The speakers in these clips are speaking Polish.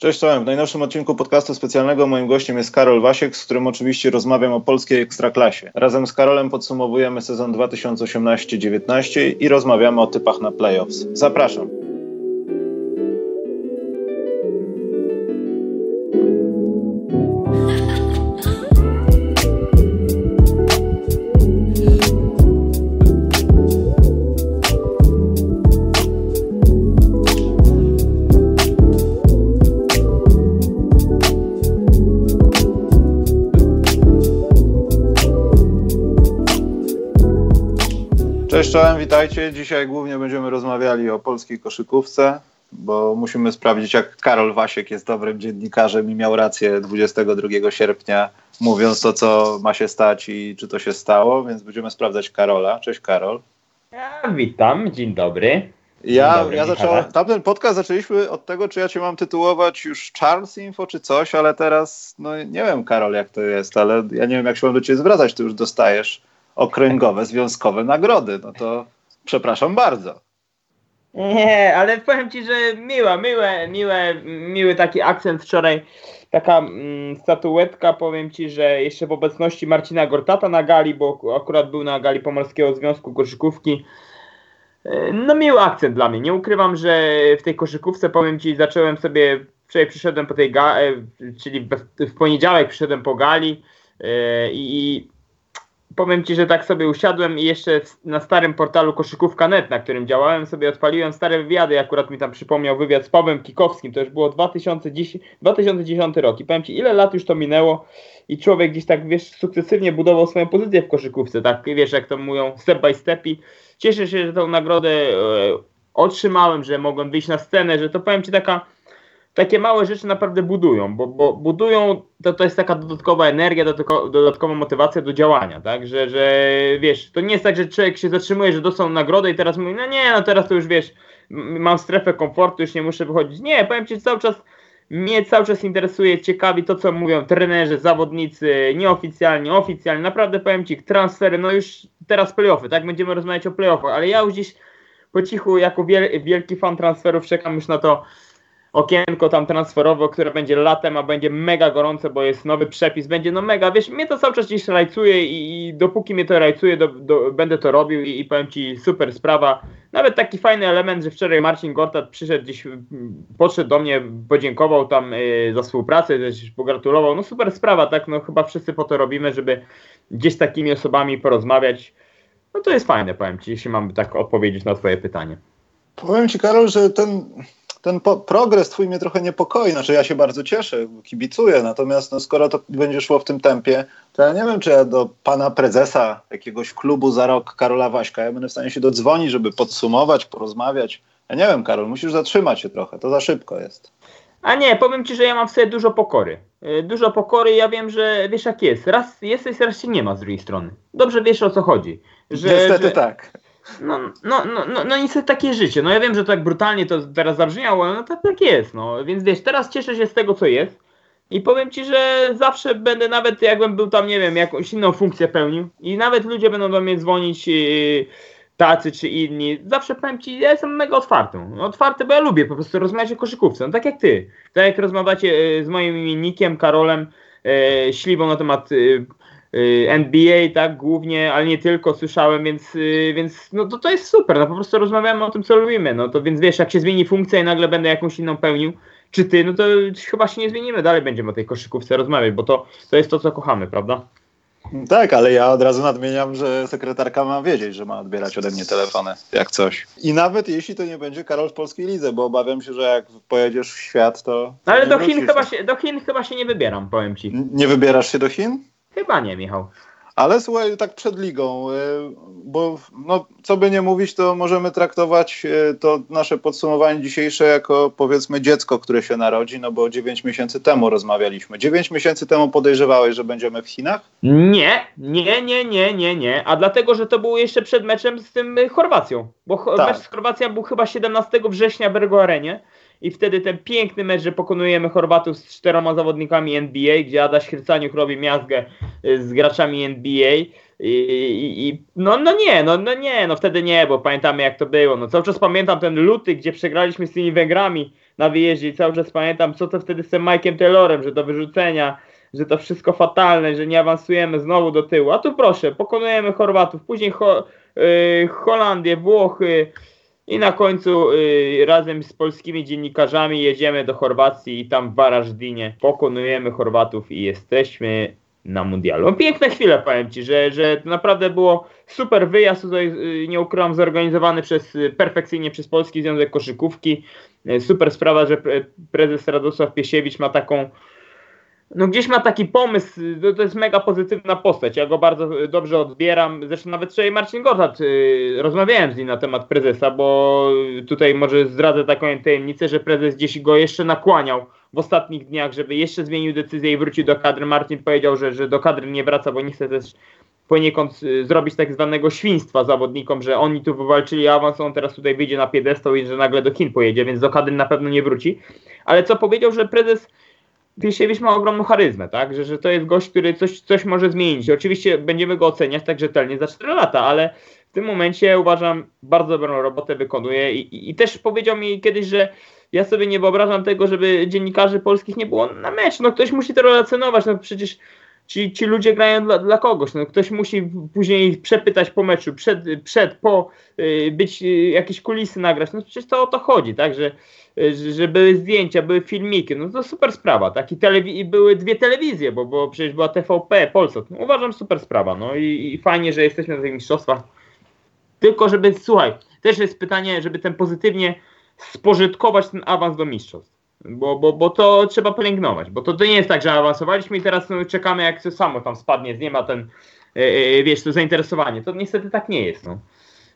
Cześć, czołem. W najnowszym odcinku podcastu specjalnego moim gościem jest Karol Wasiek, z którym oczywiście rozmawiam o polskiej ekstraklasie. Razem z Karolem podsumowujemy sezon 2018-19 i rozmawiamy o typach na playoffs. Zapraszam. Cześć, czołem, witajcie. Dzisiaj głównie będziemy rozmawiali o polskiej koszykówce, bo musimy sprawdzić, jak Karol Wasiek jest dobrym dziennikarzem i miał rację 22 sierpnia, mówiąc to, co ma się stać i czy to się stało, więc będziemy sprawdzać Karola. Cześć, Karol. Ja, witam, dzień dobry. Ja, dobry, ja zacząłem, tamten podcast zaczęliśmy od tego, czy ja cię mam tytułować już Charles Info, czy coś, ale teraz, no nie wiem, Karol, jak to jest, ale ja nie wiem, jak się mam do ciebie zwracać, ty już dostajesz okręgowe, związkowe nagrody, no to przepraszam bardzo. Nie, ale powiem ci, że miła, miłe, miłe, miły taki akcent wczoraj. Taka mm, statuetka, powiem ci, że jeszcze w obecności Marcina Gortata na gali, bo akurat był na gali Pomorskiego Związku Koszykówki. E, No miły akcent dla mnie. Nie ukrywam, że w tej koszykówce, powiem ci, zacząłem sobie, wczoraj przyszedłem po tej gali, czyli w, w poniedziałek przyszedłem po gali e, i powiem Ci, że tak sobie usiadłem i jeszcze na starym portalu koszykówka.net, na którym działałem, sobie odpaliłem stare wywiady, akurat mi tam przypomniał wywiad z Pawłem Kikowskim, to już było 2010, 2010 rok. I powiem Ci, ile lat już to minęło i człowiek gdzieś tak, wiesz, sukcesywnie budował swoją pozycję w koszykówce, tak, wiesz, jak to mówią, step by step. I cieszę się, że tą nagrodę e, otrzymałem, że mogłem wyjść na scenę, że to powiem Ci taka takie małe rzeczy naprawdę budują, bo, bo budują, to, to jest taka dodatkowa energia, dodatko, dodatkowa motywacja do działania, tak, że, że wiesz, to nie jest tak, że człowiek się zatrzymuje, że dostał nagrodę i teraz mówi, no nie, no teraz to już wiesz, mam strefę komfortu, już nie muszę wychodzić. Nie, powiem Ci, cały czas, mnie cały czas interesuje, ciekawi to, co mówią trenerzy, zawodnicy, nieoficjalnie, oficjalnie, naprawdę powiem Ci, transfery, no już teraz playoffy, tak, będziemy rozmawiać o playoffach, ale ja już dziś po cichu, jako wiel, wielki fan transferów, czekam już na to, okienko tam transferowe, które będzie latem, a będzie mega gorące, bo jest nowy przepis, będzie no mega, wiesz, mnie to cały czas gdzieś rajcuje i, i dopóki mnie to rajcuje, do, do, będę to robił i, i powiem Ci, super sprawa. Nawet taki fajny element, że wczoraj Marcin Gortat przyszedł gdzieś, podszedł do mnie, podziękował tam y, za współpracę, też pogratulował, no super sprawa, tak, no chyba wszyscy po to robimy, żeby gdzieś z takimi osobami porozmawiać. No to jest fajne, powiem Ci, jeśli mam tak odpowiedzieć na Twoje pytanie. Powiem Ci, Karol, że ten, ten po, progres twój mnie trochę niepokoi, znaczy ja się bardzo cieszę, kibicuję, natomiast no, skoro to będzie szło w tym tempie, to ja nie wiem, czy ja do pana prezesa jakiegoś klubu za rok Karola Waśka, ja będę w stanie się dodzwonić, żeby podsumować, porozmawiać. Ja nie wiem, Karol, musisz zatrzymać się trochę, to za szybko jest. A nie, powiem ci, że ja mam w sobie dużo pokory. Yy, Dużo pokory, ja wiem, że wiesz jak jest. Raz jesteś, raz się nie ma z drugiej strony. Dobrze wiesz o co chodzi. Że, Niestety że, tak. No, no, no, no, no niestety takie życie. No ja wiem, że tak brutalnie to teraz zabrzmiało, ale no tak, tak jest. No. Więc wiesz, teraz cieszę się z tego, co jest. I powiem ci, że zawsze będę, nawet jakbym był tam, nie wiem, jakąś inną funkcję pełnił. I nawet ludzie będą do mnie dzwonić, yy, tacy czy inni. Zawsze powiem ci, ja jestem mega otwarty. Otwarty, bo ja lubię po prostu rozmawiać o koszykówce. No tak jak ty. Tak jak rozmawiacie yy, z moim imiennikiem, Karolem, yy, Śliwą na temat yy, NBA, tak, głównie, ale nie tylko słyszałem, więc, y, więc no to, to jest super, no po prostu rozmawiamy o tym, co lubimy, no to więc wiesz, jak się zmieni funkcja i nagle będę jakąś inną pełnił, czy ty, no to chyba się nie zmienimy, dalej będziemy o tej koszykówce rozmawiać, bo to, to jest to, co kochamy, prawda? Tak, ale ja od razu nadmieniam, że sekretarka ma wiedzieć, że ma odbierać ode mnie telefony, jak coś. I nawet jeśli to nie będzie Karol w polskiej lidze, bo obawiam się, że jak pojedziesz w świat, to. No ale do Chin, chyba się, do Chin chyba się nie wybieram, powiem ci. Nie wybierasz się do Chin? Chyba nie, Michał. Ale słuchaj, tak przed ligą, y, bo no, co by nie mówić, to możemy traktować y, to nasze podsumowanie dzisiejsze jako powiedzmy dziecko, które się narodzi, no bo 9 miesięcy temu rozmawialiśmy. 9 miesięcy temu podejrzewałeś, że będziemy w Chinach? Nie, nie, nie, nie, nie, nie. A dlatego, że to było jeszcze przed meczem z tym y, Chorwacją. Bo Tak. mecz z Chorwacją był chyba 17 września w Ergo Arenie. I wtedy ten piękny mecz, że pokonujemy Chorwatów z czteroma zawodnikami NBA, gdzie Adaś Chrycaniuk robi miazgę y, z graczami NBA. I, i, i no, no nie, no, no nie, no wtedy nie, bo pamiętamy jak to było. No cały czas pamiętam ten luty, gdzie przegraliśmy z tymi Węgrami na wyjeździe i cały czas pamiętam, co to wtedy z tym Mike'em Taylorem, że do wyrzucenia, że to wszystko fatalne, że nie awansujemy znowu do tyłu. A tu proszę, pokonujemy Chorwatów, później Ho yy, Holandię, Włochy i na końcu yy, razem z polskimi dziennikarzami jedziemy do Chorwacji i tam w Varażdinie pokonujemy Chorwatów i jesteśmy na mundialu. Piękne chwile, powiem Ci, że, że to naprawdę było super wyjazd, tutaj y, nie ukrywam, zorganizowany przez, y, perfekcyjnie przez Polski Związek Koszykówki. Y, super sprawa, że prezes Radosław Piesiewicz ma taką no gdzieś ma taki pomysł, to, to jest mega pozytywna postać, ja go bardzo dobrze odbieram, zresztą nawet wczoraj Marcin Gortat, rozmawiałem z nim na temat prezesa, bo tutaj może zdradzę taką tajemnicę, że prezes gdzieś go jeszcze nakłaniał w ostatnich dniach, żeby jeszcze zmienił decyzję i wrócił do kadry. Marcin powiedział, że, że do kadry nie wraca, bo nie chce też poniekąd y, zrobić tak zwanego świństwa zawodnikom, że oni tu wywalczyli awans, on teraz tutaj wyjdzie na piedestał i że nagle do Chin pojedzie, więc do kadry na pewno nie wróci. Ale co powiedział, że prezes Piesiewicz ma ogromną charyzmę, tak? Że, że to jest gość, który coś, coś może zmienić. Oczywiście będziemy go oceniać tak rzetelnie za 4 lata, ale w tym momencie uważam, bardzo dobrą robotę wykonuje i, i, i też powiedział mi kiedyś, że ja sobie nie wyobrażam tego, żeby dziennikarzy polskich nie było na mecz. No ktoś musi to relacjonować, no przecież ci, ci ludzie grają dla, dla kogoś. No ktoś musi później przepytać po meczu, przed, przed po, yy, być yy, jakieś kulisy nagrać. No przecież to o to chodzi, tak, że, że były zdjęcia, były filmiki, no to super sprawa, tak, i, telewi- były dwie telewizje, bo, bo przecież była TVP, Polsat. No, uważam super sprawa, no i, i fajnie, że jesteśmy na tych mistrzostwach. Tylko żeby, słuchaj, też jest pytanie, żeby ten pozytywnie spożytkować ten awans do mistrzostw. Bo, bo, bo to trzeba pielęgnować, bo to, to nie jest tak, że awansowaliśmy i teraz no, czekamy jak to samo tam spadnie, nie ma ten, yy, wiesz, to zainteresowanie. To niestety tak nie jest, no.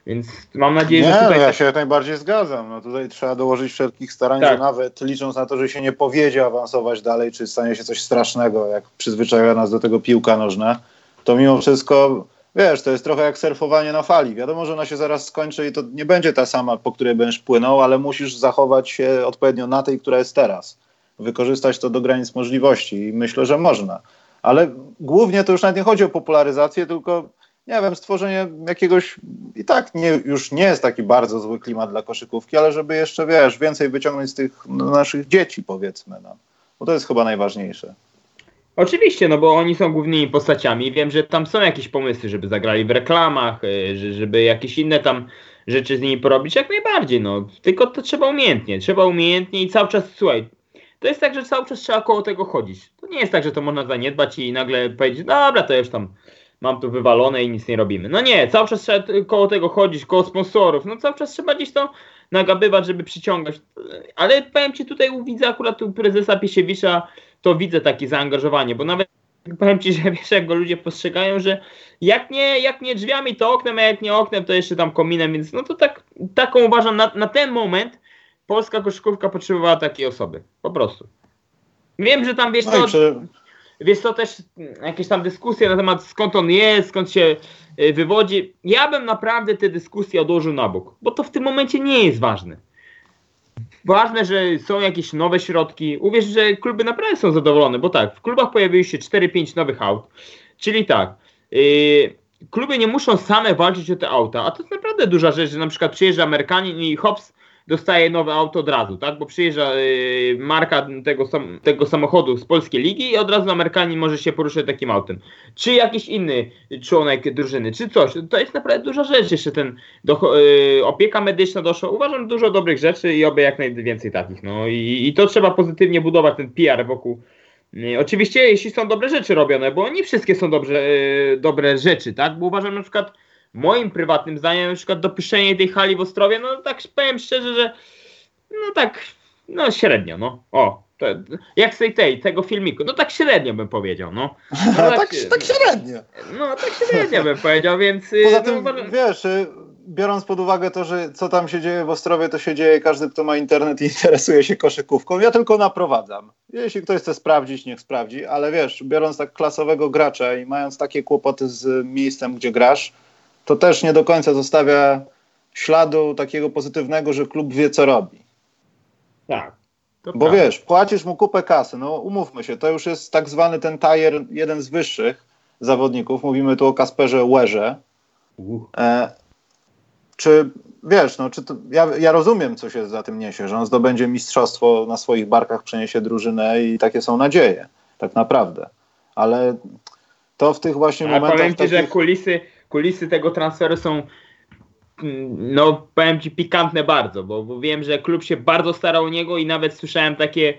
Więc mam nadzieję, nie, że tutaj... No, ja się jak najbardziej zgadzam. No tutaj trzeba dołożyć wszelkich starań, tak. że nawet licząc na to, że się nie powiedzie awansować dalej, czy stanie się coś strasznego, jak przyzwyczaja nas do tego piłka nożna, to mimo wszystko wiesz, to jest trochę jak surfowanie na fali. Wiadomo, że ona się zaraz skończy i to nie będzie ta sama, po której będziesz płynął, ale musisz zachować się odpowiednio na tej, która jest teraz. Wykorzystać to do granic możliwości i myślę, że można. Ale głównie to już nawet nie chodzi o popularyzację, tylko nie wiem, stworzenie jakiegoś i tak nie, już nie jest taki bardzo zły klimat dla koszykówki, ale żeby jeszcze, wiesz, więcej wyciągnąć z tych no, naszych dzieci, powiedzmy, no. Bo to jest chyba najważniejsze. Oczywiście, no bo oni są głównymi postaciami. Wiem, że tam są jakieś pomysły, żeby zagrali w reklamach, y, żeby jakieś inne tam rzeczy z nimi porobić, jak najbardziej, no. Tylko to trzeba umiejętnie, trzeba umiejętnie i cały czas, słuchaj, to jest tak, że cały czas trzeba koło tego chodzić. To nie jest tak, że to można zaniedbać i nagle powiedzieć, dobra, to już tam mam tu wywalone i nic nie robimy. No nie, cały czas trzeba koło tego chodzić, koło sponsorów, no cały czas trzeba gdzieś to nagabywać, żeby przyciągać. Ale powiem Ci, tutaj widzę akurat tu prezesa Piesiewicza, to widzę takie zaangażowanie, bo nawet powiem Ci, że wiesz, jak go ludzie postrzegają, że jak nie, jak nie drzwiami, to oknem, a jak nie oknem, to jeszcze tam kominem, więc no to tak, taką uważam, na, na ten moment polska koszykówka potrzebowała takiej osoby, po prostu. Wiem, że tam wiesz no co, wiesz co, też jakieś tam dyskusje na temat skąd on jest, skąd się y, wywodzi. Ja bym naprawdę te dyskusje odłożył na bok, bo to w tym momencie nie jest ważne. Ważne, że są jakieś nowe środki. Uwierz, że kluby naprawdę są zadowolone, bo tak, w klubach pojawiły się 4-5 nowych aut. Czyli tak, yy, kluby nie muszą same walczyć o te auta, a to jest naprawdę duża rzecz, że na przykład przyjeżdża Amerykanin i hops, dostaje nowe auto od razu, tak? Bo przyjeżdża y, marka tego, sam, tego samochodu z polskiej ligi i od razu Amerykanin może się poruszać takim autem. Czy jakiś inny członek drużyny, czy coś. To jest naprawdę duża rzecz, jeszcze ten y, opieka medyczna doszła. Uważam dużo dobrych rzeczy i oby jak najwięcej takich. No i, i to trzeba pozytywnie budować ten PR wokół. Y, oczywiście, jeśli są dobre rzeczy robione, bo nie wszystkie są dobrze, dobre rzeczy, tak? Bo uważam na przykład moim prywatnym zdaniem na przykład dopuszczenie tej hali w Ostrowie, no tak powiem szczerze, że no tak, no średnio, no. O, to, jak z tej, tej, tego filmiku, no tak średnio bym powiedział, no. no tak, tak, tak, średnio. No tak średnio bym powiedział, więc... Y, Poza no, tym, no, wiesz, y, biorąc pod uwagę to, że co tam się dzieje w Ostrowie, to się dzieje każdy, kto ma internet i interesuje się koszykówką. Ja tylko naprowadzam. Jeśli ktoś chce sprawdzić, niech sprawdzi, ale wiesz, biorąc tak klasowego gracza i mając takie kłopoty z miejscem, gdzie grasz, to też nie do końca zostawia śladu takiego pozytywnego, że klub wie, co robi. Tak. Bo tak. wiesz, płacisz mu kupę kasy, no umówmy się, to już jest tak zwany ten tajer, jeden z wyższych zawodników, mówimy tu o Kasperze Łerze. Uh. E, czy wiesz, no, czy to, ja, ja rozumiem, co się za tym niesie, że on zdobędzie mistrzostwo na swoich barkach, przeniesie drużynę i takie są nadzieje, tak naprawdę. Ale to w tych właśnie Ale momentach... powiem ci, takich... że kulisy, kulisy tego transferu są mm, no powiem ci pikantne bardzo, bo, bo wiem, że klub się bardzo starał o niego i nawet słyszałem takie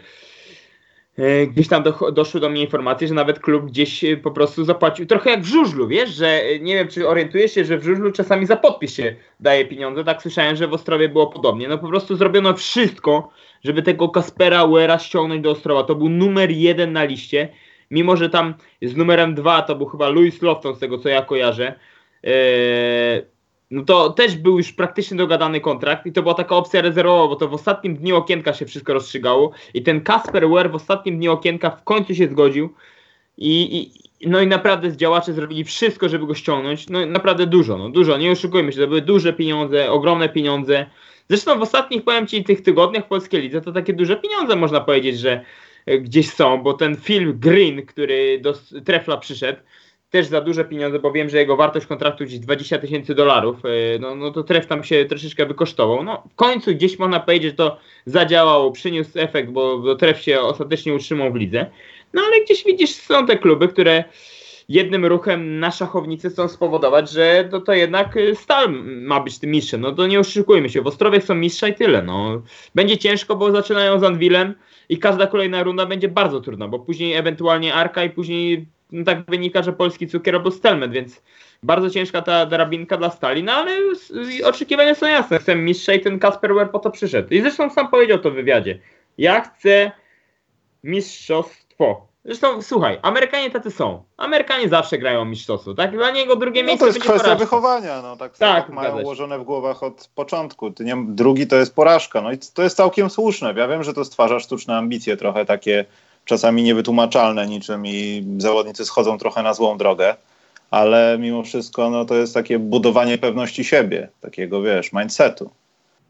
e, gdzieś tam do, doszły do mnie informacje, że nawet klub gdzieś e, po prostu zapłacił, trochę jak w żużlu, wiesz, że e, nie wiem, czy orientujesz się, że w żużlu czasami za podpis się daje pieniądze, tak słyszałem, że w Ostrowie było podobnie, no po prostu zrobiono wszystko, żeby tego Kaspera Uera ściągnąć do Ostrowa, to był numer jeden na liście, mimo że tam z numerem dwa to był chyba Louis Lofton, z tego co ja kojarzę, no to też był już praktycznie dogadany kontrakt i to była taka opcja rezerwowa, bo to w ostatnim dniu okienka się wszystko rozstrzygało i ten Kasper Ware w ostatnim dniu okienka w końcu się zgodził i, i no i naprawdę z działacze zrobili wszystko, żeby go ściągnąć, no naprawdę dużo, no dużo, nie oszukujmy się, to były duże pieniądze, ogromne pieniądze, zresztą w ostatnich, powiem Ci, tych tygodniach w Polskiej Lidze to takie duże pieniądze można powiedzieć, że gdzieś są, bo ten Phil Green, który do Trefla przyszedł, też za duże pieniądze, bo wiem, że jego wartość kontraktu gdzieś 20 tysięcy dolarów, e, no, no to tref tam się troszeczkę wykosztował. No w końcu gdzieś można powiedzieć, że to zadziałało, przyniósł efekt, bo, tref się ostatecznie utrzymał w lidze. No ale gdzieś widzisz, są te kluby, które jednym ruchem na szachownicy chcą spowodować, że to, to jednak Stal ma być tym mistrzem. No to nie oszukujmy się, w Ostrowie są mistrza i tyle. No. Będzie ciężko, bo zaczynają z Anwilem i każda kolejna runda będzie bardzo trudna, bo później ewentualnie Arka i później no tak wynika, że polski cukier albo Stelmet, więc bardzo ciężka ta drabinka dla Stali, no ale oczekiwania są jasne. Chcę mistrza i ten Kasper Wer po to przyszedł. I zresztą sam powiedział to w wywiadzie. Ja chcę mistrzostwo. Zresztą słuchaj, Amerykanie tacy są. Amerykanie zawsze grają mistrzostwo, tak? Dla niego drugie no miejsce to jest kwestia porażka. wychowania, no tak, Tak, tak mają ułożone w głowach od początku. Ty nie, drugi to jest porażka, no i to jest całkiem słuszne. Ja wiem, że to stwarza sztuczne ambicje, trochę takie czasami niewytłumaczalne niczym i zawodnicy schodzą trochę na złą drogę, ale mimo wszystko no, to jest takie budowanie pewności siebie, takiego wiesz, mindsetu.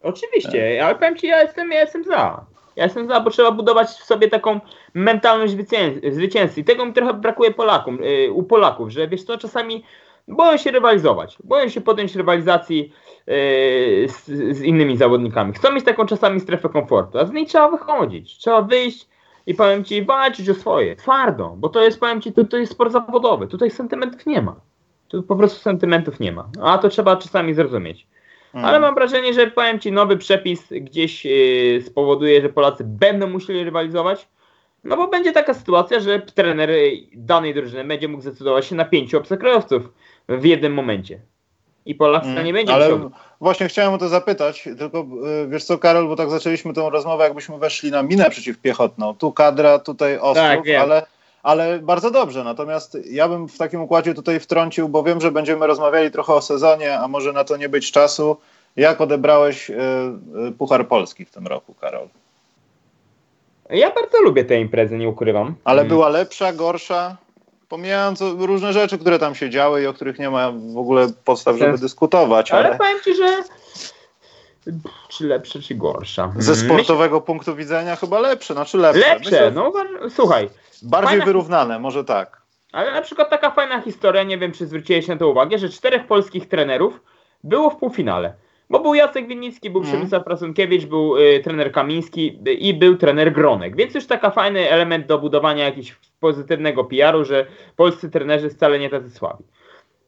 Oczywiście, ale powiem ci, ja jestem, ja jestem za. Ja jestem za, bo trzeba budować w sobie taką mentalność zwycię- zwycięzcy. I tego mi trochę brakuje Polakom, y, u Polaków, że wiesz co, czasami boją się rywalizować, boją się podjąć rywalizacji y, z, z innymi zawodnikami. Chcą mieć taką czasami strefę komfortu, a z niej trzeba wychodzić, trzeba wyjść i powiem ci, walczyć o swoje, twardo, bo to jest, powiem ci, to, to jest sport zawodowy, tutaj sentymentów nie ma. Tu po prostu sentymentów nie ma, a to trzeba czasami zrozumieć. Mm. Ale mam wrażenie, że powiem Ci, nowy przepis gdzieś yy, spowoduje, że Polacy będą musieli rywalizować. No bo będzie taka sytuacja, że trener danej drużyny będzie mógł zdecydować się na pięciu obcokrajowców w jednym momencie. I Polska Mm, nie będzie Ale właśnie chciałem o to zapytać, tylko y, wiesz co, Karol, bo tak zaczęliśmy tę rozmowę, jakbyśmy weszli na minę przeciwpiechotną. Tu kadra, tutaj Ostrów, Tak, ale, ale bardzo dobrze. Natomiast ja bym w takim układzie tutaj wtrącił, bo wiem, że będziemy rozmawiali trochę o sezonie, a może na to nie być czasu. Jak odebrałeś y, y, Puchar Polski w tym roku, Karol? Ja bardzo lubię te imprezy, nie ukrywam. Ale Mm. była lepsza, gorsza? Pomijając różne rzeczy, które tam się działy i o których nie ma w ogóle podstaw, żeby Sens. dyskutować, Ale ale powiem Ci, że czy lepsza, czy gorsza? ze Mm, sportowego punktu widzenia chyba lepsze, znaczy lepsze. Lepsze, Myślę, no słuchaj, Bardziej fajna- wyrównane, może tak. Ale na przykład taka fajna historia, nie wiem czy zwróciłeś na to uwagę, że czterech polskich trenerów było w półfinale. Bo był Jacek Winnicki, był Mhm. Przemysław Prasunkiewicz, był y, trener Kamiński y, i był trener Gronek. Więc już taka fajny element do budowania jakiegoś pozytywnego PR-u, że polscy trenerzy wcale nie tacy słabi.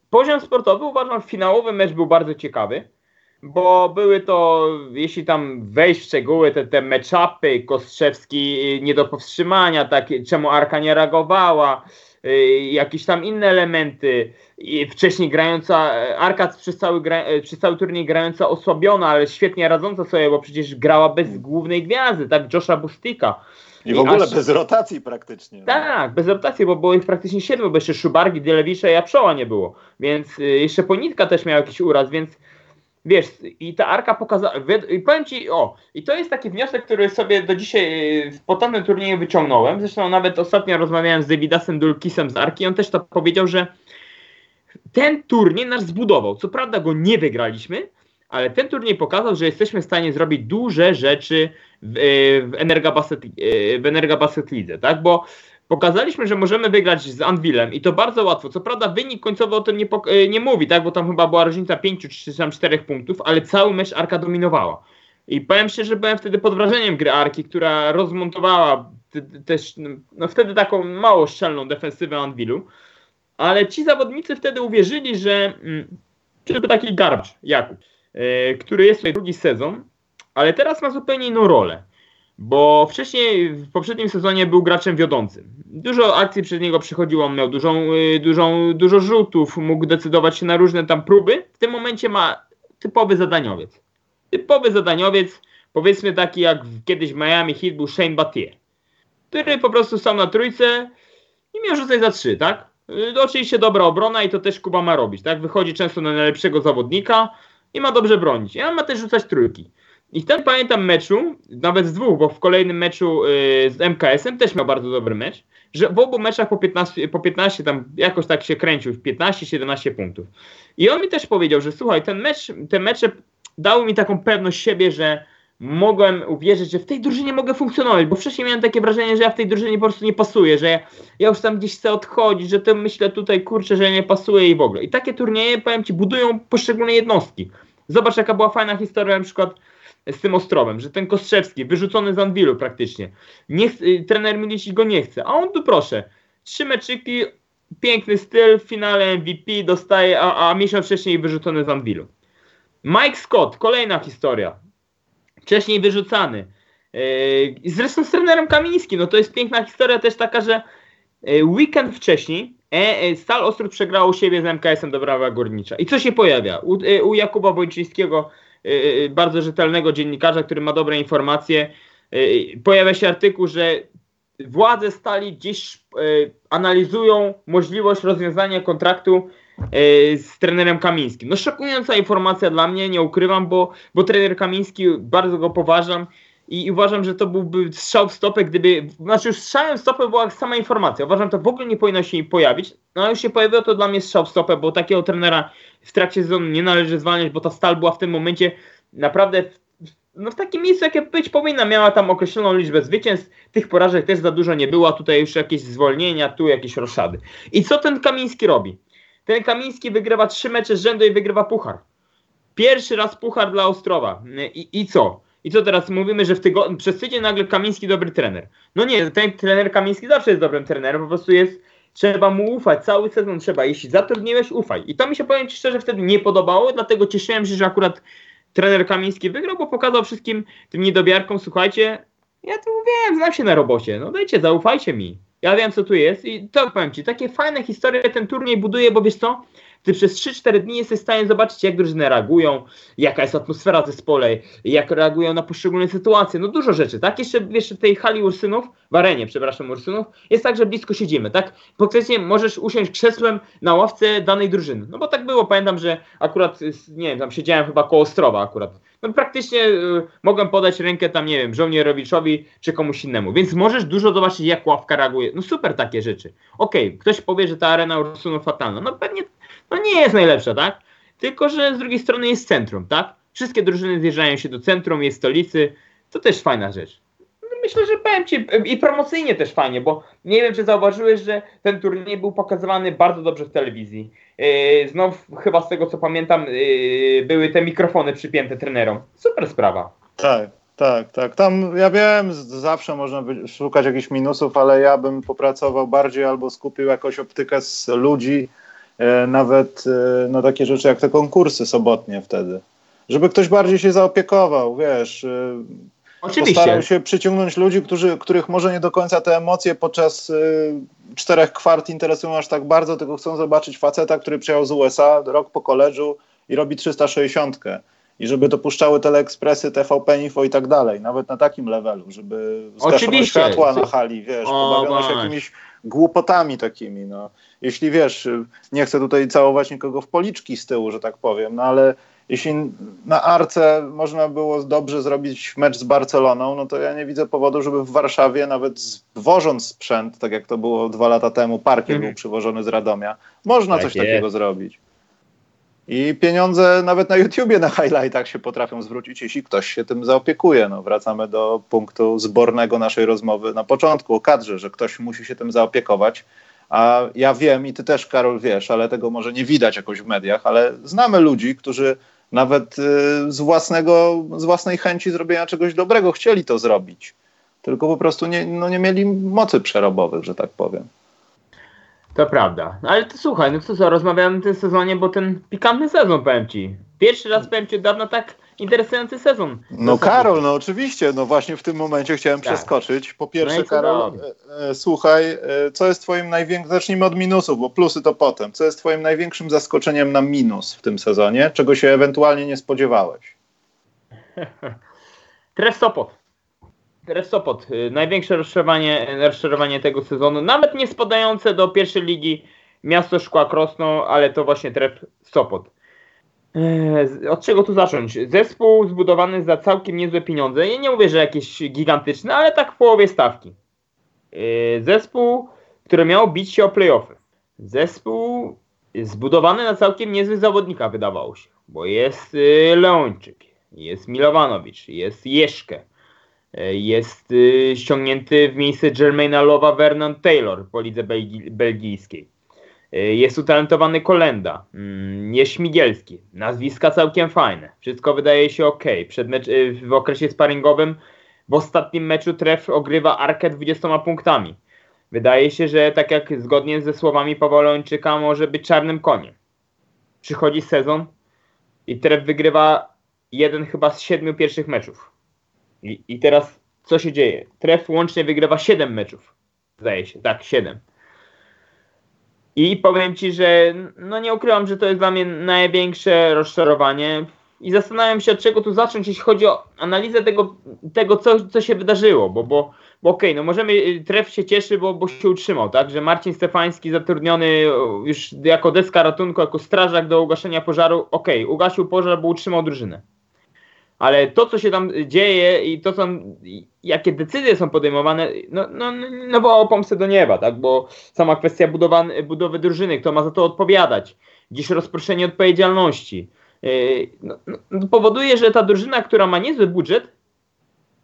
Poziom sportowy uważam, finałowy mecz był bardzo ciekawy, bo były to, jeśli tam wejść w szczegóły, te, te match-upy, Kostrzewski y, nie do powstrzymania, takie, czemu Arka nie reagowała, jakieś tam inne elementy. Wcześniej grająca, e, Arka przez cały, gra, e, przez cały turniej grająca osłabiona, ale świetnie radząca sobie, bo przecież grała bez głównej gwiazdy, tak, Josha Bustika. I w ogóle aż- bez rotacji praktycznie. Tak, bez rotacji, bo było ich praktycznie siedmiu, bo jeszcze Szubargi, Dielewisza i Apszoła nie było. Więc y, jeszcze Ponitka też miał jakiś uraz, więc wiesz, i ta Arka pokazała, i powiem Ci, o, i to jest taki wniosek, który sobie do dzisiaj po tamtym turnieju wyciągnąłem, zresztą nawet ostatnio rozmawiałem z Davidasem Dulkisem z Arki, on też to powiedział, że ten turniej nas zbudował, co prawda go nie wygraliśmy, ale ten turniej pokazał, że jesteśmy w stanie zrobić duże rzeczy w, y, w y, w Energa Basket Lidze, tak? Bo Pokazaliśmy, że możemy wygrać z Anvilem i to bardzo łatwo. Co prawda wynik końcowy o tym nie, e, nie mówi, tak, bo tam chyba była różnica 5 czy tam 4 punktów, ale cały mecz Arka dominowała. I powiem szczerze, że byłem wtedy pod wrażeniem gry Arki, która rozmontowała też no, wtedy taką mało szczelną defensywę Anvilu, ale ci zawodnicy wtedy uwierzyli, że mm, tylko taki garbacz, Jakub, yy, który jest tutaj drugi sezon, ale teraz ma zupełnie inną rolę. Bo wcześniej w poprzednim sezonie był graczem wiodącym. Dużo akcji przez niego przychodziło, on miał dużą, yy, dużą, dużo rzutów, mógł decydować się na różne tam próby. W tym momencie ma typowy zadaniowiec. Typowy zadaniowiec, powiedzmy taki jak kiedyś w Miami Heat był Shane Battier, który po prostu stał na trójce i miał rzucać za trzy, tak? Y, oczywiście dobra obrona i to też Kuba ma robić, tak? Wychodzi często na najlepszego zawodnika i ma dobrze bronić. I on ma też rzucać trójki. I wtedy pamiętam meczu, nawet z dwóch, bo w kolejnym meczu yy, z MKS-em też miał bardzo dobry mecz, że w obu meczach po 15, po 15 tam jakoś tak się kręcił, 15-17 punktów. I on mi też powiedział, że słuchaj, ten mecz, te mecze dały mi taką pewność siebie, że mogłem uwierzyć, że w tej drużynie mogę funkcjonować, bo wcześniej miałem takie wrażenie, że ja w tej drużynie po prostu nie pasuję, że ja, ja już tam gdzieś chcę odchodzić, że to myślę tutaj, kurczę, że ja nie pasuję i w ogóle. I takie turnieje, powiem Ci, budują poszczególne jednostki. Zobacz, jaka była fajna historia na przykład z tym Ostrowem, że ten Kostrzewski, wyrzucony z Anwilu praktycznie, nie, trener Milici go nie chce, a on tu proszę, trzy meczyki, piękny styl, w finale MVP dostaje, a, a miesiąc wcześniej wyrzucony z Anwilu. Mike Scott, kolejna historia. Wcześniej wyrzucany. Yy, zresztą z trenerem Kamińskim. No to jest piękna historia też taka, że yy, weekend wcześniej e, e, Stal Ostrów przegrało siebie z MKS-em do Brawa Górnicza. I co się pojawia? U, u Jakuba Wojczyńskiego, bardzo rzetelnego dziennikarza, który ma dobre informacje, pojawia się artykuł, że władze Stali gdzieś analizują możliwość rozwiązania kontraktu z trenerem Kamińskim. No szokująca informacja dla mnie, nie ukrywam, bo, bo trener Kamiński, bardzo go poważam i uważam, że to byłby strzał w stopę, gdyby, znaczy już strzałem w stopę była sama informacja. Uważam, to w ogóle nie powinno się pojawić, no ale już się pojawiło, to dla mnie strzał w stopę, bo takiego trenera w trakcie sezonu nie należy zwalniać, bo ta stal była w tym momencie naprawdę no w takim miejscu, jakie być powinna. Miała tam określoną liczbę zwycięstw, tych porażek też za dużo nie było, tutaj już jakieś zwolnienia, tu jakieś roszady. I co ten Kamiński robi? Ten Kamiński wygrywa trzy mecze z rzędu i wygrywa puchar. Pierwszy raz puchar dla Ostrowa. I, i co? I co teraz mówimy, że w tygodniu, przez tydzień nagle Kamiński dobry trener. No nie, ten trener Kamiński zawsze jest dobrym trenerem, po prostu jest, trzeba mu ufać, cały sezon trzeba, jeśli zatrudniłeś, ufaj. I to mi się powiem Ci szczerze wtedy nie podobało, dlatego cieszyłem się, że akurat trener Kamiński wygrał, bo pokazał wszystkim tym niedobiarkom, słuchajcie, ja tu wiem, znam się na robocie, no dajcie, zaufajcie mi. Ja wiem, co tu jest i to powiem Ci, takie fajne historie ten turniej buduje, bo wiesz co, ty przez 3-4 dni jesteś w stanie zobaczyć, jak drużyny reagują, jaka jest atmosfera w zespole, jak reagują na poszczególne sytuacje, no dużo rzeczy, tak? Jeszcze wiesz, w tej hali Ursynów, w arenie, przepraszam, Ursynów, jest tak, że blisko siedzimy, tak? Praktycznie możesz usiąść krzesłem na ławce danej drużyny, no bo tak było, pamiętam, że akurat, nie wiem, tam siedziałem chyba koło Ostrowa akurat, no praktycznie y, mogłem podać rękę tam, nie wiem, żołnierowiczowi czy komuś innemu. Więc możesz dużo zobaczyć, jak ławka reaguje. No super takie rzeczy. Okej, okay, ktoś powie, że ta arena Ursuno fatalna. No pewnie no nie jest najlepsza, tak? Tylko, że z drugiej strony jest centrum, tak? Wszystkie drużyny zjeżdżają się do centrum, jest stolicy. To też fajna rzecz myślę, że powiem Ci i promocyjnie też fajnie, bo nie wiem, czy zauważyłeś, że ten turniej był pokazywany bardzo dobrze w telewizji. Yy, znów chyba z tego co pamiętam yy, były te mikrofony przypięte trenerom. Super sprawa. Tak, tak, tak. Tam ja wiem, zawsze można szukać jakichś minusów, ale ja bym popracował bardziej albo skupił jakąś optykę z ludzi, yy, nawet na takie rzeczy jak te konkursy sobotnie wtedy. Żeby ktoś bardziej się zaopiekował, wiesz, Oczywiście. Postarał się przyciągnąć ludzi, którzy, których może nie do końca te emocje podczas y, czterech kwart interesują aż tak bardzo, tylko chcą zobaczyć faceta, który przyjechał z USA rok po koledżu i robi 360. I żeby dopuszczały teleekspresy, TVP Info i tak dalej, nawet na takim levelu, żeby zgaszono światła na hali, wiesz, pobawiono się jakimiś głupotami takimi, no. Jeśli wiesz, nie chcę tutaj całować nikogo w policzki z tyłu, że tak powiem, no ale jeśli na Arce można było dobrze zrobić mecz z Barceloną, no to ja nie widzę powodu, żeby w Warszawie, nawet wożąc sprzęt, tak jak to było dwa lata temu, parkiem mm. był przywożony z Radomia, można tak coś jest. takiego zrobić. I pieniądze nawet na YouTubie, na highlightach się potrafią zwrócić, jeśli ktoś się tym zaopiekuje. No, wracamy do punktu zbornego naszej rozmowy na początku o kadrze, że ktoś musi się tym zaopiekować. A ja wiem i ty też, Karol, wiesz, ale tego może nie widać jakoś w mediach, ale znamy ludzi, którzy nawet y, z, własnego, z własnej chęci zrobienia czegoś dobrego chcieli to zrobić. Tylko po prostu nie, no nie mieli mocy przerobowych, że tak powiem. To prawda. Ale to słuchaj, no co co, rozmawiamy w tym sezonie, bo ten pikantny sezon, powiem ci. Pierwszy raz, powiem ci, dawno tak interesujący sezon. No Karol, no oczywiście, no właśnie w tym momencie chciałem tak. przeskoczyć. Po pierwsze, no Karol, e, e, słuchaj, e, co jest twoim największym, zacznijmy od minusów, bo plusy to potem. Co jest twoim największym zaskoczeniem na minus w tym sezonie, czego się ewentualnie nie spodziewałeś? Tref Sopot. Tref Sopot. Y, największe rozczarowanie, rozczarowanie tego sezonu, nawet nie spadające do pierwszej ligi Miasto Szkła Krosno, ale to właśnie Tref Sopot. Eee, od czego tu zacząć? Zespół zbudowany za całkiem niezłe pieniądze. Ja nie mówię, że jakieś gigantyczne, ale tak w połowie stawki. Eee, zespół, który miał bić się o playoffy. Zespół zbudowany na całkiem niezły zawodnika, wydawało się. Bo jest y, Leończyk, jest Milowanowicz, jest Jeszkę, y, jest y, ściągnięty w miejsce Jermaina Lowa Vernon Taylor po lidze belgijskiej. Y, jest utalentowany Kolenda, mm, jest Śmigielski, nazwiska całkiem fajne, wszystko wydaje się ok. Przed mecz, y, w okresie sparingowym w ostatnim meczu tref ogrywa Arkę 20 punktami. Wydaje się, że tak jak zgodnie ze słowami Pawła może być czarnym koniem. Przychodzi sezon i tref wygrywa jeden chyba z siedmiu pierwszych meczów. I, i teraz co się dzieje? Tref łącznie wygrywa 7 meczów. Zdaje się, tak, 7. I powiem Ci, że no nie ukrywam, że to jest dla mnie największe rozczarowanie. I zastanawiam się, od czego tu zacząć, jeśli chodzi o analizę tego, tego co, co się wydarzyło, bo, bo, bo okej, okay, no możemy, y, tref się cieszy, bo, bo się utrzymał, tak, że Marcin Stefański zatrudniony już jako deska ratunku, jako strażak do ugaszenia pożaru, okej, okay, ugasił pożar, bo utrzymał drużynę. Ale to, co się tam dzieje i to, co, jakie decyzje są podejmowane, no, no, no bo pomstę do nieba, tak? Bo sama kwestia budowy, budowy drużyny, kto ma za to odpowiadać, gdzieś rozproszenie odpowiedzialności, yy, no, no, powoduje, że ta drużyna, która ma niezły budżet,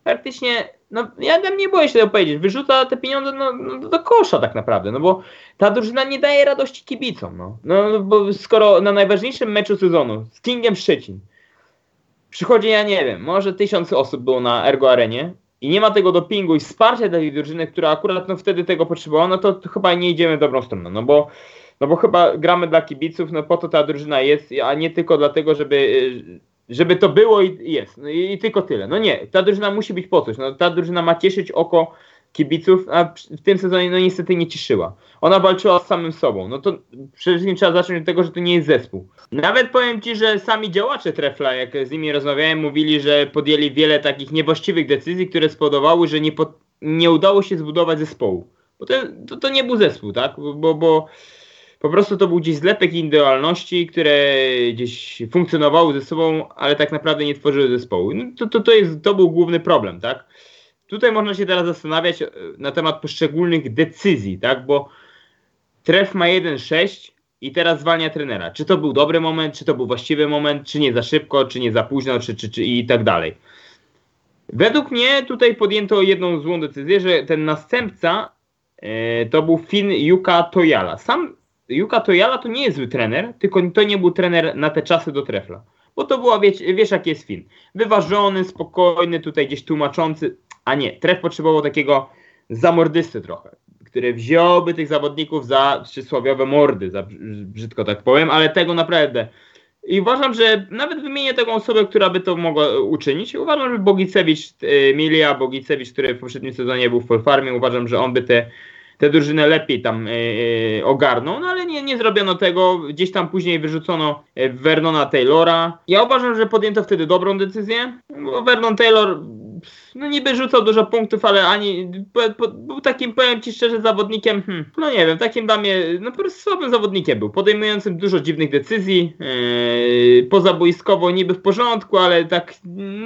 praktycznie, no ja tam nie boję się tego powiedzieć, wyrzuca te pieniądze no, no, do kosza tak naprawdę, no bo ta drużyna nie daje radości kibicom, no. no bo skoro na najważniejszym meczu sezonu z Kingiem Szczecin przychodzi, ja nie wiem, może tysiąc osób było na Ergo Arenie i nie ma tego dopingu i wsparcia dla tej drużyny, która akurat no, wtedy tego potrzebowała, no to, to chyba nie idziemy dobrą stronę, no bo, no bo chyba gramy dla kibiców, no po to ta drużyna jest, a nie tylko dlatego, żeby, żeby to było i jest, no i, i tylko tyle. No nie, ta drużyna musi być po coś, no ta drużyna ma cieszyć oko kibiców, a w tym sezonie no niestety nie cieszyła. Ona walczyła z samym sobą. No to przede wszystkim trzeba zacząć od tego, że to nie jest zespół. Nawet powiem Ci, że sami działacze Trefla, jak z nimi rozmawiałem, mówili, że podjęli wiele takich niewłaściwych decyzji, które spowodowały, że nie, po, nie udało się zbudować zespołu. Bo to, to, to nie był zespół, tak? Bo, bo po prostu to był gdzieś zlepek indywidualności, które gdzieś funkcjonowały ze sobą, ale tak naprawdę nie tworzyły zespołu. No to, to, to, jest, to był główny problem, tak? Tutaj można się teraz zastanawiać e, na temat poszczególnych decyzji, tak? Bo tref ma 1-6 i teraz zwalnia trenera. Czy to był dobry moment, czy to był właściwy moment, czy nie za szybko, czy nie za późno, czy, czy, czy i tak dalej. Według mnie tutaj podjęto jedną złą decyzję, że ten następca e, to był Finn Yuka Toyala. Sam Yuka Toyala to nie jest zły trener, tylko to nie był trener na te czasy do trefla. Bo to była, wiesz, jaki jest Finn. Wyważony, spokojny, tutaj gdzieś tłumaczący. A nie, tref potrzebował takiego zamordysty trochę, który wziąłby tych zawodników za przysłowiowe mordy, za brzydko tak powiem, ale tego naprawdę. I uważam, że nawet wymienię taką osobę, która by to mogła uczynić. Uważam, że Bogicewicz, e, Milia Bogicewicz, który w poprzednim sezonie był w Folfarmie, uważam, że on by te, te drużyny lepiej tam e, e, ogarnął, no ale nie, nie zrobiono tego. Gdzieś tam później wyrzucono Vernona Taylora. Ja uważam, że podjęto wtedy dobrą decyzję, Vernon Taylor no niby rzucał dużo punktów, ale ani był takim, powiem ci szczerze, zawodnikiem, hmm, no nie wiem, takim dla mnie, no po prostu słabym zawodnikiem był, podejmującym dużo dziwnych decyzji, yy, pozaboiskowo niby w porządku, ale tak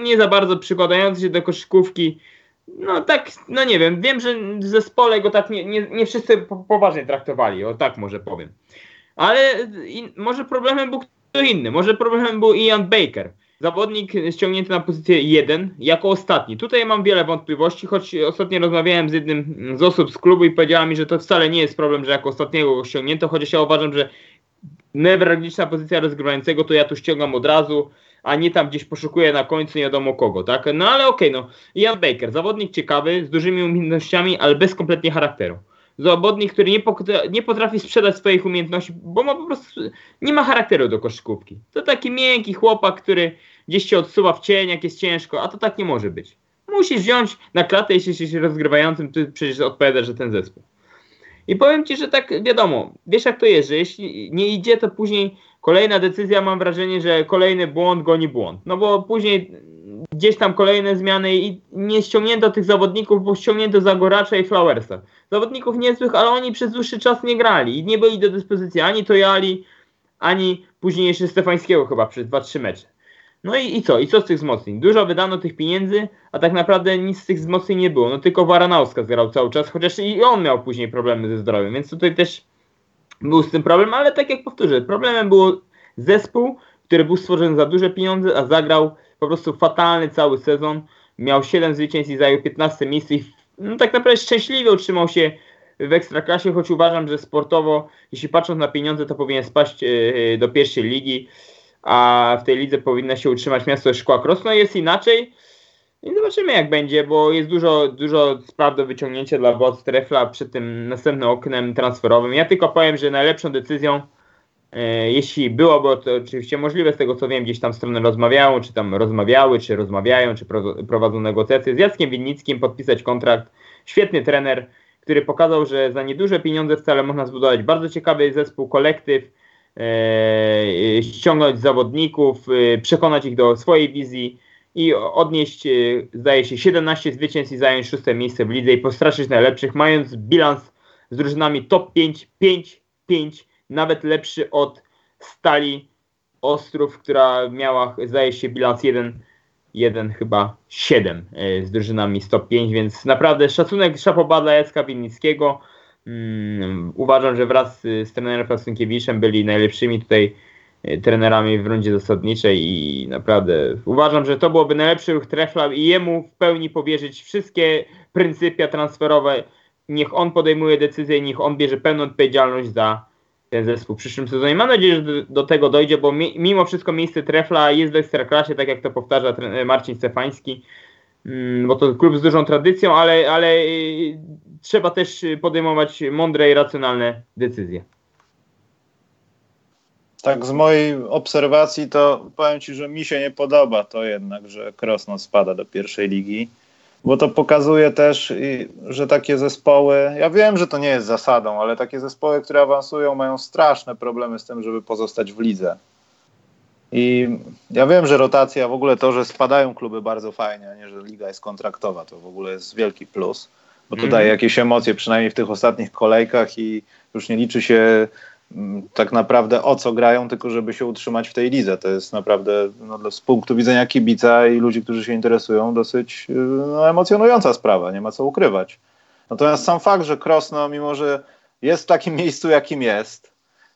nie za bardzo przykładający się do koszykówki. No tak, no nie wiem, wiem, że w zespole go tak nie, nie, nie wszyscy poważnie traktowali, o tak może powiem. Ale może problemem był kto inny. Może problemem był Ian Baker. Zawodnik ściągnięty na pozycję 1 jako ostatni. Tutaj mam wiele wątpliwości, choć ostatnio rozmawiałem z jednym z osób z klubu i powiedziała mi, że to wcale nie jest problem, że jako ostatniego go ściągnięto, chociaż ja uważam, że newralgiczna pozycja rozgrywającego to ja tu ściągam od razu, a nie tam gdzieś poszukuję na końcu nie wiadomo kogo, tak? No ale okej, okay, no. Ian Baker, zawodnik ciekawy, z dużymi umiejętnościami, ale bez kompletnie charakteru zawodnik, który nie, nie, potrafi sprzedać swoich umiejętności, bo ma po prostu nie ma charakteru do koszykówki. To taki miękki chłopak, który gdzieś się odsuwa w cień, jak jest ciężko, a to tak nie może być. Musisz wziąć na klatę, jeśli jesteś rozgrywającym, ty przecież odpowiadasz, że ten zespół. I powiem ci, że tak wiadomo, wiesz jak to jest, że jeśli nie idzie, to później kolejna decyzja, mam wrażenie, że kolejny błąd goni błąd. No bo później gdzieś tam kolejne zmiany i nie ściągnięto tych zawodników, bo ściągnięto Zagoracza i Flowersa. Zawodników niezłych, ale oni przez dłuższy czas nie grali i nie byli do dyspozycji ani Tojali, ani później jeszcze Stefańskiego chyba przez 2-3 mecze. No i, i co? I co z tych wzmocnień? Dużo wydano tych pieniędzy, a tak naprawdę nic z tych wzmocnień nie było. No tylko Waranauska zgrał cały czas, chociaż i on miał później problemy ze zdrowiem, więc tutaj też był z tym problem, ale tak jak powtórzę, problemem był zespół, który był stworzony za duże pieniądze, a zagrał po prostu fatalny cały sezon. Miał 7 zwycięstw i zajął 15 miejsce i no, tak naprawdę szczęśliwie utrzymał się w ekstraklasie, choć uważam, że sportowo, jeśli patrząc na pieniądze, to powinien spaść e, e, do pierwszej ligi, a w tej lidze powinna się utrzymać miasto Szkła Krosno. Jest inaczej i zobaczymy jak będzie, bo jest dużo, dużo spraw do wyciągnięcia dla władz Trefla przed tym następnym oknem transferowym. Ja tylko powiem, że najlepszą decyzją E, jeśli byłoby to oczywiście możliwe, z tego co wiem, gdzieś tam strony rozmawiają, czy tam rozmawiały, czy rozmawiają, czy prowadzą negocjacje z Jackiem Winnickim, podpisać kontrakt. Świetny trener, który pokazał, że za nieduże pieniądze wcale można zbudować bardzo ciekawy zespół, kolektyw, ściągnąć zawodników, e, przekonać ich do swojej wizji i odnieść, e, zdaje się, 17 zwycięstw i zająć szóste miejsce w lidze i postraszyć najlepszych, mając bilans z drużynami top 5, 5, 5 nawet lepszy od Stali Ostrów, która miała, zdaje się, bilans 1, 1 chyba 7 e, z drużynami 105, więc naprawdę szacunek szapoba dla Jacka Winnickiego. Um, uważam, że wraz z, z trenerem Frasynkiewiczem byli najlepszymi tutaj e, trenerami w rundzie zasadniczej i naprawdę uważam, że to byłoby najlepszy ruch Trefla i jemu w pełni powierzyć wszystkie pryncypia transferowe. Niech on podejmuje decyzje, niech on bierze pełną odpowiedzialność za, ten zespół w przyszłym sezonie. Mam nadzieję, że do, tego dojdzie, bo mi, mimo wszystko miejsce Trefla jest w Ekstraklasie, tak jak to powtarza Marcin Stefański, mm, bo to klub z dużą tradycją, ale, ale y, trzeba też podejmować mądre i racjonalne decyzje. Tak, z mojej obserwacji to powiem Ci, że mi się nie podoba to jednak, że Krosno spada do pierwszej ligi bo to pokazuje też, że takie zespoły, ja wiem, że to nie jest zasadą, ale takie zespoły, które awansują, mają straszne problemy z tym, żeby pozostać w lidze. I ja wiem, że rotacja, w ogóle to, że spadają kluby bardzo fajnie, a nie, że liga jest kontraktowa, to w ogóle jest wielki plus, bo to mm. daje jakieś emocje, przynajmniej w tych ostatnich kolejkach i już nie liczy się Mm, tak naprawdę o co grają, tylko żeby się utrzymać w tej lidze. To jest naprawdę no, z punktu widzenia kibica i ludzi, którzy się interesują, dosyć y, no, emocjonująca sprawa, nie ma co ukrywać. Natomiast sam fakt, że Krosno, mimo że jest w takim miejscu, jakim jest,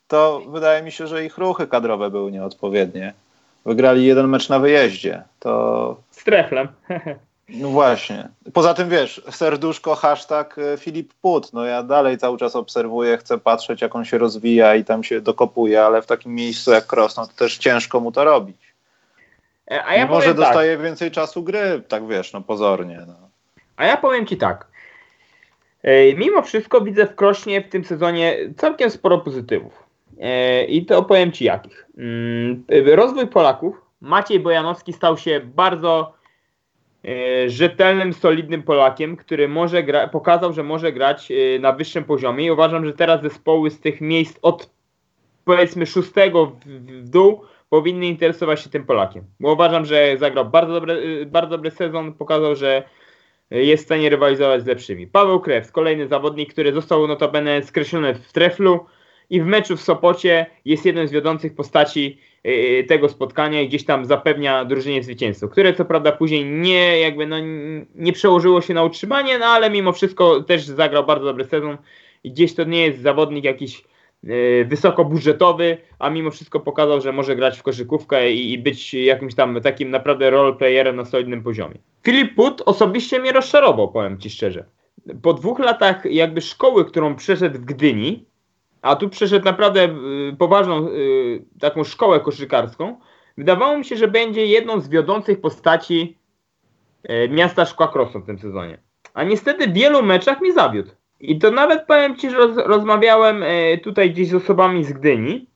to wydaje mi się, że ich ruchy kadrowe były nieodpowiednie. Wygrali jeden mecz na wyjeździe. To... Z treflem. No właśnie. Poza tym wiesz, serduszko, hashtag e, Filip Put. No ja dalej cały czas obserwuję, chcę patrzeć, jak on się rozwija i tam się dokopuje, ale w takim miejscu jak Krosno to też ciężko mu to robić. E, a ja Może tak. dostaje więcej czasu gry, tak wiesz, no pozornie. No. A ja powiem ci tak. E, mimo wszystko widzę w Krośnie w tym sezonie całkiem sporo pozytywów. I to opowiem ci jakich. Mm, rozwój Polaków. Maciej Bojanowski stał się bardzo E, rzetelnym, solidnym Polakiem, który może gra, pokazał, że może grać e, na wyższym poziomie i uważam, że teraz zespoły z tych miejsc od powiedzmy szóstego w, dół powinny interesować się tym Polakiem, bo uważam, że zagrał bardzo dobry, e, bardzo dobry sezon, pokazał, że jest w stanie rywalizować z lepszymi. Paweł Krews, kolejny zawodnik, który został notabene skreślony w treflu i w meczu w Sopocie jest jedną z wiodących postaci Y, tego spotkania i gdzieś tam zapewnia drużynie zwycięstwo, które co prawda później nie jakby no, nie przełożyło się na utrzymanie, no ale mimo wszystko też zagrał bardzo dobry sezon i gdzieś to nie jest zawodnik jakiś yy, wysokobudżetowy, a mimo wszystko pokazał, że może grać w koszykówkę i, i być jakimś tam takim naprawdę roleplayerem na solidnym poziomie. Filip Put osobiście mnie rozczarował, powiem Ci szczerze. Po dwóch latach jakby szkoły, którą przeszedł w Gdyni, a tu przeszedł naprawdę yy, poważną yy, taką szkołę koszykarską, wydawało mi się, że będzie jedną z wiodących postaci yy, miasta Szkła Krosno w tym sezonie. A niestety w wielu meczach mi zawiódł. I to nawet powiem Ci, że roz, rozmawiałem e, tutaj gdzieś z osobami z Gdyni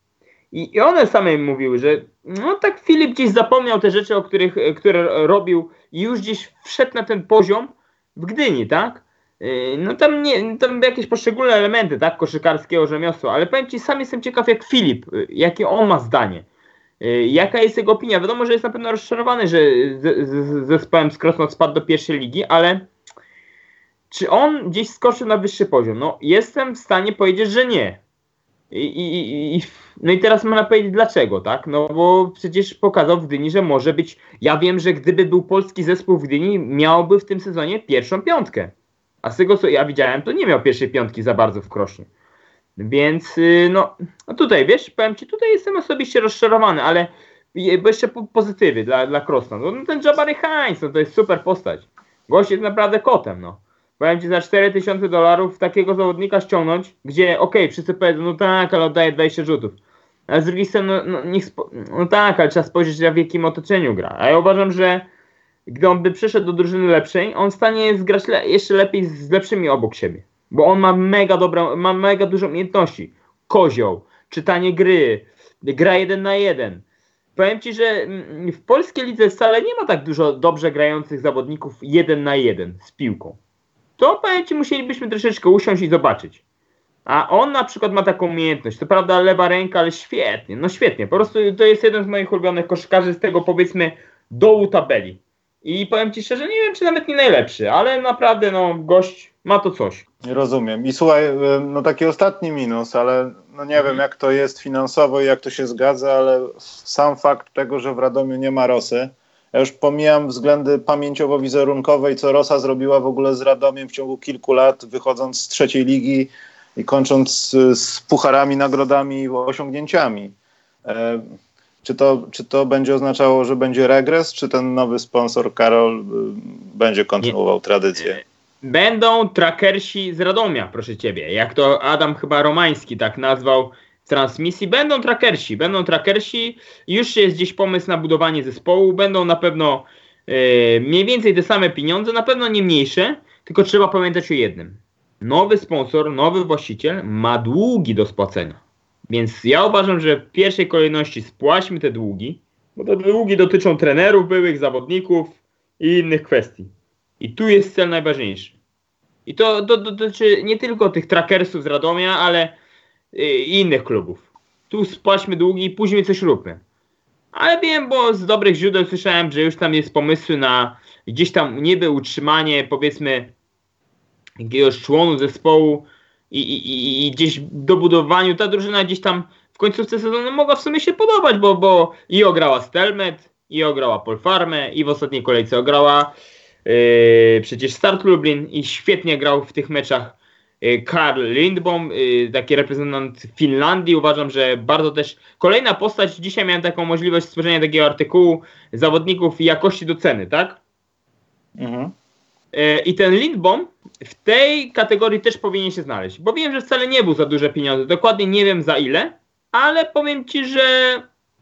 i, i one same mówiły, że no tak Filip gdzieś zapomniał te rzeczy, o których, e, które robił i już gdzieś wszedł na ten poziom w Gdyni, tak? E, no tam nie, tam jakieś poszczególne elementy, tak, koszykarskiego rzemiosła, ale powiem Ci, sam jestem ciekaw jak Filip, jakie on ma zdanie. Jaka jest jego opinia? Wiadomo, że jest na pewno rozczarowany, że z, z, zespołem z Krosno spadł do pierwszej ligi, ale czy on gdzieś skoczył na wyższy poziom? No, jestem w stanie powiedzieć, że nie. I, i, i, no i teraz można powiedzieć dlaczego, tak? No bo przecież pokazał w Gdyni, że może być. Ja wiem, że gdyby był polski zespół w Gdyni, miałby w tym sezonie pierwszą piątkę. A z tego co ja widziałem, to nie miał pierwszej piątki za bardzo w Krośnie. Więc y, no, no tutaj wiesz, powiem ci, tutaj jestem osobiście rozczarowany, ale bo jeszcze pozytywy dla, dla Krosna. No, ten Jabari Heinz, no to jest super postać. Gość jest naprawdę kotem, no. Powiem ci za 4000 dolarów takiego zawodnika ściągnąć, gdzie okej, okay, wszyscy powiedzą, no tak, ale oddaje 20 rzutów. Ale z drugiej strony, no, no, niech no tak, ale trzeba spojrzeć w jakim otoczeniu gra. A ja uważam, że gdy on by przeszedł do drużyny lepszej, on stanie zgrać le jeszcze lepiej z lepszymi obok siebie. Bo on ma mega dobrą, ma mega dużo umiejętności. Kozioł, czytanie gry, gra jeden na jeden. Powiem Ci, że mm, w polskiej lidze wcale nie ma tak dużo dobrze grających zawodników jeden na jeden z piłką to powiem Ci, musielibyśmy troszeczkę usiąść i zobaczyć. A on na przykład ma taką umiejętność, to prawda lewa ręka, ale świetnie, no świetnie. Po prostu to jest jeden z moich ulubionych koszykarzy z tego powiedzmy dołu tabeli. I powiem Ci szczerze, nie wiem czy nawet nie najlepszy, ale naprawdę no gość ma to coś. Rozumiem. I słuchaj, y, no taki ostatni minus, ale no nie mhm. wiem jak to jest finansowo i jak to się zgadza, ale sam fakt tego, że w Radomiu nie ma Rosy, ja już pomijam względy pamięciowo-wizerunkowe i co Rosa zrobiła w ogóle z Radomiem w ciągu kilku lat, wychodząc z trzeciej ligi i kończąc z, z pucharami, nagrodami i osiągnięciami. Czy to, czy to będzie oznaczało, że będzie regres, czy ten nowy sponsor Karol y, będzie kontynuował tradycję? Będą trackersi z Radomia, proszę ciebie. Jak to Adam chyba Romański tak nazwał transmisji. Będą trackersi, będą trackersi. Już jest gdzieś pomysł na budowanie zespołu. Będą na pewno e, mniej więcej te same pieniądze, na pewno nie mniejsze, tylko trzeba pamiętać o jednym. Nowy sponsor, nowy właściciel ma długi do spłacenia. Więc ja uważam, że w pierwszej kolejności spłaćmy te długi, bo te długi dotyczą trenerów, byłych zawodników i innych kwestii. I tu jest cel najważniejszy. I to dotyczy nie tylko tych trackersów z Radomia, ale i innych klubów. Tu spłaćmy długi i później coś róbmy. Ale wiem, bo z dobrych źródeł słyszałem, że już tam jest pomysły na gdzieś tam niby utrzymanie powiedzmy jakiegoś członu zespołu i, i, i gdzieś dobudowaniu. Ta drużyna gdzieś tam w końcówce sezonu mogła w sumie się podobać, bo, bo i ograła Stelmet, i ograła Polfarmę, i w ostatniej kolejce ograła yy, przecież Start Lublin i świetnie grał w tych meczach Y, Karl Lindbom, y, taki reprezentant Finlandii. Uważam, że bardzo też kolejna postać. Dzisiaj miałem taką możliwość stworzenia takiego artykułu zawodników jakości do ceny, tak? Mhm. Y, I ten Lindbom w tej kategorii też powinien się znaleźć, bo wiem, że wcale nie był za duże pieniądze. Dokładnie nie wiem za ile, ale powiem ci, że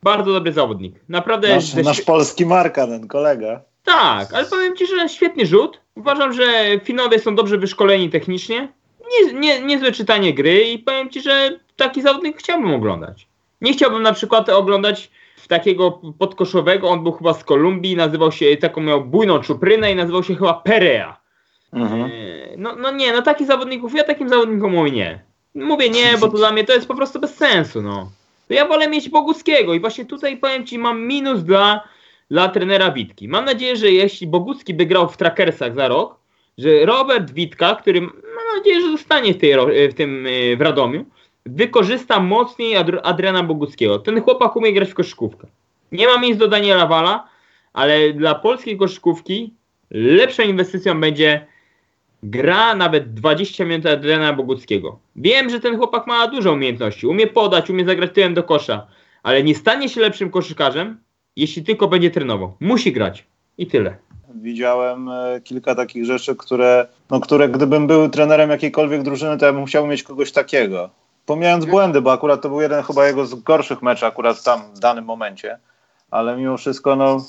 bardzo dobry zawodnik. Naprawdę. Nasz, nasz polski marka, ten kolega. Tak, ale powiem ci, że świetny rzut. Uważam, że Finowie są dobrze wyszkoleni technicznie nie, nie, niezłe czytanie gry i powiem Ci, że taki zawodnik chciałbym oglądać. Nie chciałbym na przykład oglądać takiego podkoszowego, on był chyba z Kolumbii, nazywał się, taką miał bujną czuprynę i nazywał się chyba Perea. Mhm. E, no, no nie, no takich zawodników, ja takim zawodnikom mówię nie. Mówię nie, bo to dla mnie to jest po prostu bez sensu, no. To ja wolę mieć Boguckiego i właśnie tutaj powiem Ci, mam minus dla, dla trenera Witki. Mam nadzieję, że jeśli Bogucki by grał w Trackersach za rok, że Robert Witka, który mam nadzieję, że zostanie w, tej, w tym e, w Radomiu, wykorzysta mocniej Adriana Boguckiego. Ten chłopak umie grać w koszykówkę. Nie mam nic do Daniela Wala, ale dla polskiej koszykówki lepszą inwestycją będzie gra nawet 20 minut Adriana Boguckiego. Wiem, że ten chłopak ma dużo umiejętności, umie podać, umie zagrać tyłem do kosza, ale nie stanie się lepszym koszykarzem, jeśli tylko będzie trenował. Musi grać. I tyle. Widziałem e, kilka takich rzeczy, które, no, które gdybym był trenerem jakiejkolwiek drużyny, to ja bym chciał mieć kogoś takiego. Pomijając błędy, bo akurat to był jeden chyba jego z gorszych meczów akurat tam w danym momencie, ale mimo wszystko, no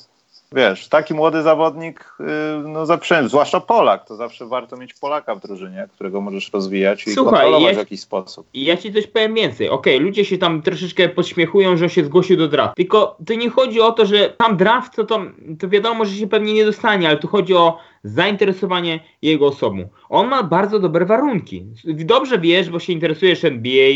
wiesz, taki młody zawodnik, yy, no zawsze, zwłaszcza Polak, to zawsze warto mieć Polaka w drużynie, którego możesz rozwijać i Słuchaj, kontrolować ja, w jakiś sposób. I ja ci coś powiem więcej. Okej, okay, ludzie się tam troszeczkę podśmiechują, że się zgłosił do draft. Tylko to nie chodzi o to, że tam draft, to, to, to wiadomo, że się pewnie nie dostanie, ale tu chodzi o zainteresowanie jego osobą. On ma bardzo dobre warunki. Dobrze wiesz, bo się interesujesz NBA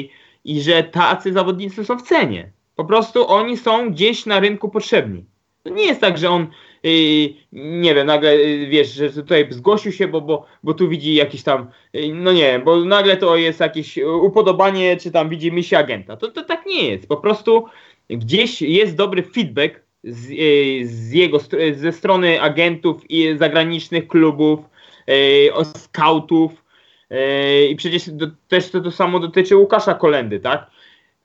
i że tacy zawodnicy są w cenie. Po prostu oni są gdzieś na rynku potrzebni. To nie jest tak, że on yy, nie wiem, nagle yy, wiesz, że tutaj zgłosił się, bo, bo, bo tu widzi jakiś tam, yy, no nie wiem, bo nagle to jest jakieś upodobanie, czy tam widzi misję agenta. To, to tak nie jest. Po prostu gdzieś jest dobry feedback z, yy, z jego, ze strony agentów i zagranicznych klubów, yy, scoutów. Yy, I przecież do, też to, to samo dotyczy Łukasza Kolendy, tak?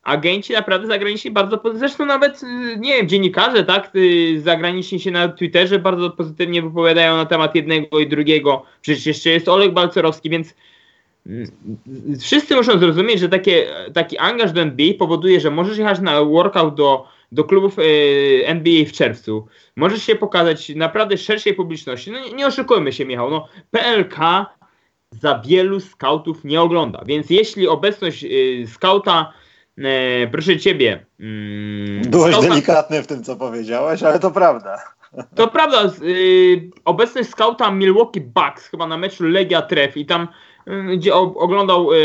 Agenci naprawdę zagraniczni bardzo, zresztą nawet, y, nie wiem, dziennikarze, tak, y, zagraniczni się na Twitterze bardzo pozytywnie wypowiadają na temat jednego i drugiego. Przecież jeszcze jest Oleg Balcerowski, więc mm, wszyscy muszą zrozumieć, że takie, taki angaż do NBA powoduje, że możesz jechać na workout do, do klubów y, NBA w czerwcu. Możesz się pokazać naprawdę szerszej publiczności. No nie, nie oszukujmy się, Michał, no PLK za wielu skautów nie ogląda, więc jeśli obecność skauta e, proszę ciebie. Mm, Byłeś skauta... delikatny w tym, co powiedziałeś, ale to prawda. To prawda. Y, obecność skauta Milwaukee Bucks chyba na meczu Legia Tref i tam y, gdzie o, oglądał y,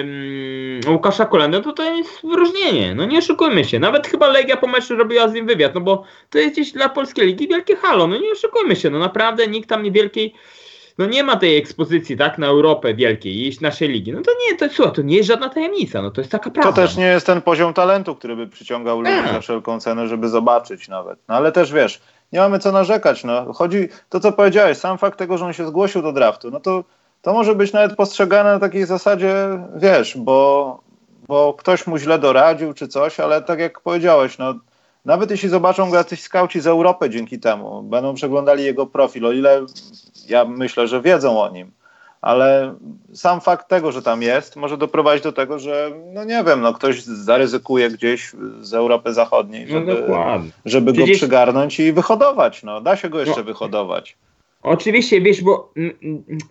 mm, Łukasza Kolendę, to to jest wyróżnienie. No nie oszukujmy się. Nawet chyba Legia po meczu robiła z nim wywiad, no bo to jest gdzieś dla polskiej ligi wielkie halo. No nie oszukujmy się. No naprawdę nikt tam niewielkiej no nie ma tej ekspozycji, tak, na Europę wielkiej, iść naszej ligi. No to nie, to, słuchaj, to nie jest żadna tajemnica, no to jest taka prawda. To też nie jest ten poziom talentu, który by przyciągał ludzi za wszelką cenę, żeby zobaczyć nawet. No ale też wiesz, nie mamy co narzekać, no. Chodzi, to co powiedziałeś, sam fakt tego, że on się zgłosił do draftu, no to, to może być nawet postrzegane na takiej zasadzie, wiesz, bo, bo ktoś mu źle doradził czy coś, ale tak jak powiedziałeś, no nawet jeśli zobaczą go jacyś skauci z Europy dzięki temu, będą przeglądali jego profil, o ile ja myślę, że wiedzą o nim, ale sam fakt tego, że tam jest, może doprowadzić do tego, że no nie wiem, no ktoś zaryzykuje gdzieś z Europy Zachodniej, żeby, no żeby go przygarnąć i wyhodować. No, da się go jeszcze no. wyhodować. Oczywiście, wiesz, bo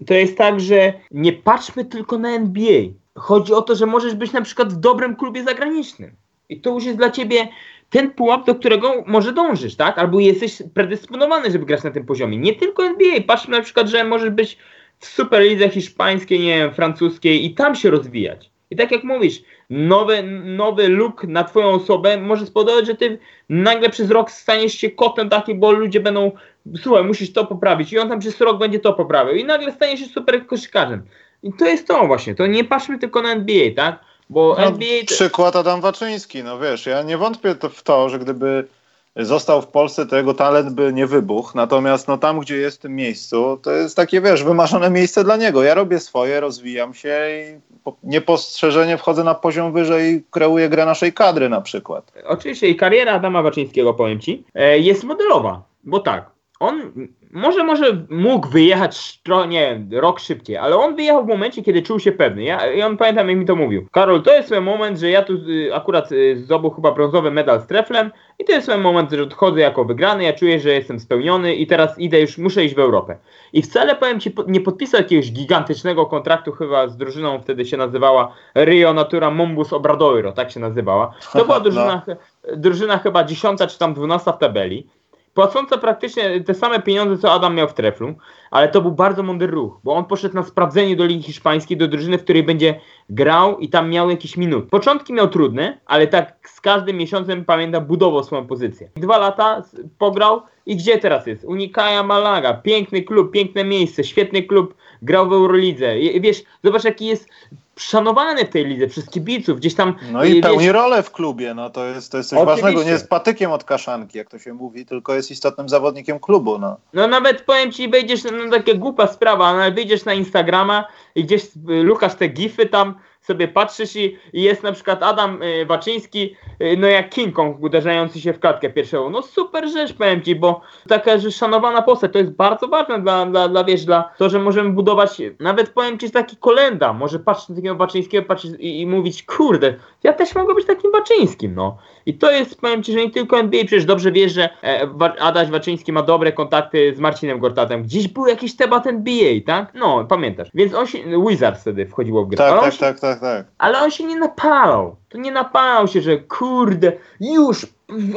to jest tak, że nie patrzmy tylko na NBA. Chodzi o to, że możesz być na przykład w dobrym klubie zagranicznym. I to już jest dla ciebie ten pułap, do którego może dążysz, tak? Albo jesteś predysponowany, żeby grać na tym poziomie. Nie tylko NBA. Patrz na przykład, że możesz być w Superlidze hiszpańskiej, nie wiem, francuskiej i tam się rozwijać. I tak jak mówisz, nowy, nowy look na twoją osobę może spowodować, że ty nagle przez rok staniesz się kotem takim, bo ludzie będą, słuchaj, musisz to poprawić i on tam przez rok będzie to poprawiał i nagle staniesz się super koszykarzem. I to jest to właśnie, to nie patrzmy tylko na NBA, tak? Bo no, NBA... Przykład Adam Waczyński, no wiesz, ja nie wątpię w to, że gdyby został w Polsce, to jego talent by nie wybuchł. Natomiast no, tam, gdzie jest w tym miejscu, to jest takie, wiesz, wymarzone miejsce dla niego. Ja robię swoje, rozwijam się i niepostrzeżenie wchodzę na poziom wyżej i kreuję grę naszej kadry na przykład. Oczywiście i kariera Adama Waczyńskiego, powiem ci, e, jest modelowa. Bo tak, on może, może mógł wyjechać nie rok szybciej, ale on wyjechał w momencie, kiedy czuł się pewny. Ja, I on pamiętam, jak mi to mówił. Karol, to jest ten moment, że ja tu y, akurat y, zdobył chyba brązowy medal z treflem i to jest ten moment, że odchodzę jako wygrany, ja czuję, że jestem spełniony i teraz idę już, muszę iść w Europę. I wcale, powiem Ci, nie podpisał jakiegoś gigantycznego kontraktu chyba z drużyną, wtedy się nazywała Rio Natura Mombus Obradoiro, tak się nazywała. To była drużyna, no. drużyna chyba dziesiąta czy tam dwunasta w tabeli płacąca praktycznie te same pieniądze, co Adam miał w treflu, ale to był bardzo mądry ruch, bo on poszedł na sprawdzenie do Ligi Hiszpańskiej, do drużyny, w której będzie grał i tam miał jakiś minut. Początki miał trudne, ale tak z każdym miesiącem, pamiętam, budował swoją pozycję. Dwa lata pograł i gdzie teraz jest? Unikaja Malaga, piękny klub, piękne miejsce, świetny klub, grał w Eurolidze. Wiesz, zobacz jaki jest szanowany w tej lidze przez kibiców, gdzieś tam... No i pełni rolę w klubie, no to jest, to jest coś Oczywiście. ważnego, nie jest patykiem od kaszanki, jak to się mówi, tylko jest istotnym zawodnikiem klubu, no. No nawet powiem ci, wejdziesz, no takie głupia sprawa, ale wyjdziesz na Instagrama i gdzieś y, lukasz te gify tam, sobie patrzysz i, jest na przykład Adam y, Waczyński, y, no jak King Kong uderzający się w klatkę pierwszego. No super rzecz, powiem ci, bo taka, że szanowana postać, to jest bardzo ważne dla, dla, dla wiesz, dla to, że możemy budować, nawet powiem ci, taki kolenda, może patrzeć na takiego Waczyńskiego patrzeć i, i mówić, kurde, ja też mogę być takim Waczyńskim, no. I to jest, powiem ci, że nie tylko NBA, przecież dobrze wiesz, że e, Adaś Waczyński ma dobre kontakty z Marcinem Gortatem. Gdzieś był jakiś temat NBA, tak? No, pamiętasz. Więc on się, Wizards wtedy wchodziło w grę. Tak, tak, się, tak, tak, tak. ale on się nie napalał. To nie napalał się, że kurde, już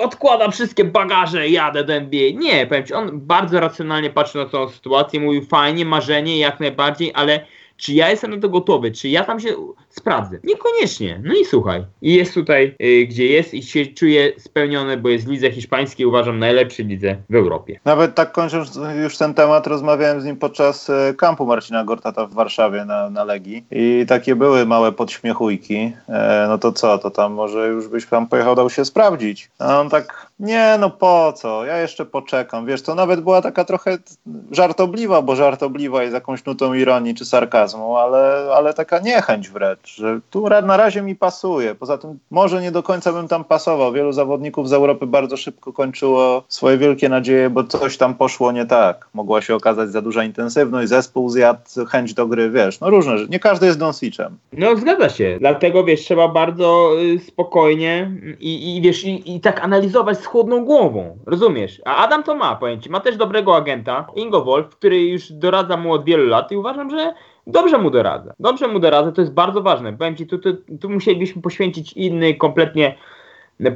odkładam wszystkie bagaże, jadę do NBA. Nie, powiem ci, on bardzo racjonalnie patrzy na tą sytuację, mówił fajnie, marzenie, jak najbardziej, ale czy ja jestem na to gotowy, czy ja tam się sprawdzę? Niekoniecznie. No i słuchaj, i jest tutaj, y, gdzie jest i się czuje spełniony, bo jest w lidze hiszpańskiej, uważam, najlepszej lidze w Europie. Nawet tak kończąc już ten temat, rozmawiałem z nim podczas e, kampu Marcina Gortata w Warszawie na, na Legii i takie były małe podśmiechujki. E, no to co, to tam może już byś tam pojechał, dał się sprawdzić. A on tak, nie no po co, ja jeszcze poczekam. Wiesz, to nawet była taka trochę żartobliwa, bo żartobliwa jest jakąś nutą ironii czy sarkazmu, ale, ale taka niechęć wręcz, że tu na razie mi pasuje. Poza tym może nie do końca bym tam pasował. Wielu zawodników z Europy bardzo szybko kończyło swoje wielkie nadzieje, bo coś tam poszło nie tak. Mogła się okazać za duża intensywność, zespół zjadł chęć do gry, wiesz, no różne rzeczy. Nie każdy jest Donsicem. No zgadza się, dlatego wiesz, trzeba bardzo y, spokojnie i, i wiesz, i, i tak analizować z chłodną głową, rozumiesz? A Adam to ma, powiem ma też dobrego agenta, Ingo Wolf, który już doradza mu od wielu lat i uważam, że dobrze mu doradza. Dobrze mu doradza, to jest bardzo ważne. Powiem ci, tu, tu, tu musielibyśmy poświęcić inny kompletnie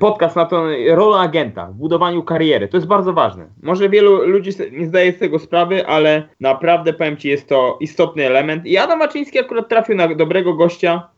podcast na to rolę agenta w budowaniu kariery. To jest bardzo ważne. Może wielu ludzi nie zdaje z tego sprawy, ale naprawdę powiem Ci, jest to istotny element. I Adam Maczyński akurat trafił na dobrego gościa,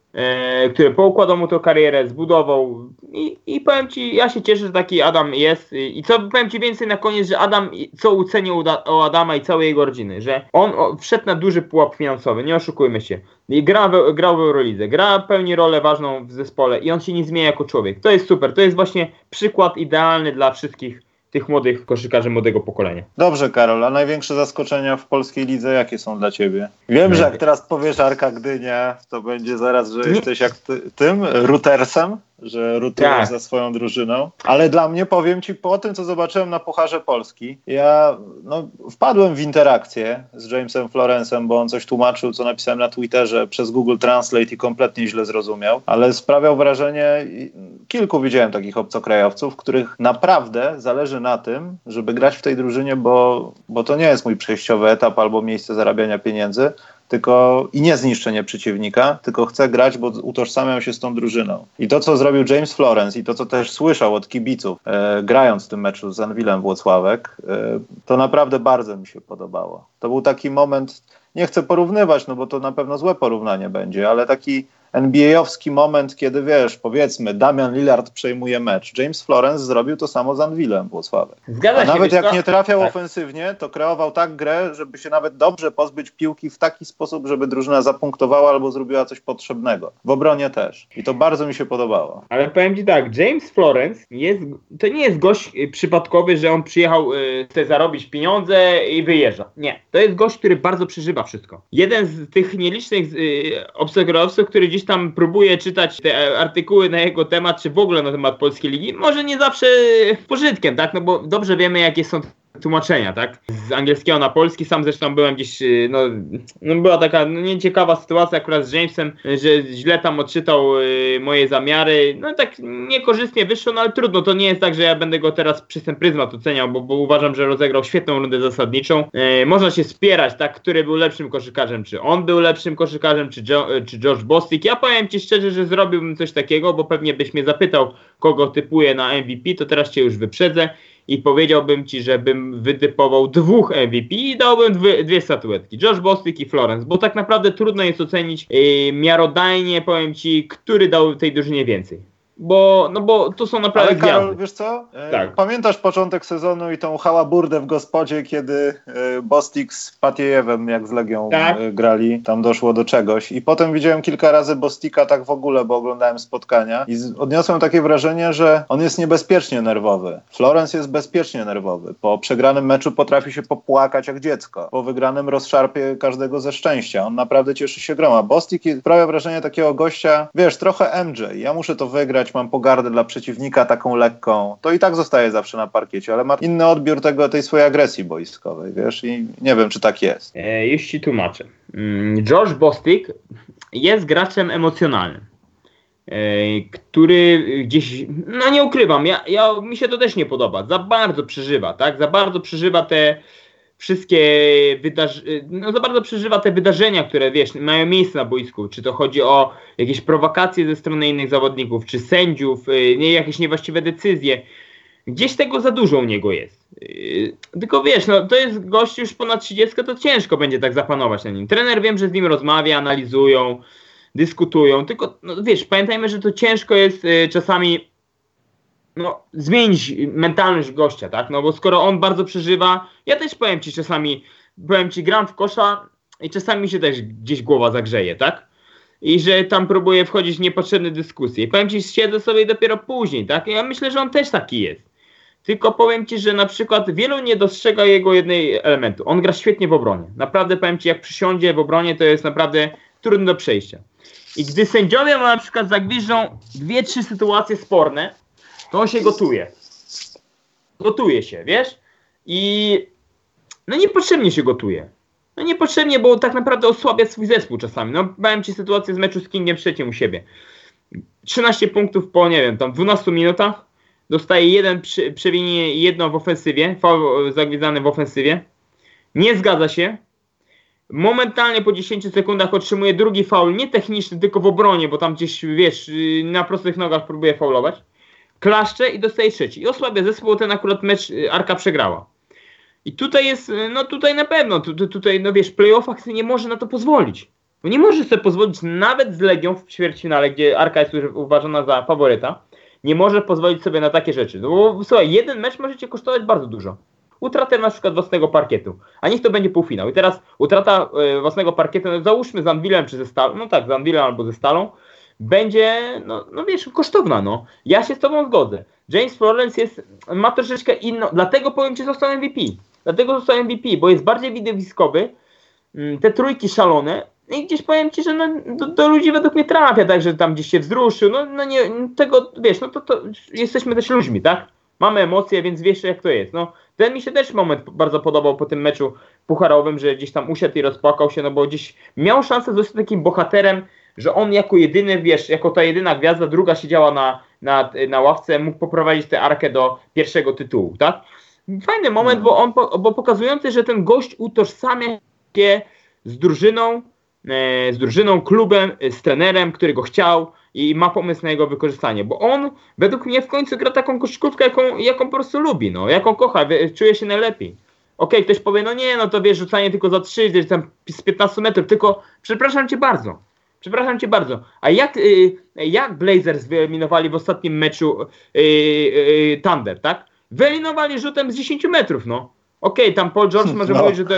który poukładał mu tę karierę, zbudował i, i powiem Ci, ja się cieszę, że taki Adam jest i, co powiem Ci więcej na koniec, że Adam, co ucenił u Da- o Adama i całej jego rodziny, że on o, wszedł na duży pułap finansowy, nie oszukujmy się. I gra w, grał w Eurolidze, gra pełni rolę ważną w zespole i on się nie zmienia jako człowiek. To jest super, to jest właśnie przykład idealny dla wszystkich tych młodych koszykarzy młodego pokolenia. Dobrze, Karol, a największe zaskoczenia w polskiej lidze jakie są dla ciebie? Wiem, że jak teraz powiesz Arka Gdynia, to będzie zaraz, że jesteś jak ty, tym, Rutersem, że rutujesz Tak. za swoją drużyną. Ale dla mnie, powiem ci, po tym, co zobaczyłem na Pucharze Polski, ja no, wpadłem w interakcję z Jamesem Florencem, bo on coś tłumaczył, co napisałem na Twitterze przez Google Translate i kompletnie źle zrozumiał, ale sprawiał wrażenie, kilku widziałem takich obcokrajowców, których naprawdę zależy na tym, żeby grać w tej drużynie, bo, bo to nie jest mój przejściowy etap albo miejsce zarabiania pieniędzy, tylko i nie zniszczenie przeciwnika, tylko chcę grać, bo utożsamiam się z tą drużyną. I to, co zrobił James Florence i to, co też słyszał od kibiców, e, grając w tym meczu z Anwilem Włocławek, e, to naprawdę bardzo mi się podobało. To był taki moment, nie chcę porównywać, no bo to na pewno złe porównanie będzie, ale taki NBA-owski moment, kiedy wiesz, powiedzmy, Damian Lillard przejmuje mecz. James Florence zrobił to samo z Anwilem Włocławek. Zgadza A się. nawet jak co? nie trafiał Tak. ofensywnie, to kreował tak grę, żeby się nawet dobrze pozbyć piłki w taki sposób, żeby drużyna zapunktowała albo zrobiła coś potrzebnego. W obronie też. I to bardzo mi się podobało. Ale powiem Ci tak, James Florence jest, to nie jest gość y, przypadkowy, że on przyjechał, y, chce zarobić pieniądze i wyjeżdża. Nie. To jest gość, który bardzo przeżywa wszystko. Jeden z tych nielicznych y, obcokrajowców, który gdzieś tam próbuje czytać te artykuły na jego temat, czy w ogóle na temat polskiej ligi, może nie zawsze pożytkiem, tak? No bo dobrze wiemy, jakie są tłumaczenia, tak? Z angielskiego na polski, sam zresztą byłem gdzieś, y, no, no była taka no, nieciekawa sytuacja akurat z Jamesem, że źle tam odczytał y, moje zamiary, no tak niekorzystnie wyszło, no ale trudno, to nie jest tak, że ja będę go teraz przez ten pryzmat oceniał, bo, bo uważam, że rozegrał świetną rundę zasadniczą. Y, można się spierać, tak, który był lepszym koszykarzem, czy on był lepszym koszykarzem, czy, jo, y, czy George Bostic. Ja powiem Ci szczerze, że zrobiłbym coś takiego, bo pewnie byś mnie zapytał, kogo typuję na MVP, to teraz Cię już wyprzedzę i powiedziałbym ci, żebym wytypował dwóch MVP i dałbym dwie, dwie statuetki, Josh Bostic i Florence, bo tak naprawdę trudno jest ocenić yy, miarodajnie, powiem ci, który dał tej drużynie więcej. Bo, no bo to są naprawdę Ale Karol, wiesz co? E, Tak. Pamiętasz początek sezonu i tą hałaburdę w gospodzie, kiedy e, Bostik z Patiejewem, jak z Legią Tak. e, grali, tam doszło do czegoś. I potem widziałem kilka razy Bostika tak w ogóle, bo oglądałem spotkania i odniosłem takie wrażenie, że on jest niebezpiecznie nerwowy. Florence jest bezpiecznie nerwowy. Po przegranym meczu potrafi się popłakać jak dziecko. Po wygranym rozszarpie każdego ze szczęścia. On naprawdę cieszy się groma. Bostik sprawia wrażenie takiego gościa, wiesz, trochę MJ. Ja muszę to wygrać, mam pogardę dla przeciwnika taką lekką. To i tak zostaje zawsze na parkiecie, ale ma inny odbiór tego, tej swojej agresji boiskowej, wiesz, i nie wiem, czy tak jest. E, już ci tłumaczę. Mm, George Bostic jest graczem emocjonalnym, e, który gdzieś, no nie ukrywam, ja, ja, mi się to też nie podoba, za bardzo przeżywa, tak, za bardzo przeżywa te wszystkie wydarzenia, no za bardzo przeżywa te wydarzenia, które wiesz, mają miejsce na boisku, czy to chodzi o jakieś prowokacje ze strony innych zawodników, czy sędziów, y, nie, jakieś niewłaściwe decyzje, gdzieś tego za dużo u niego jest. Yy, Tylko wiesz, no to jest gość już ponad 30, to ciężko będzie tak zapanować na nim. Trener wiem, że z nim rozmawia, analizują, dyskutują, tylko no, wiesz, pamiętajmy, że to ciężko jest y, czasami no, zmienić mentalność gościa, tak? No bo skoro on bardzo przeżywa, ja też powiem ci czasami, powiem ci, gram w kosza i czasami mi się też gdzieś głowa zagrzeje, tak? I że tam próbuję wchodzić w niepotrzebne dyskusje. I powiem ci, siedzę sobie dopiero później, tak? Ja myślę, że on też taki jest. Tylko powiem ci, że na przykład wielu nie dostrzega jego jednej elementu. On gra świetnie w obronie. Naprawdę powiem ci, jak przysiądzie w obronie, to jest naprawdę trudne do przejścia. I gdy sędziowie na przykład zagwiżdżą dwie, trzy sytuacje sporne, to on się gotuje. Gotuje się, wiesz? I no niepotrzebnie się gotuje. No niepotrzebnie, bo tak naprawdę osłabia swój zespół czasami. No powiem ci sytuację z meczu z Kingiem trzecim u siebie. 13 punktów po, nie wiem, tam 12 minutach. Dostaje jeden przy, jedno w ofensywie, faul zagwizdany w ofensywie. Nie zgadza się. Momentalnie po 10 sekundach otrzymuje drugi faul, nie techniczny, tylko w obronie, bo tam gdzieś, wiesz, na prostych nogach próbuje faulować. Klaszcze i dostaje trzeci. I osłabia zespół, ten akurat mecz yy, Arka przegrała. I tutaj jest, yy, no tutaj na pewno, tu, tu, tutaj, no wiesz, w playoffach nie może na to pozwolić. Bo nie może sobie pozwolić nawet z Legią w ćwierćfinale, gdzie Arka jest uważana za faworyta, nie może pozwolić sobie na takie rzeczy. No bo słuchaj, jeden mecz może cię kosztować bardzo dużo. Utratę na przykład własnego parkietu, a niech to będzie półfinał. I teraz utrata e, własnego parkietu, no załóżmy z Anvilem czy ze Stalą, no tak, z Anvilem albo ze Stalą, będzie, no, no wiesz, kosztowna, no. Ja się z tobą zgodzę. James Florence jest, ma troszeczkę inną, dlatego powiem ci, został MVP. Dlatego został MVP, bo jest bardziej widowiskowy, mm, te trójki szalone, i gdzieś powiem ci, że no, do, do ludzi według mnie trafia, tak, że tam gdzieś się wzruszył, no, no nie, tego, wiesz, no to, to jesteśmy też ludźmi, tak? Mamy emocje, więc wiesz jak to jest, no. Ten mi się też moment bardzo podobał po tym meczu pucharowym, że gdzieś tam usiadł i rozpłakał się, no bo gdzieś miał szansę zostać takim bohaterem, że on jako jedyny, wiesz, jako ta jedyna gwiazda, druga siedziała na, na, na ławce, mógł poprowadzić tę arkę do pierwszego tytułu, tak? Fajny moment, bo on, bo pokazujący, że ten gość utożsamia się z drużyną, e, z drużyną, klubem, e, z trenerem, który go chciał i ma pomysł na jego wykorzystanie, bo on według mnie w końcu gra taką koszykówkę, jaką, jaką po prostu lubi, no, jaką kocha, czuje się najlepiej. Okej, ktoś powie, no nie, no to wiesz, rzucanie tylko za 3, gdzieś tam z 15 metrów, tylko przepraszam cię bardzo, przepraszam cię bardzo, a jak, y, jak Blazers wyeliminowali w ostatnim meczu y, y, Thunder, tak? Wyeliminowali rzutem z 10 metrów, no. Okej, tam Paul George może No. mówić, że to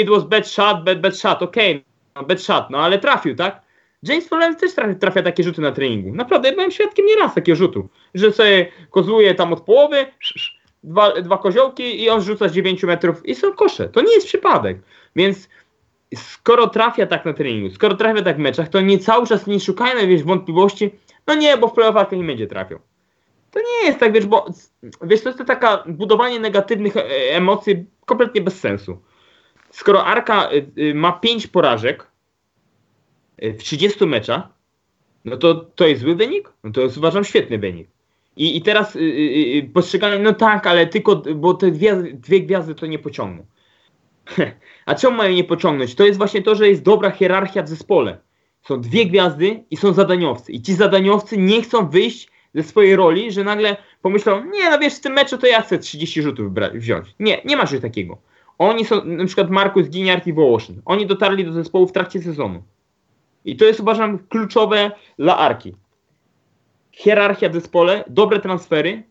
it was bad shot, bad, bad shot, okej, no, bad shot, no ale trafił, tak? James Florence też trafia, trafia takie rzuty na treningu. Naprawdę, ja byłem świadkiem nieraz takiego rzutu, że sobie kozłuje tam od połowy, dwa, dwa koziołki i on rzuca z 9 metrów i są kosze. To nie jest przypadek. Więc skoro trafia tak na treningu, skoro trafia tak w meczach, to nie cały czas nie szukajmy wiesz, wątpliwości, no nie, bo w playoffach nie będzie trafiał. To nie jest tak, wiesz, bo wiesz, to jest to taka budowanie negatywnych e, emocji kompletnie bez sensu. Skoro Arka y, y, ma 5 porażek w 30 meczach, no to to jest zły wynik? No to jest uważam świetny wynik. I, i teraz y, y, y, postrzeganie, no tak, ale tylko, bo te dwie, dwie gwiazdy to nie pociągną. A czemu mają nie pociągnąć? To jest właśnie to, że jest dobra hierarchia w zespole. Są dwie gwiazdy i są zadaniowcy. I ci zadaniowcy nie chcą wyjść ze swojej roli, że nagle pomyślą, nie no wiesz, w tym meczu to ja chcę 30 rzutów wziąć. Nie, nie ma czegoś takiego. Oni są, na przykład Markus Giniart i Wołoszyn. Oni dotarli do zespołu w trakcie sezonu. I to jest uważam kluczowe dla Arki. hierarchia w zespole, dobre transfery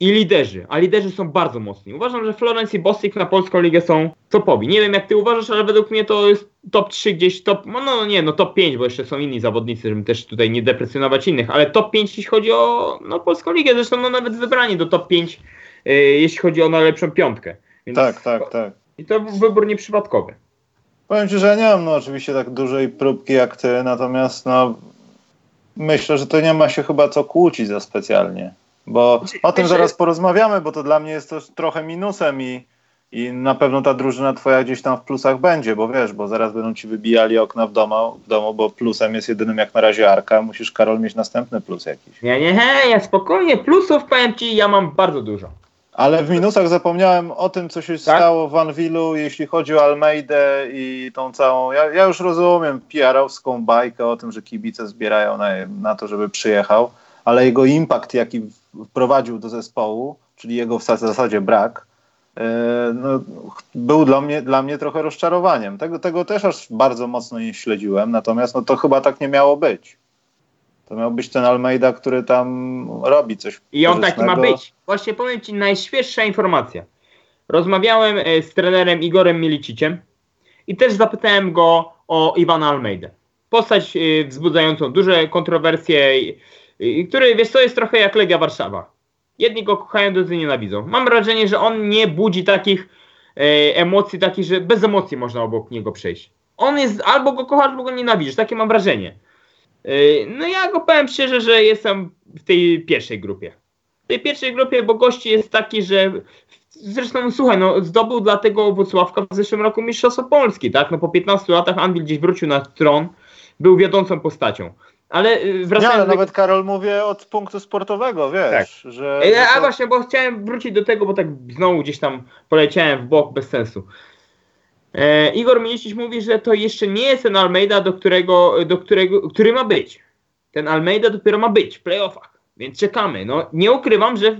i liderzy, a liderzy są bardzo mocni. Uważam, że Florence i Bostik na polską ligę są topowi. Nie wiem jak ty uważasz, ale według mnie to jest top 3 gdzieś, top, no, no nie, no top 5, bo jeszcze są inni zawodnicy, żeby też tutaj nie deprecjonować innych, ale top 5 jeśli chodzi o no, polską ligę, zresztą no, nawet wybrani do top 5 yy, jeśli chodzi o najlepszą piątkę. Więc tak, tak, tak. I to wybór nieprzypadkowy. Powiem Ci, że ja nie mam no, oczywiście tak dużej próbki jak Ty, natomiast no, myślę, że to nie ma się chyba co kłócić za specjalnie. Bo znaczy, o tym zaraz porozmawiamy, bo to dla mnie jest to trochę minusem i, i na pewno ta drużyna twoja gdzieś tam w plusach będzie, bo wiesz, bo zaraz będą ci wybijali okna w domu, w domu bo plusem jest jedynym jak na razie Arka. Musisz, Karol, mieć następny plus jakiś. Nie, nie, nie, ja spokojnie, plusów powiem ci, ja mam bardzo dużo. Ale w minusach zapomniałem o tym, co się tak? stało w Anwilu, jeśli chodzi o Almeidę i tą całą. Ja, ja już rozumiem PR-owską bajkę o tym, że kibice zbierają na, na to, żeby przyjechał, ale jego impact, jaki wprowadził do zespołu, czyli jego w zasadzie brak, e, no, był dla mnie, dla mnie trochę rozczarowaniem. Tego, tego też aż bardzo mocno nie śledziłem, natomiast no, to chyba tak nie miało być. To miał być ten Almeida, który tam robi coś. I on taki ma być. Właśnie powiem Ci najświeższa informacja. Rozmawiałem e, z trenerem Igorem Miliciciem i też zapytałem go o Iwana Almeidę. Postać e, wzbudzającą duże kontrowersje, który, wiesz, to jest trochę jak Legia Warszawa. Jedni go kochają, drudzy nienawidzą. Mam wrażenie, że on nie budzi takich e, emocji, takich, że bez emocji można obok niego przejść. On jest, albo go kochasz, albo go nienawidzisz. Takie mam wrażenie. E, no ja go powiem szczerze, że jestem w tej pierwszej grupie. W tej pierwszej grupie, bo gości jest taki, że zresztą słuchaj, no zdobył dla tego Włocławka w zeszłym roku Mistrzostwo Polski, tak? No po 15 latach Anwil gdzieś wrócił na tron, był wiodącą postacią. Ale y, wracając... Nie, ale nawet Karol mówię od punktu sportowego, wiesz, tak. że... A właśnie, bo chciałem wrócić do tego, bo tak znowu gdzieś tam poleciałem w bok bez sensu. E, Igor Milicic mówi, że to jeszcze nie jest ten Almeida, do którego, do którego, który ma być. Ten Almeida dopiero ma być w playoffach, więc czekamy. No, nie ukrywam, że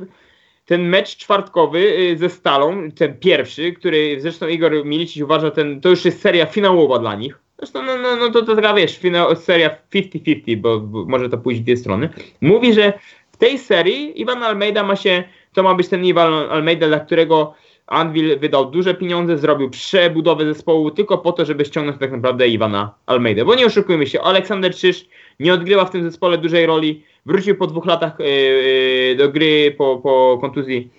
ten mecz czwartkowy y, ze Stalą, ten pierwszy, który zresztą Igor Milicic uważa, ten, to już jest seria finałowa dla nich. Zresztą, no, no, no to, to taka, wiesz, finał, seria 50-50, bo, bo, może to pójść w dwie strony. Mówi, że w tej serii Iwan Almeida ma się, to ma być ten Iwan Almeida, dla którego Anvil wydał duże pieniądze, zrobił przebudowę zespołu tylko po to, żeby ściągnąć tak naprawdę Iwana Almeida. Bo nie oszukujmy się, Aleksander Czyż nie odgrywa w tym zespole dużej roli. Wrócił po dwóch latach yy, do gry po, po kontuzji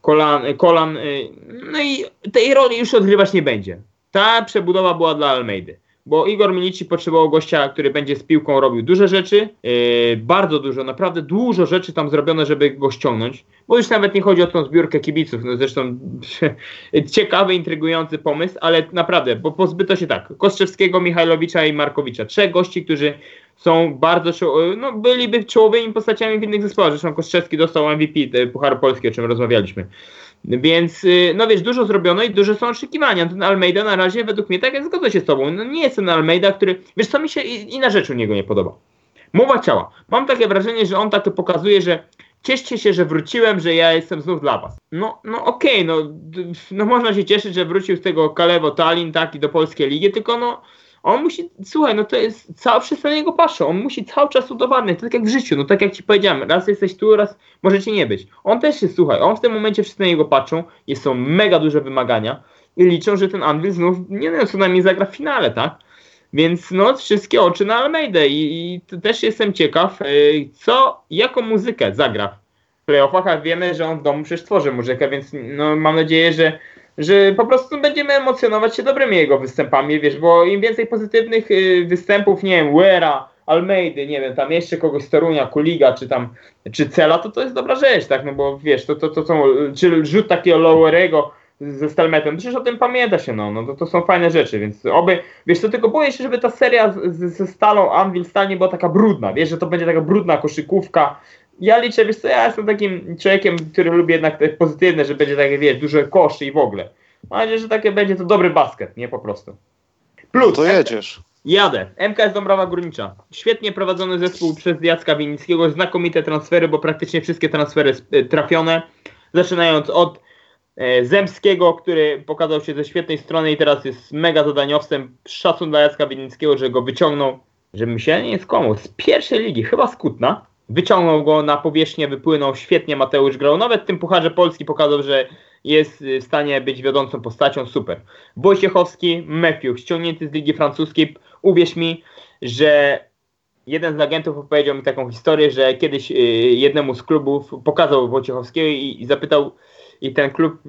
kolan. kolan yy, no i tej roli już odgrywać nie będzie. Ta przebudowa była dla Almeidy bo Igor Milici potrzebował gościa, który będzie z piłką robił duże rzeczy, yy, bardzo dużo, naprawdę dużo rzeczy tam zrobione, żeby go ściągnąć, bo już nawet nie chodzi o tą zbiórkę kibiców, no zresztą ciekawy, intrygujący pomysł, ale naprawdę, bo pozbyto się tak, Kostrzewskiego, Michajlowicza i Markowicza, trzech gości, którzy są bardzo, no byliby czołowymi postaciami w innych zespołach, zresztą Kostrzewski dostał MVP Puchar Polski, o czym rozmawialiśmy. Więc, y, no wiesz, dużo zrobiono i duże są oczekiwania. Ten Almeida na razie, według mnie, tak jak zgodzę się z tobą, no nie jest ten Almeida, który, wiesz, co mi się inna rzecz u niego nie podoba. Mowa ciała. Mam takie wrażenie, że on tak to pokazuje, że cieszcie się, że wróciłem, że ja jestem znów dla was. No, no okej, okay, no, no można się cieszyć, że wrócił z tego Kalewo Tallinn, tak, i do polskiej ligi, tylko no, on musi, słuchaj, no to jest, cały wszyscy na niego patrzą, on musi cały czas udowadniać, tak jak w życiu, no tak jak ci powiedziałem, raz jesteś tu, raz możecie nie być. On też jest, słuchaj, on w tym momencie wszyscy na niego patrzą, jest są mega duże wymagania i liczą, że ten Anvil znów, nie wiem, co najmniej zagra w finale, tak? Więc no, wszystkie oczy na Almeidę i, i też jestem ciekaw, yy, co, jaką muzykę zagra w playoffach, a wiemy, że on w domu przecież tworzy muzykę, więc no, mam nadzieję, że że po prostu będziemy emocjonować się dobrymi jego występami, wiesz, bo im więcej pozytywnych y, występów, nie wiem, Uera, Almeidy, nie wiem, tam jeszcze kogoś z Torunia, Kuliga, czy tam, czy Cela, to to jest dobra rzecz, tak, no bo wiesz, to, to, to są, czy rzut takiego Lowerego ze Stalmetem, przecież o tym pamięta się, no, no to, to są fajne rzeczy, więc oby, wiesz, to tylko boję się, żeby ta seria ze Stalą, Anvil, Stal nie była taka brudna, wiesz, że to będzie taka brudna koszykówka, ja liczę, wiesz co, ja jestem takim człowiekiem, który lubi jednak te pozytywne, że będzie takie, wiesz, duże koszy i w ogóle. Mam nadzieję, że takie będzie to dobry basket, nie po prostu. Plus, to jedziesz. Jadę. MKS Dąbrowa Górnicza. Świetnie prowadzony zespół przez Jacka Winickiego. Znakomite transfery, bo praktycznie wszystkie transfery e, trafione. Zaczynając od e, Zemskiego, który pokazał się ze świetnej strony i teraz jest mega zadaniowcem. Szacun dla Jacka Winickiego, że go wyciągnął, żebym się nie skłamał, z pierwszej ligi, chyba z Kutna wyciągnął go na powierzchnię, wypłynął świetnie Mateusz grał. Nawet w tym Pucharze Polski pokazał, że jest w stanie być wiodącą postacią, super. Wojciechowski, Matthew, ściągnięty z Ligi Francuskiej, uwierz mi, że jeden z agentów opowiedział mi taką historię, że kiedyś y, jednemu z klubów pokazał Wojciechowskiego i, zapytał i ten klub,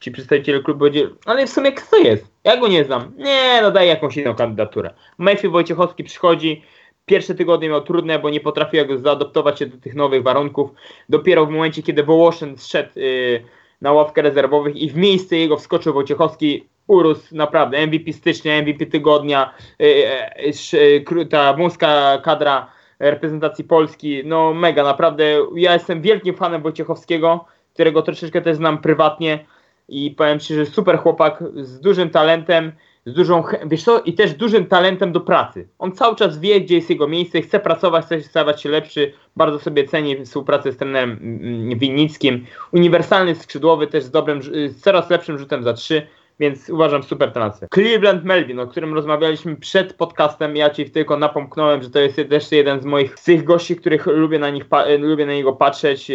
ci przedstawiciele klubu powiedzieli, ale w sumie kto jest? Ja go nie znam. Nie, no daj jakąś inną kandydaturę. Matthew Wojciechowski przychodzi, pierwsze tygodnie miał trudne, bo nie potrafił zaadoptować się do tych nowych warunków. Dopiero w momencie, kiedy Wołoszyn zszedł yy, na ławkę rezerwowych i w miejsce jego wskoczył Wojciechowski, urósł naprawdę MVP stycznia, MVP tygodnia, yy, yy, ta wąska kadra reprezentacji Polski, no mega, naprawdę, ja jestem wielkim fanem Wojciechowskiego, którego troszeczkę też znam prywatnie i powiem Ci, że super chłopak z dużym talentem, z dużą, wiesz co, i też dużym talentem do pracy. On cały czas wie, gdzie jest jego miejsce, chce pracować, chce stawać się lepszy, bardzo sobie ceni współpracę z trenerem mm, mm, Winnickim. Uniwersalny skrzydłowy, też z dobrym, z coraz lepszym rzutem za trzy, więc uważam super transfer. Cleveland Melvin, o którym rozmawialiśmy przed podcastem, ja Ci tylko napomknąłem, że to jest też jeden z moich z tych gości, których lubię na, nich, lubię na niego patrzeć.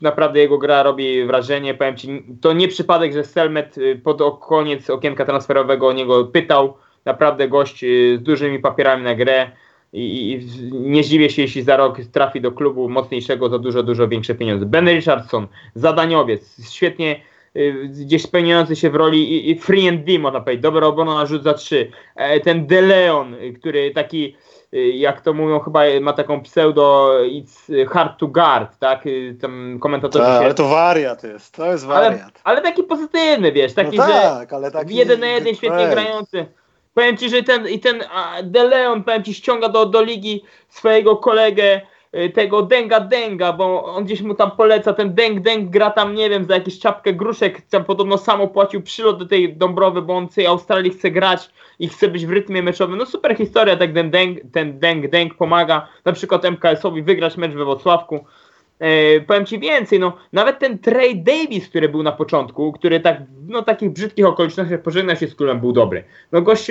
Naprawdę jego gra robi wrażenie. Powiem ci, to nie przypadek, że Selmet y, pod koniec okienka transferowego o niego pytał. Naprawdę gość y, z dużymi papierami na grę i, nie zdziwię się, jeśli za rok trafi do klubu mocniejszego za dużo, dużo większe pieniądze. Ben Richardson, zadaniowiec, świetnie y, gdzieś spełniający się w roli i, free and D, można powiedzieć, dobra obrona na rzut za trzy. E, ten De Leon, który taki jak to mówią, chyba ma taką pseudo it's hard to guard, tak? Y, tam komentatorzy Ta, się... Ale to wariat jest, to jest wariat. Ale, ale taki pozytywny, wiesz, taki, no tak, że ale taki... jeden na jeden świetnie grający. Powiem ci, że ten, i ten De Leon, powiem ci, ściąga do, do ligi swojego kolegę, Y, tego Denga Denga, bo on gdzieś mu tam poleca, ten Deng Deng gra tam, nie wiem, za jakieś czapkę gruszek, tam podobno sam opłacił przylot do tej Dąbrowy, bo on w tej Australii chce grać i chce być w rytmie meczowym. No super historia, tak ten Deng, ten Deng Deng pomaga na przykład MKS-owi wygrać mecz we Wrocławku. E, powiem Ci więcej, no nawet ten Trey Davis, który był na początku, który tak, no takich brzydkich okolicznościach pożegnał się z klubem, był dobry. No gość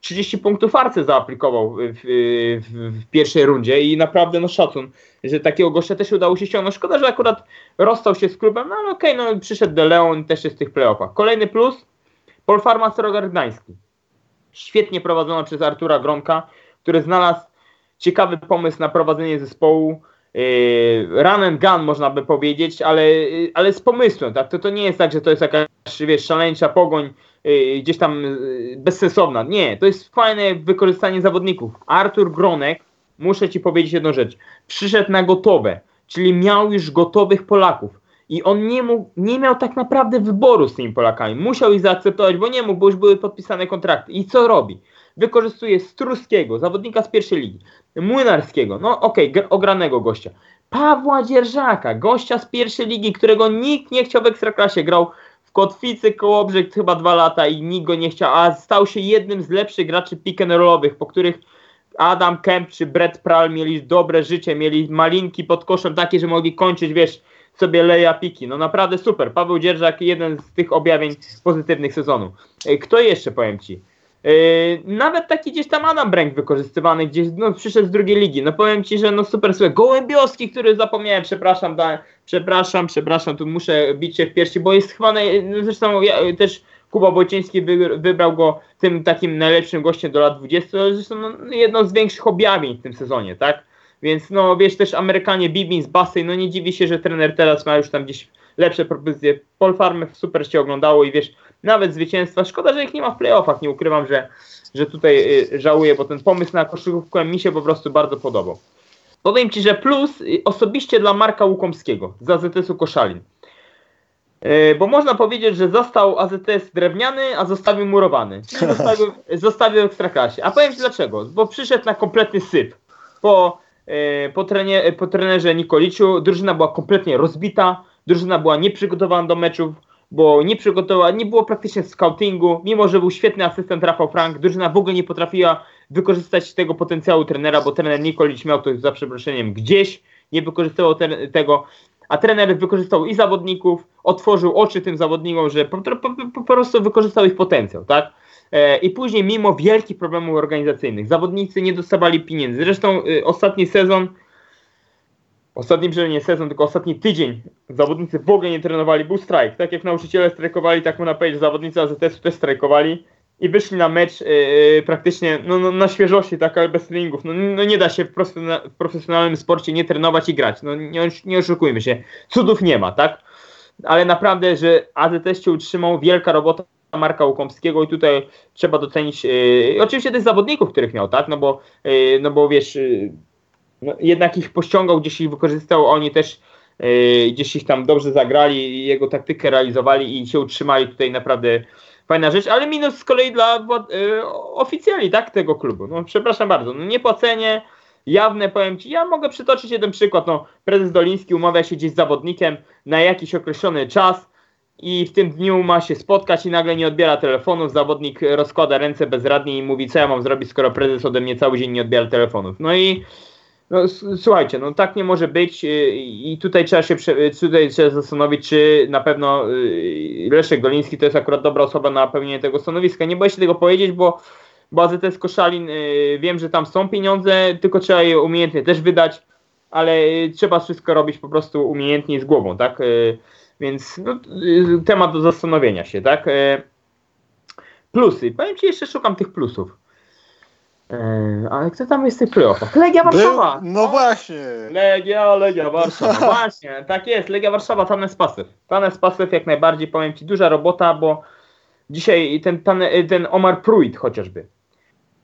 30 punktów arce zaaplikował w, w, w, pierwszej rundzie i naprawdę no szacun, że takiego gościa też udało się ściągnąć. Szkoda, że akurat rozstał się z klubem, no ale okej, okay, no przyszedł De Leon też jest w tych playoffach. Kolejny plus, Polfarma Srogar Gdański. Świetnie prowadzona przez Artura Gronka, który znalazł ciekawy pomysł na prowadzenie zespołu, run and gun można by powiedzieć, ale, yy, ale z pomysłem, tak? To, to nie jest tak, że to jest jakaś, wiesz, szaleńcza pogoń yy, gdzieś tam bezsensowna. Nie, to jest fajne wykorzystanie zawodników. Artur Gronek, muszę ci powiedzieć jedną rzecz, przyszedł na gotowe, czyli miał już gotowych Polaków. I on nie, mógł, nie miał tak naprawdę wyboru z tymi Polakami. Musiał ich zaakceptować, bo nie mógł, bo już były podpisane kontrakty. I co robi? Wykorzystuje Struskiego, zawodnika z pierwszej ligi, Młynarskiego, no okej, okay, ogranego gościa, Pawła Dzierżaka, gościa z pierwszej ligi, którego nikt nie chciał w Ekstraklasie, grał w Kotwicy Kołobrzeg chyba dwa lata i nikt go nie chciał, a stał się jednym z lepszych graczy pick and rollowych, po których Adam Kemp czy Brett Pral mieli dobre życie, mieli malinki pod koszem takie, że mogli kończyć, wiesz, sobie leja piki. No naprawdę super. Paweł Dzierżak, jeden z tych objawień pozytywnych sezonu. Kto jeszcze, powiem Ci? Yy, nawet taki gdzieś tam Adam Bręk wykorzystywany, gdzieś no, przyszedł z drugiej ligi. No powiem ci, że no super super. Gołębioski, który zapomniałem, przepraszam, da, przepraszam, przepraszam, tu muszę bić się w piersi, bo jest chyba, naj, no zresztą ja, też Kuba Wojciński wy, wybrał go tym takim najlepszym gościem do lat 20, zresztą no, jedno z większych objawień w tym sezonie, tak? Więc no wiesz, też Amerykanie Bibins, Bassey, no nie dziwi się, że trener teraz ma już tam gdzieś lepsze propozycje. Paul Farmer super się oglądało i wiesz, nawet zwycięstwa. Szkoda, że ich nie ma w playoffach. Nie ukrywam, że, że tutaj y, żałuję, bo ten pomysł na koszykówkę mi się po prostu bardzo podobał. Powiem Ci, że plus y, osobiście dla Marka Łukomskiego z AZS-u Koszalin. Y, bo można powiedzieć, że został AZS drewniany, a zostawił murowany. Czyli zostawił, zostawił ekstraklasie. A powiem Ci dlaczego. Bo przyszedł na kompletny syp. Po, po, trenie, po trenerze Nikoliciu drużyna była kompletnie rozbita, drużyna była nieprzygotowana do meczów, bo nie przygotowała, nie było praktycznie scoutingu, mimo że był świetny asystent Rafał Frank, drużyna w ogóle nie potrafiła wykorzystać tego potencjału trenera, bo trener Nikolic miał to za przeproszeniem gdzieś, nie wykorzystywał te, tego, a trener wykorzystał i zawodników, otworzył oczy tym zawodnikom, że po, po, po prostu wykorzystał ich potencjał, tak? E, I później, mimo wielkich problemów organizacyjnych, zawodnicy nie dostawali pieniędzy. Zresztą y, ostatni sezon ostatni przynajmniej nie sezon, tylko ostatni tydzień zawodnicy w ogóle nie trenowali, był strajk. Tak jak nauczyciele strajkowali, tak można powiedzieć, zawodnicy AZS-u też strajkowali i wyszli na mecz yy, praktycznie no, no, na świeżości, tak, ale bez treningów. No, no nie da się w, w, profesjonalnym sporcie nie trenować i grać. No nie, nie oszukujmy się, cudów nie ma, tak? Ale naprawdę, że AZS się utrzymał, wielka robota Marka Łukomskiego i tutaj trzeba docenić yy, oczywiście tych zawodników, których miał, tak? No bo, yy, no bo wiesz, no, jednak ich pościągał, gdzieś ich wykorzystał, oni też yy, gdzieś ich tam dobrze zagrali, jego taktykę realizowali i się utrzymali tutaj naprawdę fajna rzecz, ale minus z kolei dla yy, oficjali, tak, tego klubu. No przepraszam bardzo, no niepłacenie, jawne, powiem Ci, ja mogę przytoczyć jeden przykład, no prezes Doliński umawia się gdzieś z zawodnikiem na jakiś określony czas, i w tym dniu ma się spotkać i nagle nie odbiera telefonów. Zawodnik rozkłada ręce bezradnie i mówi, co ja mam zrobić, skoro prezes ode mnie cały dzień nie odbiera telefonów. No i no, słuchajcie, no tak nie może być y, i tutaj trzeba się tutaj trzeba zastanowić, czy na pewno y, Leszek Goliński to jest akurat dobra osoba na pełnienie tego stanowiska. Nie boję się tego powiedzieć, bo, bo AZS Koszalin y, wiem, że tam są pieniądze, tylko trzeba je umiejętnie też wydać, ale trzeba wszystko robić po prostu umiejętnie z głową, tak? Więc no, temat do zastanowienia się, tak? Plusy. Powiem Ci, jeszcze szukam tych plusów. Eee, ale kto tam jest w tych playoffach? Legia Warszawa! Był, no właśnie! Legia, Legia Warszawa. właśnie, tak jest, Legia Warszawa, Tanes Pasyw. Tanes Pasyw jak najbardziej, powiem Ci, duża robota, bo dzisiaj ten, ten, ten Omar Pruitt chociażby.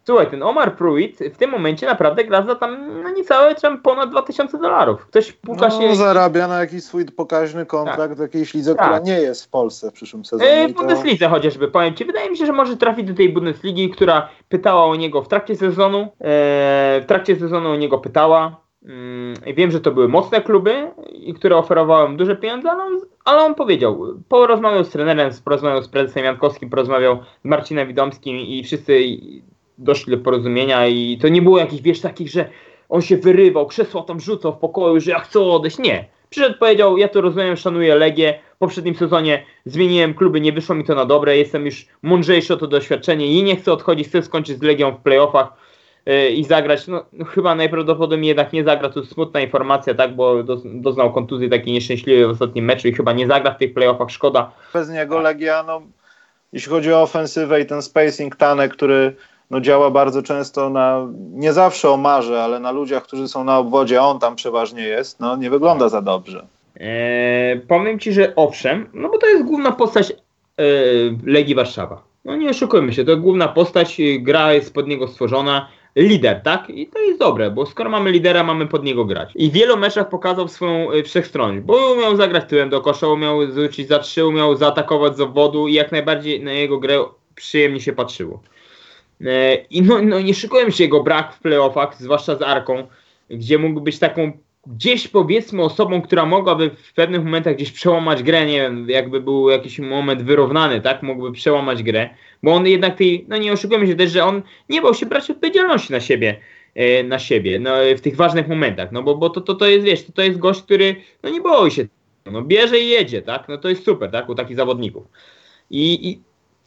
Słuchaj, ten Omar Pruitt w tym momencie naprawdę gra za tam no niecałe tam ponad 2000 dolarów. Ktoś puka no, się... zarabia na jakiś swój pokaźny kontrakt tak. w jakiejś lidze, tak. która nie jest w Polsce w przyszłym sezonie. W Bundeslidze to... chociażby, powiem Ci. Wydaje mi się, że może trafić do tej Bundesligi, która pytała o niego w trakcie sezonu. E, w trakcie sezonu o niego pytała. Mm, wiem, że to były mocne kluby, które oferowały duże pieniądze, ale on, ale on powiedział, porozmawiał z trenerem, porozmawiał z prezesem Jankowskim, porozmawiał z Marcinem Widomskim i wszyscy doszli do porozumienia i to nie było jakichś, wiesz, takich, że on się wyrywał, krzesła tam rzucał w pokoju, że ja chcę odejść. Nie. Przyszedł, powiedział, ja to rozumiem, szanuję Legię, w poprzednim sezonie zmieniłem kluby, nie wyszło mi to na dobre, jestem już mądrzejszy o to doświadczenie i nie chcę odchodzić, chcę skończyć z Legią w playoffach yy, i zagrać, no, no, chyba najprawdopodobniej jednak nie zagra, to smutna informacja, tak, bo do, doznał kontuzji takiej nieszczęśliwej w ostatnim meczu i chyba nie zagra w tych playoffach, szkoda. Bez niego Legia, no, jeśli chodzi o ofensywę i ten spacing Tanek, który no działa bardzo często na, nie zawsze o marze, ale na ludziach, którzy są na obwodzie, a on tam przeważnie jest, no nie wygląda za dobrze. Eee, powiem Ci, że owszem, no bo to jest główna postać e, Legii Warszawa. No nie oszukujmy się, to główna postać, gra jest pod niego stworzona, lider, tak? I to jest dobre, bo skoro mamy lidera, mamy pod niego grać. I w wielu meczach pokazał swoją e, wszechstronność, bo umiał zagrać tyłem do kosza, umiał zwrócić za trzy, umiał zaatakować z obwodu i jak najbardziej na jego grę przyjemnie się patrzyło. E, I no, no nie szykuję się jego brak w playoffach, zwłaszcza z Arką, gdzie mógł być taką gdzieś powiedzmy osobą, która mogłaby w pewnych momentach gdzieś przełamać grę, nie wiem, jakby był jakiś moment wyrównany, tak, mógłby przełamać grę, bo on jednak tej, no nie oszukujmy się też, że on nie bał się brać odpowiedzialności na siebie, e, na siebie, no, w tych ważnych momentach, no bo, bo to, to, to jest, wiesz, to, to jest gość, który, no nie boi się, no bierze i jedzie, tak, no to jest super, tak, u takich zawodników. I, i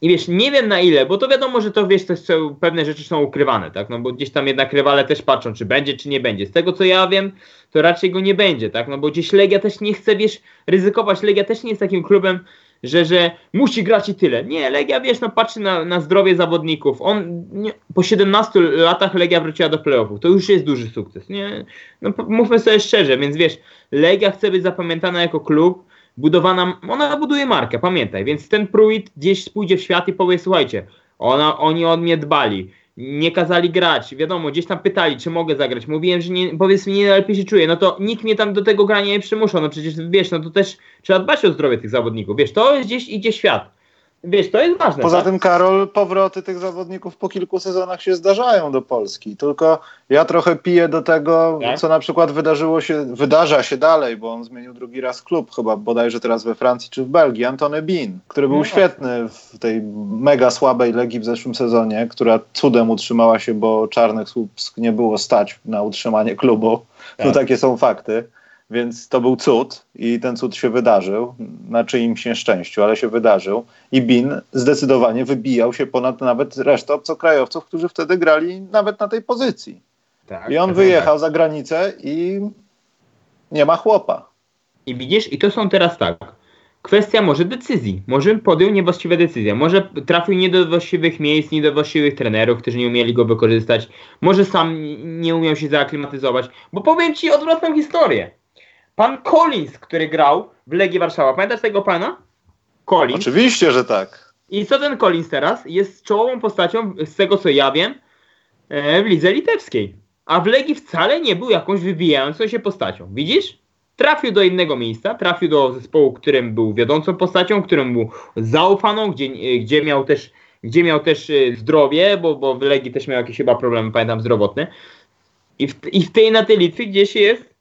i wiesz, nie wiem na ile, bo to wiadomo, że to wiesz, to są, pewne rzeczy są ukrywane, tak? No bo gdzieś tam jednak rywale też patrzą, czy będzie, czy nie będzie. Z tego co ja wiem, to raczej go nie będzie, tak? No bo gdzieś Legia też nie chce, wiesz, ryzykować. Legia też nie jest takim klubem, że, że musi grać i tyle. Nie, Legia, wiesz, no patrzy na, na zdrowie zawodników. On nie, po 17 latach Legia wróciła do playoffów. To już jest duży sukces. Nie, no mówmy sobie szczerze, więc wiesz, Legia chce być zapamiętana jako klub, budowana, ona buduje markę, pamiętaj, więc ten Pruitt gdzieś pójdzie w świat i powie, słuchajcie, ona, oni o mnie dbali, nie kazali grać, wiadomo, gdzieś tam pytali, czy mogę zagrać, mówiłem, że nie, powiedz mi, nie najlepiej się czuję, no to nikt mnie tam do tego grania nie przymuszał, no przecież wiesz, no to też trzeba dbać o zdrowie tych zawodników, wiesz, to gdzieś idzie świat. Wiesz, to jest ważne. Poza tak? tym, Karol, powroty tych zawodników po kilku sezonach się zdarzają do Polski. Tylko ja trochę piję do tego, tak? co na przykład wydarzyło się, wydarza się dalej, bo on zmienił drugi raz klub, chyba bodajże teraz we Francji czy w Belgii. Antony Bean, który był no. świetny w tej mega słabej Legii w zeszłym sezonie, która cudem utrzymała się, bo czarnych słupsk nie było stać na utrzymanie klubu. No tak. No takie są fakty. Więc to był cud i ten cud się wydarzył, na czyimś nieszczęściu, ale się wydarzył. I Bin zdecydowanie wybijał się ponad nawet resztę obcokrajowców, którzy wtedy grali nawet na tej pozycji. Tak, I on wyjechał tak. za granicę i Nie ma chłopa. I widzisz, i to są teraz tak. Kwestia może decyzji. Może podjął niewłaściwe decyzje. Może trafił nie do właściwych miejsc, nie do właściwych trenerów, którzy nie umieli go wykorzystać. Może sam nie umiał się zaaklimatyzować. Bo powiem ci odwrotną historię. Pan Collins, który grał w Legii Warszawa. Pamiętasz tego pana? Collins. Oczywiście, że tak. I co ten Collins teraz? Jest czołową postacią, z tego co ja wiem, e, w lidze litewskiej. A w Legii wcale nie był jakąś wybijającą się postacią. Widzisz? Trafił do innego miejsca, trafił do zespołu, którym był wiodącą postacią, którym był zaufaną, gdzie, gdzie miał też gdzie miał też e, zdrowie, bo, bo w Legii też miał jakieś chyba problemy, pamiętam, zdrowotne. I w, i w tej na tej Litwie gdzieś jest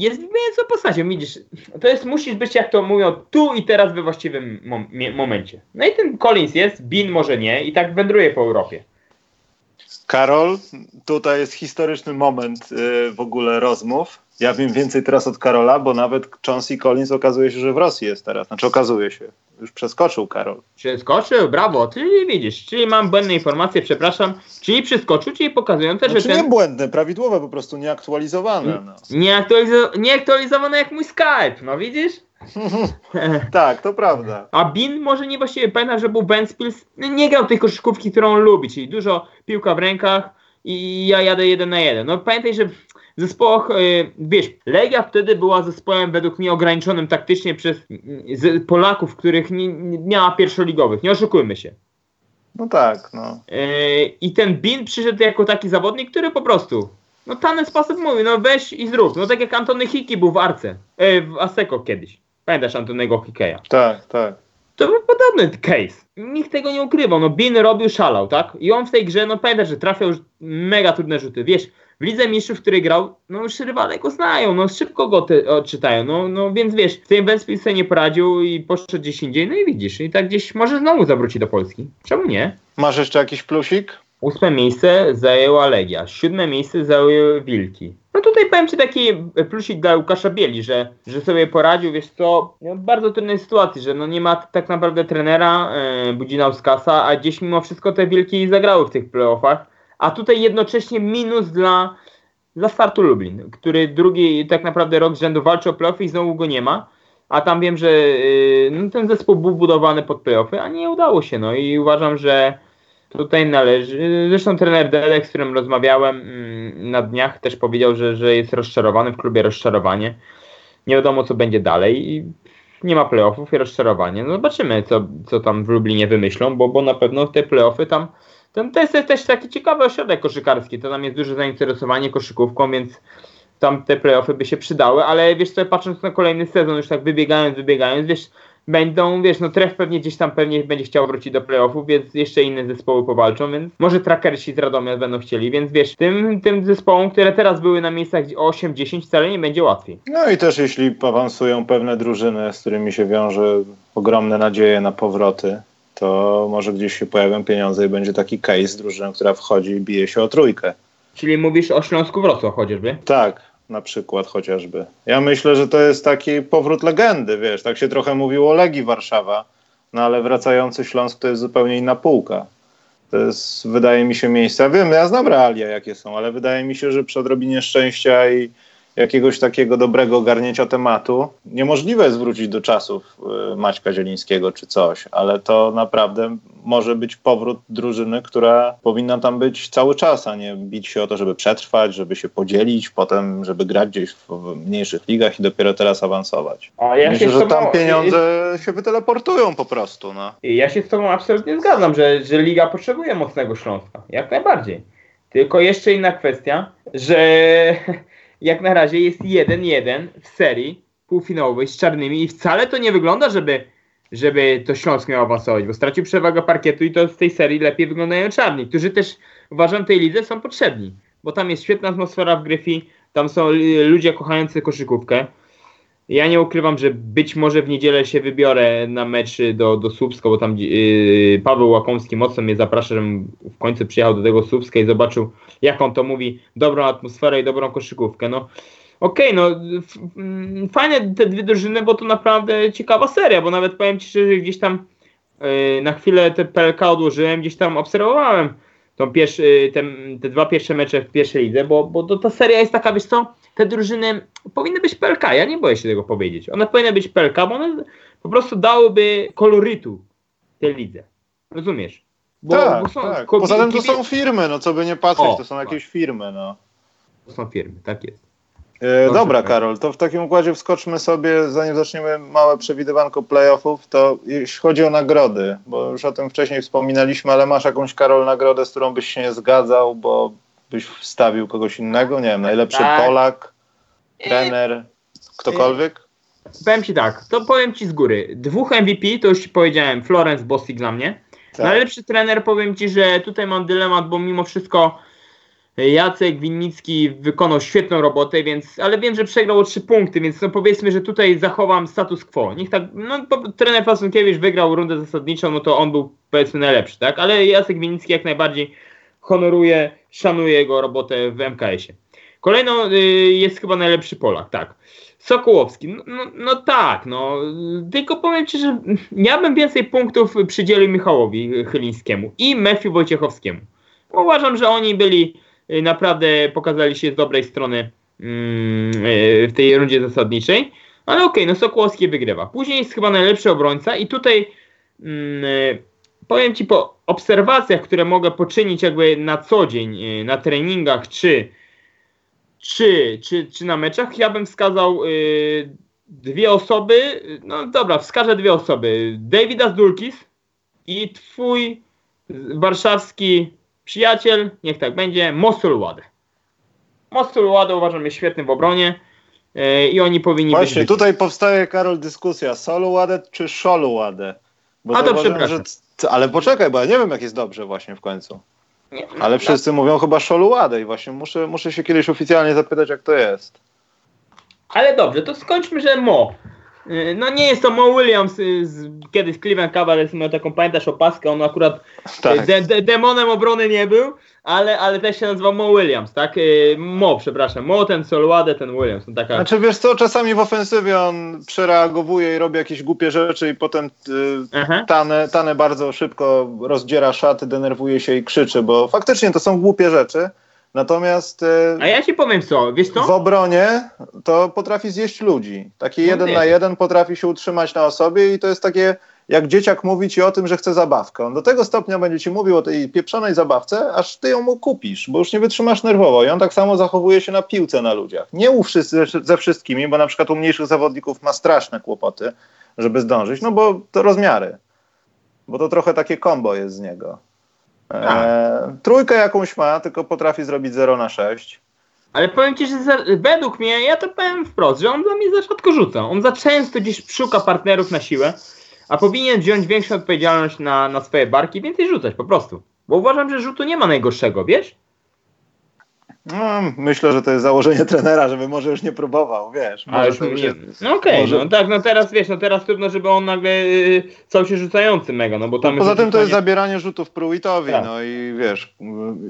jest wybijającą postacią, widzisz, to jest, musisz być jak to mówią, tu i teraz we właściwym mom momencie. No i ten Collins jest, Bin może nie i tak wędruje po Europie. Karol, tutaj jest historyczny moment yy, w ogóle rozmów. Ja wiem więcej teraz od Karola, bo nawet Chauncey Collins okazuje się, że w Rosji jest teraz. Znaczy okazuje się. Już przeskoczył Karol. Przeskoczył, brawo. Czyli widzisz, czyli mam błędne informacje, przepraszam. Czyli przeskoczył, czyli pokazujące, znaczy że ten... nie błędne, prawidłowe, po prostu nieaktualizowane. No. Nieaktualizo... Nieaktualizowane jak mój Skype, no widzisz? tak, to prawda. A Bin może nie właściwie pamiętam, że był Ben Spils, nie grał tej koszykówki, którą on lubi, czyli dużo piłka w rękach i ja jadę jeden na jeden. No pamiętaj, że zespołach, yy, wiesz, Legia wtedy była zespołem według mnie ograniczonym taktycznie przez Polaków, których nie, nie miała pierwszoligowych, nie oszukujmy się. No tak, no. Yy, I ten Bin przyszedł jako taki zawodnik, który po prostu, no tany sposób mówi, no weź i zrób. No tak jak Antony Hiki był w Arce, yy, w Aseko kiedyś. Pamiętasz Antonego Hikeja? Tak, tak. To był podobny case. Nikt tego nie ukrywał. No Bin robił szalał, tak? I on w tej grze, no pamiętasz, że trafiał mega trudne rzuty. Wiesz, w Lidze Mistrzów, w której grał, no już rywale go znają, no szybko go te, odczytają, no, no więc wiesz, w tym Wentspils sobie nie poradził i poszedł gdzieś indziej, no i widzisz, i tak gdzieś może znowu zawróci do Polski. Czemu nie? Masz jeszcze jakiś plusik? Ósme miejsce zajęła Legia, siódme miejsce zajęły Wilki. No tutaj powiem Ci taki plusik dla Łukasza Bieli, że, że sobie poradził, wiesz co, no, bardzo trudnej sytuacji, że no nie ma tak naprawdę trenera yy, Budzinauskasa, a gdzieś mimo wszystko te Wilki zagrały w tych playoffach a tutaj jednocześnie minus dla, dla startu Lublin, który drugi tak naprawdę rok z rzędu walczy o playoffy i znowu go nie ma. A tam wiem, że yy, no, ten zespół był budowany pod playoffy, a nie udało się. No i uważam, że tutaj należy. Zresztą trener Delek, z którym rozmawiałem yy, na dniach, też powiedział, że, że jest rozczarowany w klubie rozczarowanie. Nie wiadomo, co będzie dalej. I nie ma playoffów i rozczarowanie. No zobaczymy, co, co tam w Lublinie wymyślą, bo, bo na pewno te playoffy tam ten, to jest też taki ciekawy ośrodek koszykarski, to tam jest duże zainteresowanie koszykówką, więc tam te playoffy by się przydały, ale wiesz co, patrząc na kolejny sezon, już tak wybiegając, wybiegając, wiesz, będą, wiesz, no tref pewnie gdzieś tam pewnie będzie chciał wrócić do playoffów, więc jeszcze inne zespoły powalczą, więc może trackersi z Radomia będą chcieli, więc wiesz, tym, tym zespołom, które teraz były na miejscach 8-10 wcale nie będzie łatwiej. No i też jeśli awansują pewne drużyny, z którymi się wiąże ogromne nadzieje na powroty, to może gdzieś się pojawią pieniądze i będzie taki case drużyny, która wchodzi i bije się o trójkę. Czyli mówisz o Śląsku Wrocław chociażby? Tak, na przykład chociażby. Ja myślę, że to jest taki powrót legendy, wiesz, tak się trochę mówiło o Legii Warszawa, no ale wracający Śląsk to jest zupełnie inna półka. To jest, wydaje mi się, miejsce, wiem, ja znam realia jakie są, ale wydaje mi się, że przy odrobinie szczęścia i jakiegoś takiego dobrego ogarnięcia tematu. Niemożliwe jest wrócić do czasów y, Maćka Zielińskiego czy coś, ale to naprawdę może być powrót drużyny, która powinna tam być cały czas, a nie bić się o to, żeby przetrwać, żeby się podzielić, potem żeby grać gdzieś w mniejszych ligach i dopiero teraz awansować. A ja Myślę, że tobą, tam pieniądze się wyteleportują po prostu. No. Ja się z tobą absolutnie zgadzam, że, że liga potrzebuje mocnego Śląska. Jak najbardziej. Tylko jeszcze inna kwestia, że jak na razie jest 1-1 w serii półfinałowej z czarnymi i wcale to nie wygląda, żeby, żeby to Śląsk miał awansować, bo stracił przewagę parkietu i to z tej serii lepiej wyglądają czarni, którzy też uważam tej lidze są potrzebni, bo tam jest świetna atmosfera w Gryfi, tam są ludzie kochający koszykówkę. Ja nie ukrywam, że być może w niedzielę się wybiorę na mecz do, do Słupska, bo tam yy, Paweł Łakomski mocno mnie zaprasza, żebym w końcu przyjechał do tego Słupska i zobaczył, jak on to mówi, dobrą atmosferę i dobrą koszykówkę. No, okej, okay, no mm, fajne te dwie drużyny, bo to naprawdę ciekawa seria, bo nawet powiem Ci, że gdzieś tam yy, na chwilę te PLK odłożyłem, gdzieś tam obserwowałem tą pierwszy, te, te dwa pierwsze mecze w pierwszej lidze, bo, bo to, ta seria jest taka, wiesz co, te drużyny powinny być PLK, ja nie boję się tego powiedzieć. One powinny być PLK, bo one po prostu dałyby kolorytu tej lidze. Rozumiesz? Bo, tak, bo są, tak. Poza tym to są firmy, no co by nie patrzeć, o, to są jakieś firmy, no. To są firmy, tak jest. E, dobra, Karol, to w takim układzie wskoczmy sobie, zanim zaczniemy małe przewidywanko playoffów, to jeśli chodzi o nagrody, bo już o tym wcześniej wspominaliśmy, ale masz jakąś, Karol, nagrodę, z którą byś się nie zgadzał, bo byś wstawił kogoś innego? Nie wiem, najlepszy tak. Polak, trener, ktokolwiek? Powiem Ci tak, to powiem Ci z góry. Dwóch MVP, to już Ci powiedziałem, Florence Bostik dla mnie. Tak. Najlepszy trener, powiem Ci, że tutaj mam dylemat, bo mimo wszystko Jacek Winnicki wykonał świetną robotę, więc, ale wiem, że przegrał o trzy punkty, więc no powiedzmy, że tutaj zachowam status quo. Niech tak, no trener wygrał rundę zasadniczą, no to on był powiedzmy najlepszy, tak? Ale Jacek Winnicki jak najbardziej honoruje, szanuje jego robotę w MKS-ie. Kolejno y, jest chyba najlepszy Polak, tak. Sokołowski, no, no, no, tak, no, tylko powiem Ci, że ja bym więcej punktów przydzielił Michałowi Chylińskiemu i Matthew Wojciechowskiemu. Uważam, że oni byli naprawdę pokazali się z dobrej strony mm, y, w tej rundzie zasadniczej. Ale okej, okay, no Sokołowski wygrywa. Później jest chyba najlepszy obrońca i tutaj mm, y, powiem Ci po obserwacjach, które mogę poczynić jakby na co dzień, na treningach czy, czy, czy, czy na meczach, ja bym wskazał dwie osoby, no dobra, wskażę dwie osoby. Davida Zdulkis i twój warszawski Przyjaciel, niech tak będzie, Mosul Łady. Mosul Łady uważam jest świetny w obronie yy, i oni powinni Właśnie, być... Właśnie, tutaj powstaje, Karol, dyskusja. Solu Ładę czy Szolu Ładę? Bo A to przepraszam. Że... Ale poczekaj, bo ja nie wiem, jak jest dobrze właśnie w końcu. Nie, no, Ale wszyscy no. mówią chyba Szolu Ładę i właśnie muszę, muszę się kiedyś oficjalnie zapytać, jak to jest. Ale dobrze, to skończmy, że Mo. Y, no nie jest to Mo Williams, y, z, kiedyś Cleveland Cavaliers miał taką, pamiętasz, opaskę, on akurat tak. de, de, demonem obrony nie był, ale, ale też się nazywał Mo Williams, tak? Y, Mo, przepraszam, Mo, ten Solwade, ten Williams. No taka... Znaczy wiesz co, czasami w ofensywie on przereagowuje i robi jakieś głupie rzeczy i potem y, tane, tane bardzo szybko rozdziera szaty, denerwuje się i krzyczy, bo faktycznie to są głupie rzeczy, Natomiast. E, A ja ci powiem co, wiesz co? W obronie to potrafi zjeść ludzi. Taki no jeden na jeden potrafi się utrzymać na osobie i to jest takie, jak dzieciak mówi ci o tym, że chce zabawkę. On do tego stopnia będzie ci mówił o tej pieprzonej zabawce, aż ty ją mu kupisz, bo już nie wytrzymasz nerwowo. I on tak samo zachowuje się na piłce na ludziach. Nie u wszyscy, ze wszystkimi, bo na przykład u mniejszych zawodników ma straszne kłopoty, żeby zdążyć, no bo to rozmiary. Bo to trochę takie kombo jest z niego. E, trójkę jakąś ma, tylko potrafi zrobić 0 na 6. Ale powiem ci, że za, według mnie, ja to powiem wprost, że on dla mnie za rzadko rzuca. On za często gdzieś szuka partnerów na siłę, a powinien wziąć większą odpowiedzialność na, na swoje barki i więcej rzucać po prostu. Bo uważam, że rzutu nie ma najgorszego, wiesz? No, myślę, że to jest założenie trenera, żeby może już nie próbował, wiesz. Może już nie... No okej, okay, może... no tak, no teraz wiesz, no teraz trudno, żeby on nagle yy, stał się rzucający mega, no bo tam... No, poza tym to jest zabieranie rzutów Pruitowi, tak. no i wiesz,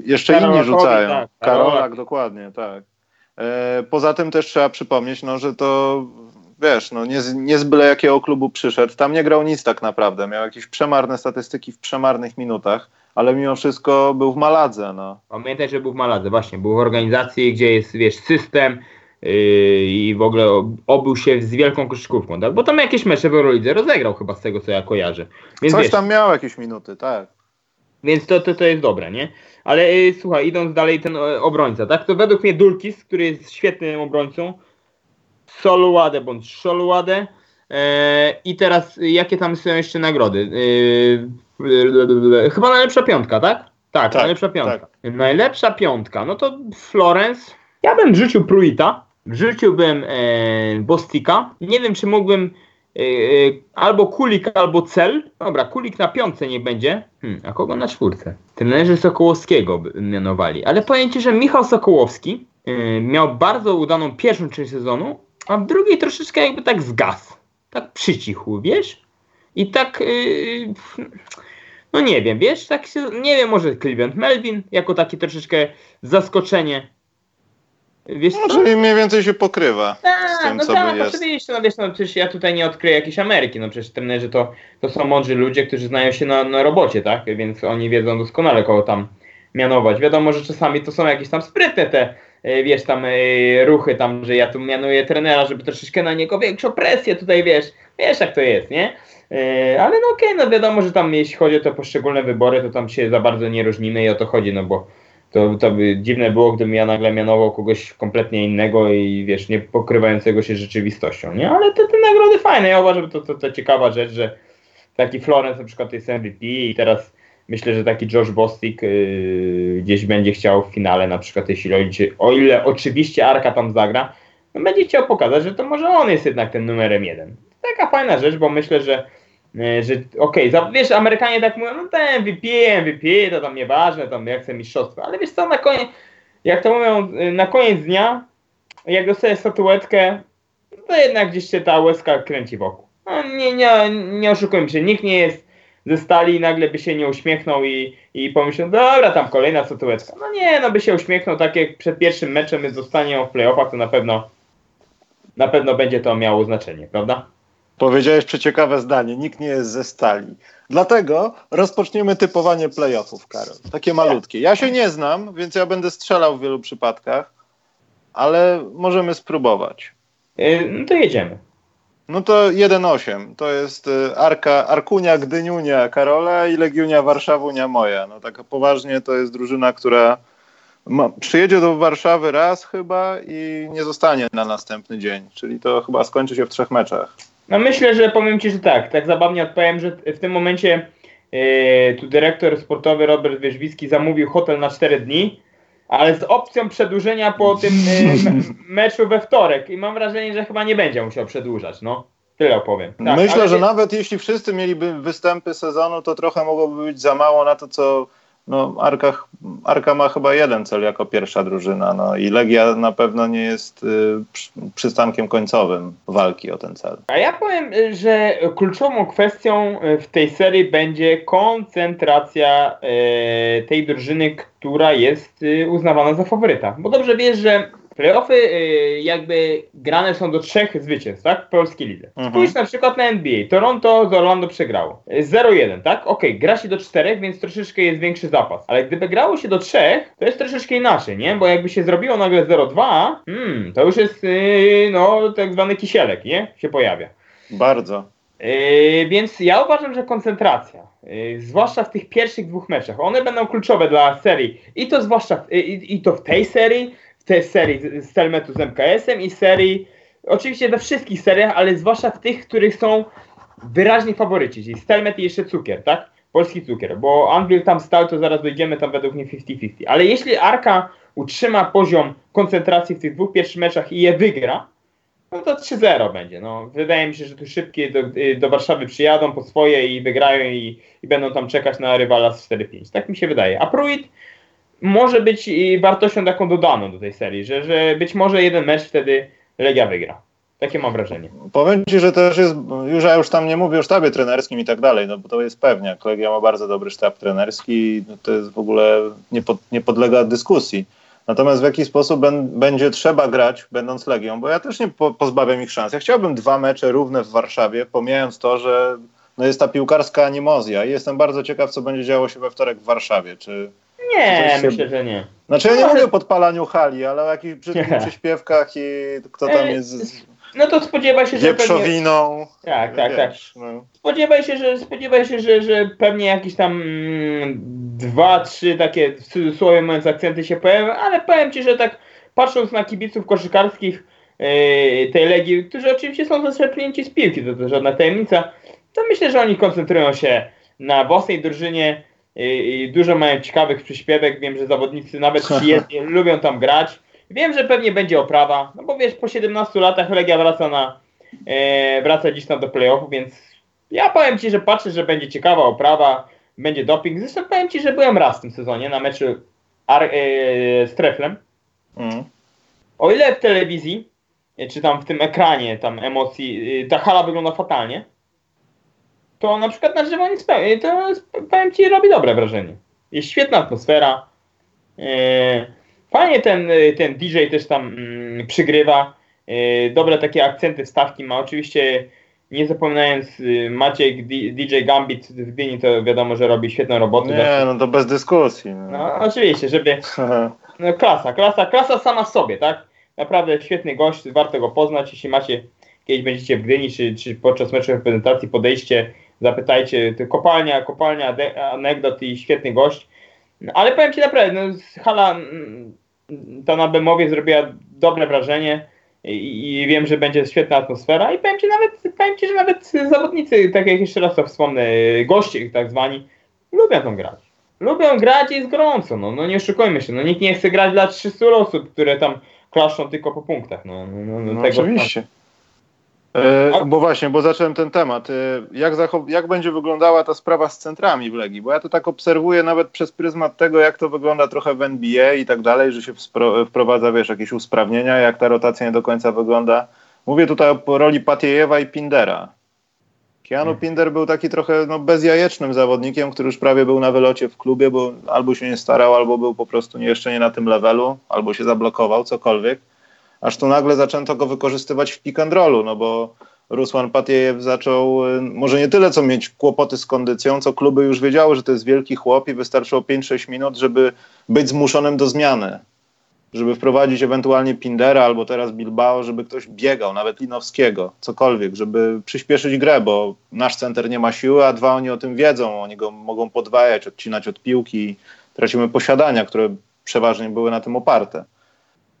jeszcze Karolakowi, inni rzucają. Tak, Karolak, Karolak, dokładnie, tak. E, poza tym też trzeba przypomnieć, no, że to wiesz, no nie z, nie z byle jakiego klubu przyszedł, tam nie grał nic tak naprawdę, miał jakieś przemarne statystyki w przemarnych minutach, ale mimo wszystko był w Maladze. No. Pamiętaj, że był w Maladze, właśnie. Był w organizacji, gdzie jest, wiesz, system yy, i w ogóle obył się z wielką koszykówką, tak? Bo tam jakieś mecze w Eurolidze rozegrał chyba z tego, co ja kojarzę. Więc, Coś wiesz, tam miał jakieś minuty, tak. Więc to, to, to jest dobre, nie? Ale yy, słuchaj, idąc dalej, ten yy, obrońca, tak? To według mnie Dulkis, który jest świetnym obrońcą, Soluade bądź Soluade, I teraz, jakie tam są jeszcze nagrody? E, chyba najlepsza piątka, tak? Tak, tak najlepsza piątka. Tak. Najlepsza piątka, no to Florence. Ja bym wrzucił Pruita, wrzuciłbym e, Bostika. Nie wiem, czy mógłbym e, albo Kulik, albo Cel. Dobra, Kulik na piątce nie będzie. Hmm, a kogo na czwórce? Trenerzy Sokołowskiego mianowali. Ale powiem Ci, że Michał Sokołowski e, miał bardzo udaną pierwszą część sezonu, a w drugiej troszeczkę jakby tak zgasł tak przycichł, wiesz? I tak, yy, no nie wiem, wiesz, tak się, nie wiem, może Cleveland Melvin jako takie troszeczkę zaskoczenie. Wiesz no, czyli mniej więcej się pokrywa Ta, z tym, no co tak, jest. oczywiście, no wiesz, no przecież ja tutaj nie odkryję jakiejś Ameryki, no przecież trenerzy to, to są mądrzy ludzie, którzy znają się na, na robocie, tak? Więc oni wiedzą doskonale, kogo tam mianować. Wiadomo, że czasami to są jakieś tam sprytne te, wiesz, tam e, ruchy tam, że ja tu mianuję trenera, żeby troszeczkę na niego większą presję tutaj, wiesz, wiesz jak to jest, nie? E, ale no okej, okay, no wiadomo, że tam jeśli chodzi o te poszczególne wybory, to tam się za bardzo nie różnimy i o to chodzi, no bo to, to by dziwne było, gdybym ja nagle mianował kogoś kompletnie innego i wiesz, nie pokrywającego się rzeczywistością, nie? Ale te, te nagrody fajne, ja uważam, że to, to, to ciekawa rzecz, że taki Florence na przykład jest MVP i teraz myślę, że taki Josh Bostic yy, gdzieś będzie chciał w finale na przykład, jeśli chodzi, o ile oczywiście Arka tam zagra, no będzie chciał pokazać, że to może on jest jednak ten numerem jeden. Taka fajna rzecz, bo myślę, że E, że okej, okay, wiesz, Amerykanie tak mówią, no ten MVP, MVP, to tam nieważne, tam jak chcę mistrzostwo, ale wiesz co, na koniec, jak to mówią, e, na koniec dnia, jak dostaję statuetkę, to jednak gdzieś się ta łezka kręci wokół. No, nie, nie, nie oszukujmy się, nikt nie jest ze stali i nagle by się nie uśmiechnął i, i pomyślał, dobra, tam kolejna statuetka. No nie, no by się uśmiechnął, tak jak przed pierwszym meczem zostanie w playoffach, to na pewno na pewno będzie to miało znaczenie, prawda? Powiedziałeś przeciekawe zdanie, nikt nie jest ze stali. Dlatego rozpoczniemy typowanie playoffów, Karol. Takie malutkie. Ja się nie znam, więc ja będę strzelał w wielu przypadkach, ale możemy spróbować. Yy, no to jedziemy. No to 1-8. To jest y, Arka, Arkunia, Gdyniunia, Karola i Legiunia Warszawunia moja. No tak poważnie to jest drużyna, która ma, przyjedzie do Warszawy raz chyba i nie zostanie na następny dzień. Czyli to chyba skończy się w trzech meczach. No myślę, że powiem Ci, że tak. Tak zabawnie odpowiem, że w tym momencie yy, tu dyrektor sportowy Robert Wierzbicki zamówił hotel na 4 dni, ale z opcją przedłużenia po tym yy, meczu we wtorek. I mam wrażenie, że chyba nie będzie musiał przedłużać. No. Tyle opowiem. Tak, Myślę, że nawet jeśli wszyscy mieliby występy sezonu, to trochę mogłoby być za mało na to, co no, Arkach, Arka ma chyba jeden cel jako pierwsza drużyna, no i Legia na pewno nie jest y, przystankiem końcowym walki o ten cel. A ja powiem, y, że kluczową kwestią y, w tej serii będzie koncentracja y, tej drużyny, która jest y, uznawana za faworyta. Bo dobrze wiesz, że Playoffy y, jakby grane są do trzech zwycięstw, tak? W polskiej lidze. Mhm. Spójrz na przykład na NBA. Toronto z Orlando przegrało. 0-1, tak? Okej, okay, gra się do czterech, więc troszeczkę jest większy zapas. Ale gdyby grało się do trzech, to jest troszeczkę inaczej, nie? Bo jakby się zrobiło nagle 0-2, hmm, to już jest, yy, no, tak zwany kisielek, nie? Się pojawia. Bardzo. Yy, więc ja uważam, że koncentracja, yy, zwłaszcza w tych pierwszych dwóch meczach, one będą kluczowe dla serii. I to zwłaszcza, yy, i to w tej serii, tej serii z Telmetu z MKS-em i serii, oczywiście we wszystkich seriach, ale zwłaszcza w tych, których są wyraźni faworyci, czyli Stelmet i jeszcze cukier, tak? Polski cukier, bo Anvil tam stał, to zaraz dojdziemy tam według mnie 50-50. Ale jeśli Arka utrzyma poziom koncentracji w tych dwóch pierwszych meczach i je wygra, no to 3-0 będzie. No, wydaje mi się, że tu szybkie do, do Warszawy przyjadą po swoje i wygrają i, i będą tam czekać na rywala z 4-5. Tak mi się wydaje. A Pruitt może być wartością taką dodaną do tej serii, że, że być może jeden mecz wtedy Legia wygra. Takie mam wrażenie. Powiem Ci, że też jest, już ja już tam nie mówię o sztabie trenerskim i tak dalej, no bo to jest pewnie. Legia ma bardzo dobry sztab trenerski, no to jest w ogóle nie, pod, nie podlega dyskusji. Natomiast w jaki sposób ben, będzie trzeba grać, będąc Legią, bo ja też nie po, pozbawiam ich szans. Ja chciałbym dwa mecze równe w Warszawie, pomijając to, że no jest ta piłkarska animozja i jestem bardzo ciekaw, co będzie działo się we wtorek w Warszawie. Czy, nie, myślę, że nie. Znaczy ja nie no, mówię o podpalaniu hali, ale o jakichś brzydkich przyśpiewkach i kto tam jest... No to spodziewaj się, że Wieprzowiną. Pewnie... Tak, tak, tak. No. Spodziewaj się, że spodziewaj się, że, że pewnie jakieś tam mm, dwa, trzy takie w cudzysłowie mówiąc akcenty się pojawią, ale powiem Ci, że tak patrząc na kibiców koszykarskich yy, tej Legii, którzy oczywiście są zaczerpnięci z piłki, to, to żadna tajemnica, to myślę, że oni koncentrują się na własnej drużynie, i dużo mają ciekawych przyśpiewek. Wiem, że zawodnicy nawet przyjezdni lubią tam grać. Wiem, że pewnie będzie oprawa, no bo wiesz, po 17 latach Legia wraca na e, wraca dziś tam do playoffu, więc ja powiem Ci, że patrzę, że będzie ciekawa oprawa, będzie doping. Zresztą powiem Ci, że byłem raz w tym sezonie na meczu Ar e, z Treflem. Mm. O ile w telewizji, e, czy tam w tym ekranie tam emocji, e, ta hala wygląda fatalnie, to na przykład na żywo nic pełni, to powiem Ci robi dobre wrażenie. Jest świetna atmosfera. E, fajnie ten, ten DJ też tam mm, przygrywa. E, dobre takie akcenty, wstawki ma. Oczywiście Nie zapominając, y, Maciek DJ Gambit w Gdyni to wiadomo, że robi świetną robotę. Nie, no to bez dyskusji. No, no oczywiście, żeby... No, klasa, klasa, klasa sama w sobie, tak? Naprawdę świetny gość, warto go poznać. Jeśli macie kiedyś będziecie w Gdyni, czy, czy podczas meczu reprezentacji podejście, zapytajcie, to kopalnia, kopalnia anegdot i świetny gość. Ale powiem Ci naprawdę, no, hala mm, ta na Bemowie zrobiła dobre wrażenie i, i, wiem, że będzie świetna atmosfera i powiem Ci nawet, powiem Ci, że nawet zawodnicy, tak jak jeszcze raz to wspomnę, goście tak zwani, lubią tą grać. Lubią grać i jest gorąco, no, no nie oszukujmy się, no nikt nie chce grać dla 300 osób, które tam klaszczą tylko po punktach. No, no, no, no, no tego oczywiście. E, bo właśnie, bo zacząłem ten temat. E, jak, jak będzie wyglądała ta sprawa z centrami w Legii? Bo ja to tak obserwuję nawet przez pryzmat tego, jak to wygląda trochę w NBA i tak dalej, że się wprowadza, wiesz, jakieś usprawnienia, jak ta rotacja nie do końca wygląda. Mówię tutaj o roli Patiejewa i Pindera. Keanu hmm. Pinder był taki trochę no, bezjajecznym zawodnikiem, który już prawie był na wylocie w klubie, bo albo się nie starał, albo był po prostu nie, jeszcze nie na tym levelu, albo się zablokował, cokolwiek aż tu nagle zaczęto go wykorzystywać w pick and rollu, no bo Rusłan Patiejew zaczął y, może nie tyle co mieć kłopoty z kondycją, co kluby już wiedziały, że to jest wielki chłop i wystarczyło 5-6 minut, żeby być zmuszonym do zmiany. Żeby wprowadzić ewentualnie Pindera albo teraz Bilbao, żeby ktoś biegał, nawet Linowskiego, cokolwiek, żeby przyspieszyć grę, bo nasz center nie ma siły, a dwa oni o tym wiedzą, oni go mogą podwajać, odcinać od piłki, tracimy posiadania, które przeważnie były na tym oparte.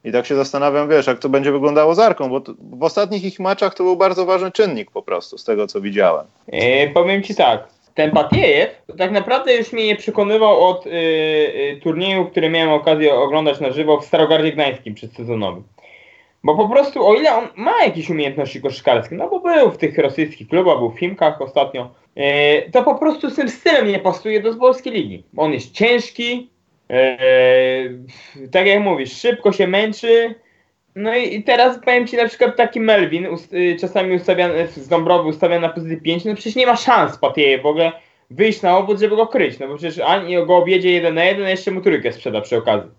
I tak się zastanawiam, wiesz, jak to będzie wyglądało z Arką, bo to, w ostatnich ich meczach to był bardzo ważny czynnik po prostu, z tego co widziałem. E, powiem Ci tak, ten Patiejew tak naprawdę już mnie nie przekonywał od y, y, turnieju, który miałem okazję oglądać na żywo w Starogardzie Gdańskim przedsezonowym. Bo po prostu, o ile on ma jakieś umiejętności koszykarskie, no bo był w tych rosyjskich klubach, był w Filmkach ostatnio, y, to po prostu z tym stylem nie pasuje do polskiej ligi. On jest ciężki, tak jak mówisz, szybko się męczy. No i, teraz powiem Ci na przykład taki Melvin, y, czasami ustawiany z Dąbrowy ustawiany na pozycji 5, no przecież nie ma szans Patieje w ogóle wyjść na obwód, żeby go kryć, no bo przecież ani go objedzie jeden na jeden, a jeszcze mu trójkę sprzeda przy okazji.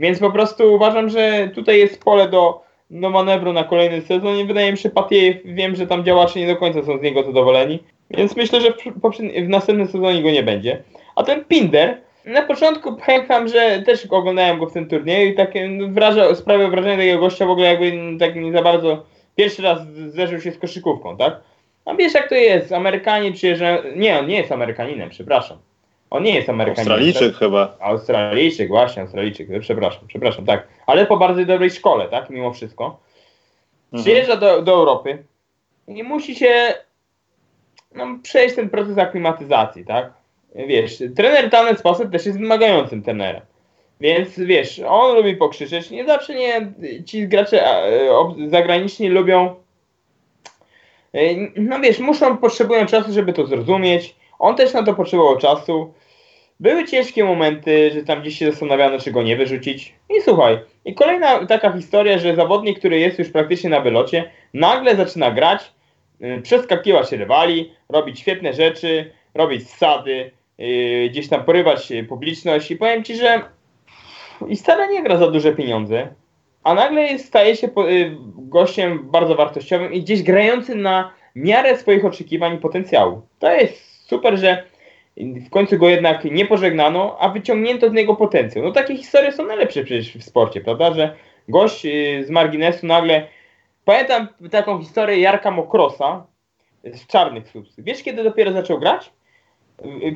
Więc po prostu uważam, że tutaj jest pole do, do manewru na kolejny sezon i wydaje mi się, Patieje, wiem, że tam działacze nie do końca są z niego zadowoleni, więc myślę, że w, w następnym sezonie go nie będzie. A ten Pinder, na początku pamiętam, że też oglądałem go w tym turnieju i takie no, wraża, sprawiał wrażenie takiego gościa w ogóle jakby tak nie za bardzo pierwszy raz zderzył się z koszykówką, tak? A wiesz jak to jest, Amerykanie przyjeżdżają, nie, on nie jest Amerykaninem, przepraszam. On nie jest Amerykaninem. Australijczyk tak? chyba. Australijczyk, właśnie, Australijczyk, przepraszam, przepraszam, tak. Ale po bardzo dobrej szkole, tak, mimo wszystko. Mhm. Przyjeżdża do, do Europy i musi się no, przejść ten proces aklimatyzacji, tak? Wiesz, trener Tanet sposób też jest wymagającym trenerem. Więc wiesz, on lubi pokrzyczeć. Nie zawsze nie ci gracze zagraniczni lubią. E, no wiesz, muszą, potrzebują czasu, żeby to zrozumieć. On też na to potrzebował czasu. Były ciężkie momenty, że tam gdzieś się zastanawiano, czy go nie wyrzucić. I słuchaj, i kolejna taka historia, że zawodnik, który jest już praktycznie na wylocie, nagle zaczyna grać, y, przeskakiwać rywali, robić świetne rzeczy, robić sady, gdzieś tam porywać publiczność i powiem Ci, że i stale nie gra za duże pieniądze, a nagle staje się yy, gościem bardzo wartościowym i gdzieś grającym na miarę swoich oczekiwań i potencjału. To jest super, że w końcu go jednak nie pożegnano, a wyciągnięto z niego potencjał. No takie historie są najlepsze przecież w sporcie, prawda, że gość z marginesu nagle... Pamiętam taką historię Jarka Mokrosa z Czarnych Subs. Wiesz, kiedy dopiero zaczął grać?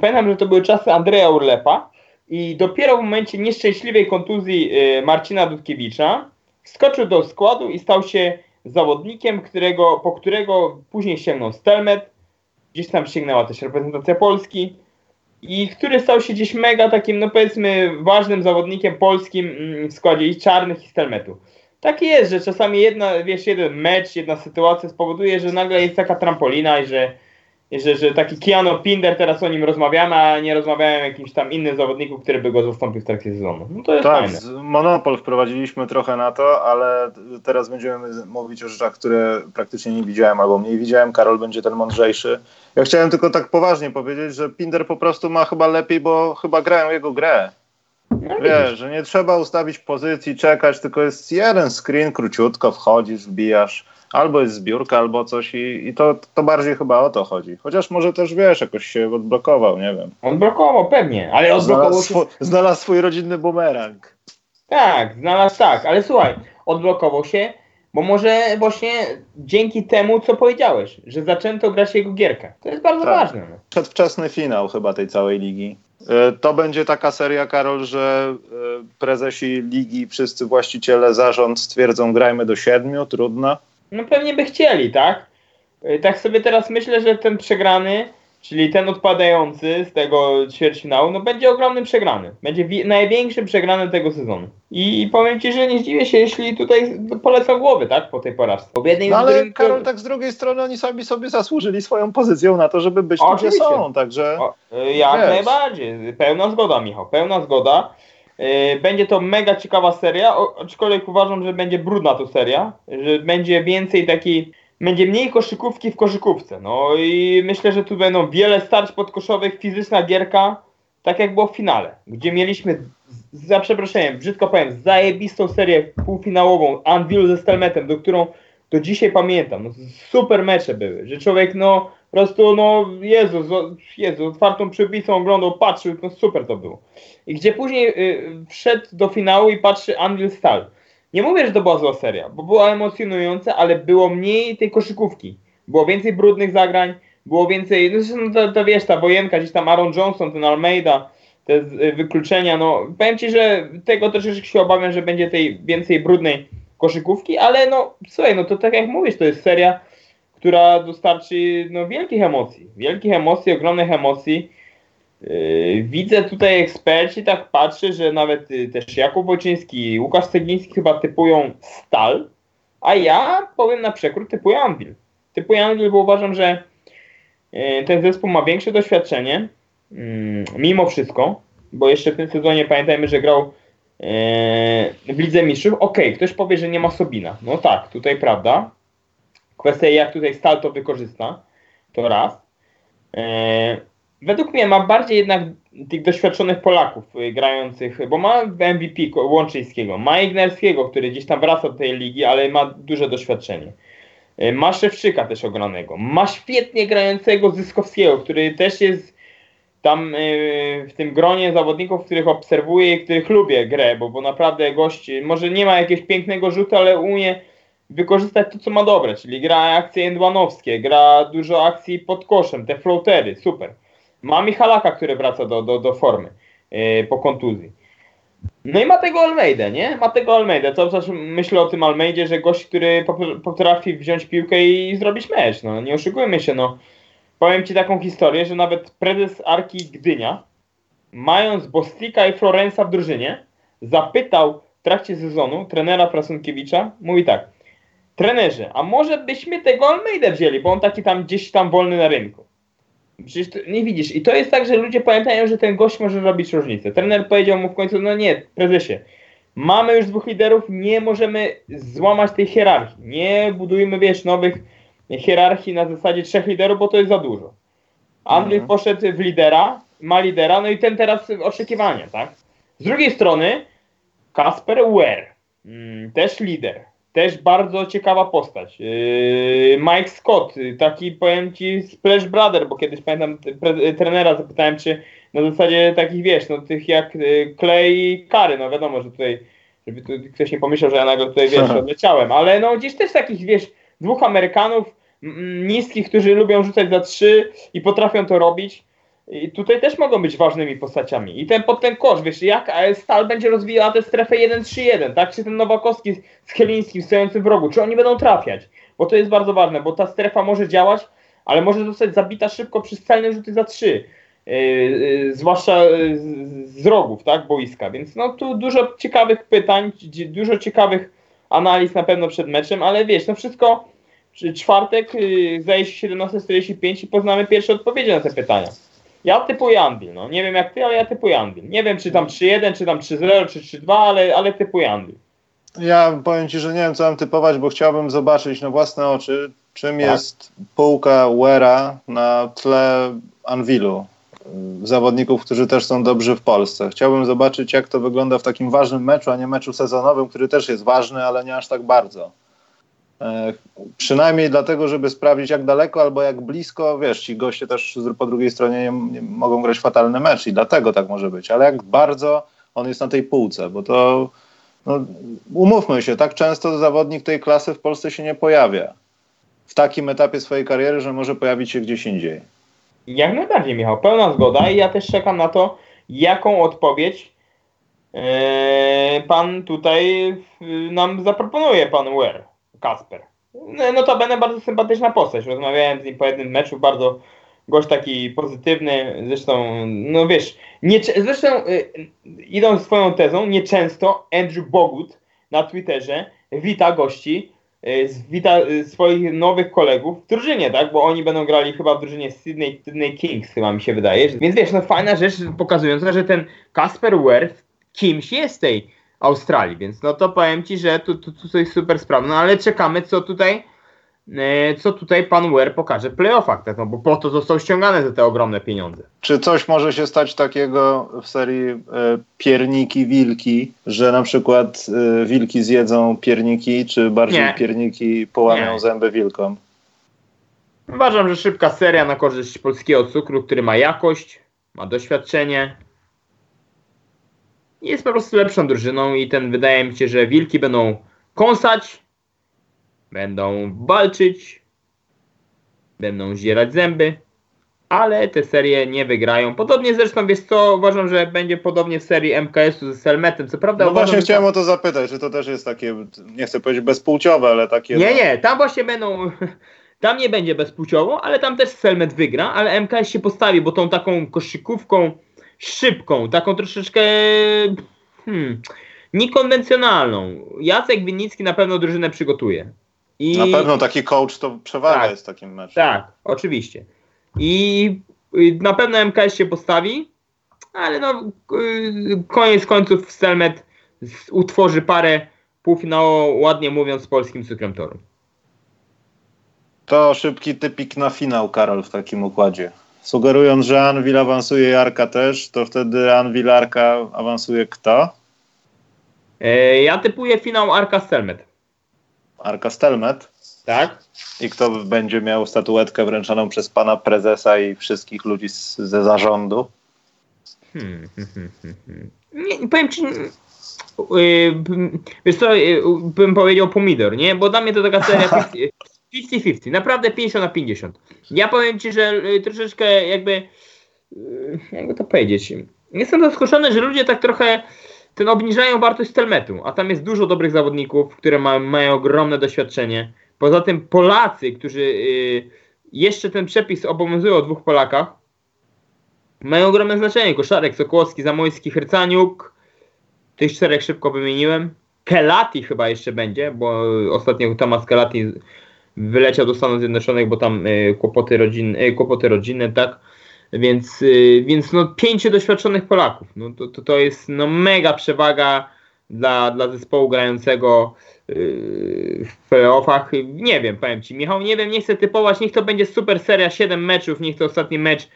Pamiętam, że to były czasy Andrzeja Urlepa i dopiero w momencie nieszczęśliwej kontuzji y, Marcina Dudkiewicza skoczył do składu i stał się zawodnikiem, którego, po którego później sięgnął Stelmet, gdzieś tam sięgnęła też reprezentacja Polski i który stał się gdzieś mega takim, no powiedzmy, ważnym zawodnikiem polskim mm, w składzie i Czarnych i Stelmetu. Tak jest, że czasami jedna, wiesz, jeden mecz, jedna sytuacja spowoduje, że nagle jest taka trampolina i że że, że taki Keanu Pinder, teraz o nim rozmawiamy, a nie rozmawiałem o jakimś tam innym zawodniku, który by go zastąpił w trakcie sezonu. No to jest tak, fajne. Monopol wprowadziliśmy trochę na to, ale teraz będziemy mówić o rzeczach, które praktycznie nie widziałem albo mniej widziałem. Karol będzie ten mądrzejszy. Ja chciałem tylko tak poważnie powiedzieć, że Pinder po prostu ma chyba lepiej, bo chyba grają jego grę. No, Wiesz, że nie trzeba ustawić pozycji, czekać, tylko jest jeden screen, króciutko wchodzisz, wbijasz, albo jest zbiórka, albo coś i, i to, to bardziej chyba o to chodzi. Chociaż może też, wiesz, jakoś się odblokował, nie wiem. Odblokował, pewnie, ale odblokował znalazł, swój, znalazł swój rodzinny bumerang. Tak, znalazł tak, ale słuchaj, odblokował się, bo może właśnie dzięki temu, co powiedziałeś, że zaczęto grać jego gierkę. To jest bardzo tak. ważne. No. Przedwczesny finał chyba tej całej ligi. E, to będzie taka seria, Karol, że e, prezesi ligi, wszyscy właściciele, zarząd stwierdzą grajmy do siedmiu, trudno. No pewnie by chcieli, tak? E, tak sobie teraz myślę, że ten przegrany czyli ten odpadający z tego ćwierćfinału, no będzie ogromnym przegrany. Będzie największym przegranym tego sezonu. I powiem Ci, że nie zdziwię się, jeśli tutaj polecą głowy, tak, po tej porażce. no ale drugim... Karol, tak z drugiej strony oni sami sobie zasłużyli swoją pozycją na to, żeby być tu, gdzie są, także... O, y, jak wiesz. najbardziej. Pełna zgoda, Michał, pełna zgoda. Y, będzie to mega ciekawa seria, aczkolwiek uważam, że będzie brudna to seria, że będzie więcej takiej będzie mniej koszykówki w koszykówce. No i myślę, że tu będą wiele starć podkoszowych, fizyczna gierka, tak jak było w finale, gdzie mieliśmy, za przeproszeniem, brzydko powiem, zajebistą serię półfinałową Anvil ze Stelmetem, do którą do dzisiaj pamiętam. No, super mecze były, że człowiek no po prostu no Jezu, Jezu, otwartą przybicą oglądał, patrzył, no super to było. I gdzie później y, wszedł do finału i patrzy Anvil Stal nie mówię, że to była zła seria, bo była emocjonująca, ale było mniej tej koszykówki. Było więcej brudnych zagrań, było więcej, no zresztą to, to wiesz, ta wojenka, gdzieś tam Aaron Johnson, ten Almeida, te y, wykluczenia, no powiem Ci, że tego troszeczkę się obawiam, że będzie tej więcej brudnej koszykówki, ale no słuchaj, no to tak jak mówisz, to jest seria, która dostarczy no, wielkich emocji, wielkich emocji, ogromnych emocji Yy, widzę tutaj eksperci, tak patrzę, że nawet y, też Jakub Wojciński, Łukasz Cegliński chyba typują Stal, a ja powiem na przekór typuję Anvil. Typuję Anvil, bo uważam, że y, ten zespół ma większe doświadczenie, mm, mimo wszystko, bo jeszcze w tym sezonie pamiętajmy, że grał y, w Lidze Mistrzów. Okej, okay, ktoś powie, że nie ma Sobina. No tak, tutaj prawda. Kwestia jak tutaj Stal to wykorzysta, to raz według mnie ma bardziej jednak tych doświadczonych Polaków y, grających, bo ma MVP Łączyńskiego, ma Ignerskiego, który gdzieś tam wraca do tej ligi, ale ma duże doświadczenie. Y, ma Szewczyka też ogranego. Ma świetnie grającego Zyskowskiego, który też jest tam y, w tym gronie zawodników, których obserwuję i których lubię grę, bo, bo naprawdę gość może nie ma jakiegoś pięknego rzutu, ale umie wykorzystać to, co ma dobre, czyli gra akcje endwanowskie, gra dużo akcji pod koszem, te floatery, super. Ma Michalaka, który wraca do, do, do formy yy, po kontuzji. No i ma tego Almeida, nie? Ma tego Almeida. Co czas myślę o tym Almeidzie, że gość, który potrafi wziąć piłkę i zrobić mecz. No nie oszukujmy się, no. Powiem Ci taką historię, że nawet prezes Arki Gdynia, mając Bostika i Florensa w drużynie, zapytał w trakcie sezonu trenera Prasunkiewicza, mówi tak, trenerze, a może byśmy tego Almeida wzięli, bo on taki tam gdzieś tam wolny na rynku. Przecież to, nie widzisz. I to jest tak, że ludzie pamiętają, że ten gość może robić różnicę. Trener powiedział mu w końcu, no nie, prezesie, mamy już dwóch liderów, nie możemy złamać tej hierarchii. Nie budujmy, wiesz, nowych hierarchii na zasadzie trzech liderów, bo to jest za dużo. Andrzej mhm. poszedł w lidera, ma lidera, no i ten teraz oczekiwania, tak? Z drugiej strony Kasper Ware, mm, też lider, też bardzo ciekawa postać. Yy, Mike Scott, taki powiem ci Splash Brother, bo kiedyś pamiętam trenera zapytałem, czy na zasadzie takich wiesz, no tych jak yy, Clay i Kary, no wiadomo, że tutaj, żeby tu ktoś nie pomyślał, że ja nagle tutaj wiesz, odleciałem, ale no gdzieś też takich wiesz, dwóch Amerykanów niskich, którzy lubią rzucać za trzy i potrafią to robić. I tutaj też mogą być ważnymi postaciami. I ten pod ten kosz, wiesz, jak Stal będzie rozwijała tę strefę 1-3-1, tak? Czy ten Nowakowski z Chelińskim stojącym w rogu, czy oni będą trafiać? Bo to jest bardzo ważne, bo ta strefa może działać, ale może zostać zabita szybko przez celne rzuty za 3. Yy, yy, zwłaszcza yy, z rogów, tak, boiska. Więc no tu dużo ciekawych pytań, dużo ciekawych analiz na pewno przed meczem, ale wiesz, no wszystko czwartek, zdaje się 17.45 i poznamy pierwsze odpowiedzi na te pytania. Ja typuję Anvil, no. Nie wiem jak ty, ale ja typuję Anvil. Nie wiem, czy tam 3-1, czy tam 3-0, czy 3-2, ale, ale typuję Anvil. Ja powiem ci, że nie wiem, co mam typować, bo chciałbym zobaczyć na własne oczy, czym tak. jest półka Wera na tle Anvilu. zawodników, którzy też są dobrzy w Polsce. Chciałbym zobaczyć, jak to wygląda w takim ważnym meczu, a nie meczu sezonowym, który też jest ważny, ale nie aż tak bardzo. E, przynajmniej dlatego, żeby sprawdzić, jak daleko albo jak blisko, wiesz, ci goście też po drugiej stronie nie, nie mogą grać fatalny mecz i dlatego tak może być, ale jak bardzo on jest na tej półce, bo to no, umówmy się, tak często zawodnik tej klasy w Polsce się nie pojawia. W takim etapie swojej kariery, że może pojawić się gdzieś indziej. Jak najbardziej, Michał, pełna zgoda i ja też czekam na to, jaką odpowiedź yy, pan tutaj yy, nam zaproponuje, pan Ware, Kasper. No to będę bardzo sympatyczna postać. Rozmawiałem z nim po jednym meczu, bardzo gość taki pozytywny, zresztą, no wiesz, nie, zresztą yy, idąc swoją tezą, nieczęsto Andrew Bogut na Twitterze wita gości E, wita e, swoich nowych kolegów w drużynie, tak? Bo oni będą grali chyba w drużynie Sydney, Sydney Kings, chyba mi się wydaje. Więc wiesz, no fajna rzecz pokazująca, że ten Kasper Ware kimś jest tej Australii, więc no to powiem Ci, że tu, tu, tu coś super sprawa. No ale czekamy, co tutaj E, co tutaj pan Ware pokaże w playoffach, tak? no bo po to został ściągany za te ogromne pieniądze. Czy coś może się stać takiego w serii e, pierniki, wilki, że na przykład e, wilki zjedzą pierniki, czy bardziej Nie. pierniki połamią Nie. zęby wilkom? Uważam, że szybka seria na korzyść polskiego cukru, który ma jakość, ma doświadczenie. Jest po prostu lepszą drużyną i ten wydaje mi się, że wilki będą kąsać, będą walczyć, będą zdzierać zęby, ale te serie nie wygrają. Podobnie zresztą, wiesz co, uważam, że będzie podobnie w serii MKS-u ze Selmetem. Co prawda no uważam, właśnie chciałem o to zapytać, czy to też jest takie, nie chcę powiedzieć bezpłciowe, ale takie... Nie, nie, tam właśnie będą... Tam nie będzie bezpłciowo, ale tam też Selmet wygra, ale MKS się postawi, bo tą taką koszykówką szybką, taką troszeczkę hmm, niekonwencjonalną. Jacek Winnicki na pewno drużynę przygotuje. I... Na pewno taki coach to przewaga tak, jest w takim meczu. Tak, oczywiście. I na pewno MKS się postawi, ale no y, koniec końców Stelmet utworzy parę półfinału, ładnie mówiąc, z polskim cukrem toru. To szybki typik na finał, Karol, w takim układzie. Sugerując, że Anvil awansuje i Arka też, to wtedy Anvil Arka awansuje kto? E, ja typuję finał Arka Stelmet. Arka Stelmet. Tak. I kto będzie miał statuetkę wręczoną przez pana prezesa i wszystkich ludzi z, ze zarządu? Hmm, hmm, hmm, nie, powiem ci, yy, wiesz co, yy, bym powiedział pomidor, nie? Bo dla mnie to taka seria 50-50, naprawdę 50 na 50. Ja powiem ci, że yy, troszeczkę jakby, jakby to powiedzieć, jestem zaskoczony, że ludzie tak trochę ten obniżają wartość Stelmetu, a tam jest dużo dobrych zawodników, które ma, mają ogromne doświadczenie. Poza tym Polacy, którzy y, jeszcze ten przepis obowiązują o dwóch Polakach, mają ogromne znaczenie. Koszarek, Sokołowski, Zamojski, Hercaniuk. Tych czterech szybko wymieniłem. Kelati chyba jeszcze będzie, bo ostatnio Tomasz Kelati wyleciał do Stanów Zjednoczonych, bo tam y, kłopoty, rodzin, y, kłopoty rodzinne, tak. Więc, y, więc no pięciu doświadczonych Polaków. No to, to, to jest no mega przewaga dla, dla zespołu grającego w playoffach. Nie wiem, powiem Ci, Michał, nie wiem, nie chcę typować, niech to będzie super seria, 7 meczów, niech to ostatni mecz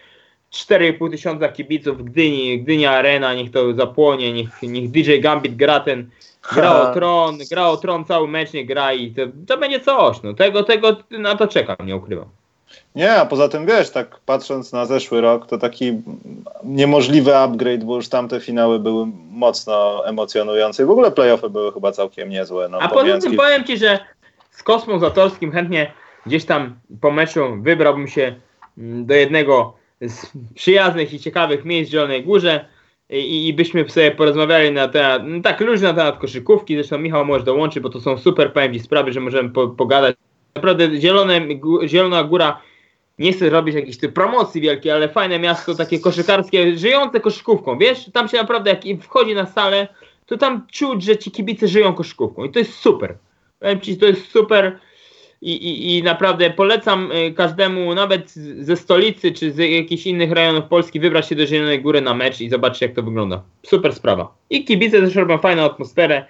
4,5 tysiąca kibiców Gdyni, Gdynia Arena, niech to zapłonie, niech, niech DJ Gambit gra ten, gra o tron, gra o tron cały mecz, nie gra i to, to będzie coś, no tego, tego na to czekam, nie ukrywam. Nie, a poza tym wiesz, tak patrząc na zeszły rok, to taki niemożliwy upgrade, bo już tamte finały były mocno emocjonujące i w ogóle playoffy były chyba całkiem niezłe. No, a poza tym powiem Ci, że z Kosmą Zatorskim chętnie gdzieś tam po meczu wybrałbym się mm, do jednego z przyjaznych i ciekawych miejsc w Zielonej Górze i, i byśmy sobie porozmawiali na temat, no tak luźno na temat koszykówki, zresztą Michał może dołączy, bo to są super, powiem sprawy, że możemy po, pogadać. Naprawdę Zielone, Zielona Góra nie chcę robić jakiejś promocji wielkiej, ale fajne miasto, takie koszykarskie, żyjące koszykówką, wiesz? Tam się naprawdę, jak wchodzi na salę, to tam czuć, że ci kibice żyją koszykówką i to jest super. Powiem ci, to jest super i, i, i naprawdę polecam y, każdemu, nawet ze stolicy czy z jakichś innych rejonów Polski, wybrać się do Zielonej Góry na mecz i zobaczyć, jak to wygląda. Super sprawa. I kibice też robią fajną atmosferę.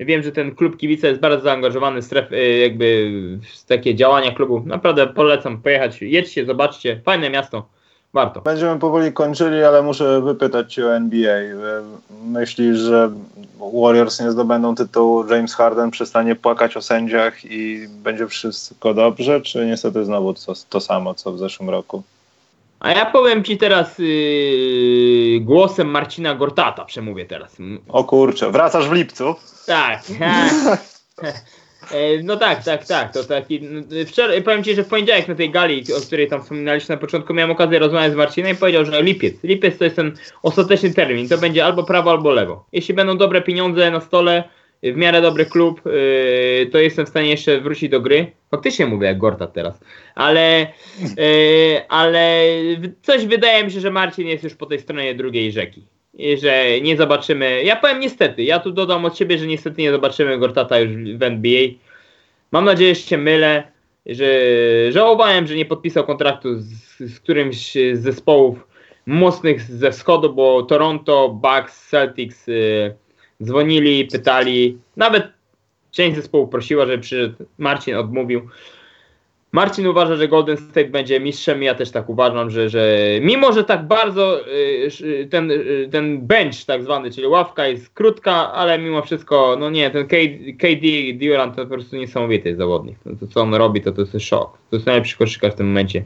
Wiem, że ten klub kibica jest bardzo zaangażowany w stref, y, jakby w takie działania klubu. Naprawdę polecam pojechać. Jedźcie, zobaczcie. Fajne miasto. Warto. Będziemy powoli kończyli, ale muszę wypytać Cię o NBA. Myślisz, że Warriors nie zdobędą tytułu, James Harden przestanie płakać o sędziach i będzie wszystko dobrze, czy niestety znowu to, to samo, co w zeszłym roku? A ja powiem ci teraz yy, głosem Marcina Gortata, przemówię teraz. O kurczę, wracasz w lipcu? Tak. E, no tak, tak, tak. To taki. No, wczoraj powiem ci, że w poniedziałek na tej gali, o której tam wspominaliśmy na początku, miałem okazję rozmawiać z Marcinem i powiedział, że lipiec. Lipiec to jest ten ostateczny termin. To będzie albo prawo, albo lewo. Jeśli będą dobre pieniądze na stole, w miarę dobry klub, yy, to jestem w stanie jeszcze wrócić do gry. Faktycznie mówię jak Gortat teraz. Ale, yy, ale coś wydaje mi się, że Marcin jest już po tej stronie drugiej rzeki. Że nie zobaczymy. Ja powiem niestety, ja tu dodam od siebie, że niestety nie zobaczymy Gortata już w NBA. Mam nadzieję, że się mylę. Że żałowałem, że nie podpisał kontraktu z, z którymś z zespołów mocnych ze wschodu, bo Toronto, Bucks, Celtics. Yy, Dzwonili, pytali, nawet część zespołu prosiła, żeby przyszedł. Marcin odmówił. Marcin uważa, że Golden State będzie mistrzem. Ja też tak uważam, że, że mimo, że tak bardzo y, ten, y, ten bench tak zwany, czyli ławka jest krótka, ale mimo wszystko, no nie, ten KD Durant to po prostu niesamowity zawodnik. No to co on robi, to to jest szok. To jest najlepszy koszykarz w tym momencie.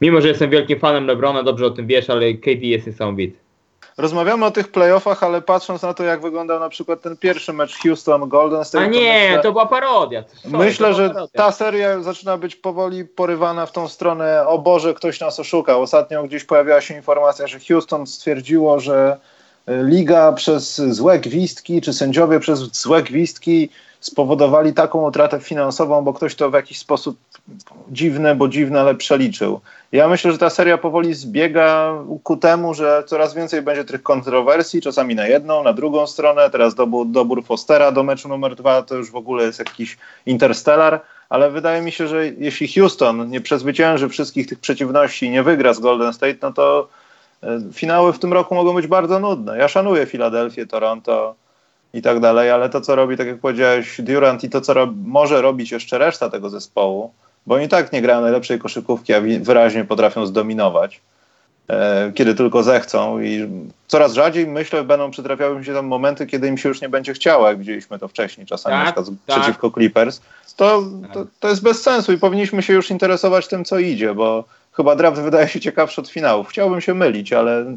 Mimo, że jestem wielkim fanem LeBrona, dobrze o tym wiesz, ale KD jest niesamowity. Rozmawiamy o tych playoffach, ale patrząc na to, jak wyglądał na przykład ten pierwszy mecz Houston-Golden State. A nie, to, myślę, to była parodia. Sorry, myślę, że parodia. ta seria zaczyna być powoli porywana w tą stronę, o Boże, ktoś nas oszukał. Ostatnio gdzieś pojawiła się informacja, że Houston stwierdziło, że e, liga przez złe gwizdki, czy sędziowie przez złe gwizdki spowodowali taką utratę finansową, bo ktoś to w jakiś sposób dziwny, bo dziwny, ale przeliczył. Ja myślę, że ta seria powoli zbiega ku temu, że coraz więcej będzie tych kontrowersji, czasami na jedną, na drugą stronę. Teraz dobór, dobór Fostera do meczu numer dwa to już w ogóle jest jakiś interstellar, ale wydaje mi się, że jeśli Houston nie przezwycięży wszystkich tych przeciwności i nie wygra z Golden State, no to e, finały w tym roku mogą być bardzo nudne. Ja szanuję Filadelfię, Toronto, i tak dalej, ale to, co robi, tak jak powiedziałeś, Durant i to, co może robić jeszcze reszta tego zespołu, bo oni tak nie grają najlepszej koszykówki, a wyraźnie potrafią zdominować, e, kiedy tylko zechcą i coraz rzadziej, myślę, będą przytrafiały mi się tam momenty, kiedy im się już nie będzie chciało, jak widzieliśmy to wcześniej, czasami tak, na przykład tak. przeciwko Clippers, to, to, to jest bez sensu i powinniśmy się już interesować tym, co idzie, bo chyba draft wydaje się ciekawszy od finałów. Chciałbym się mylić, ale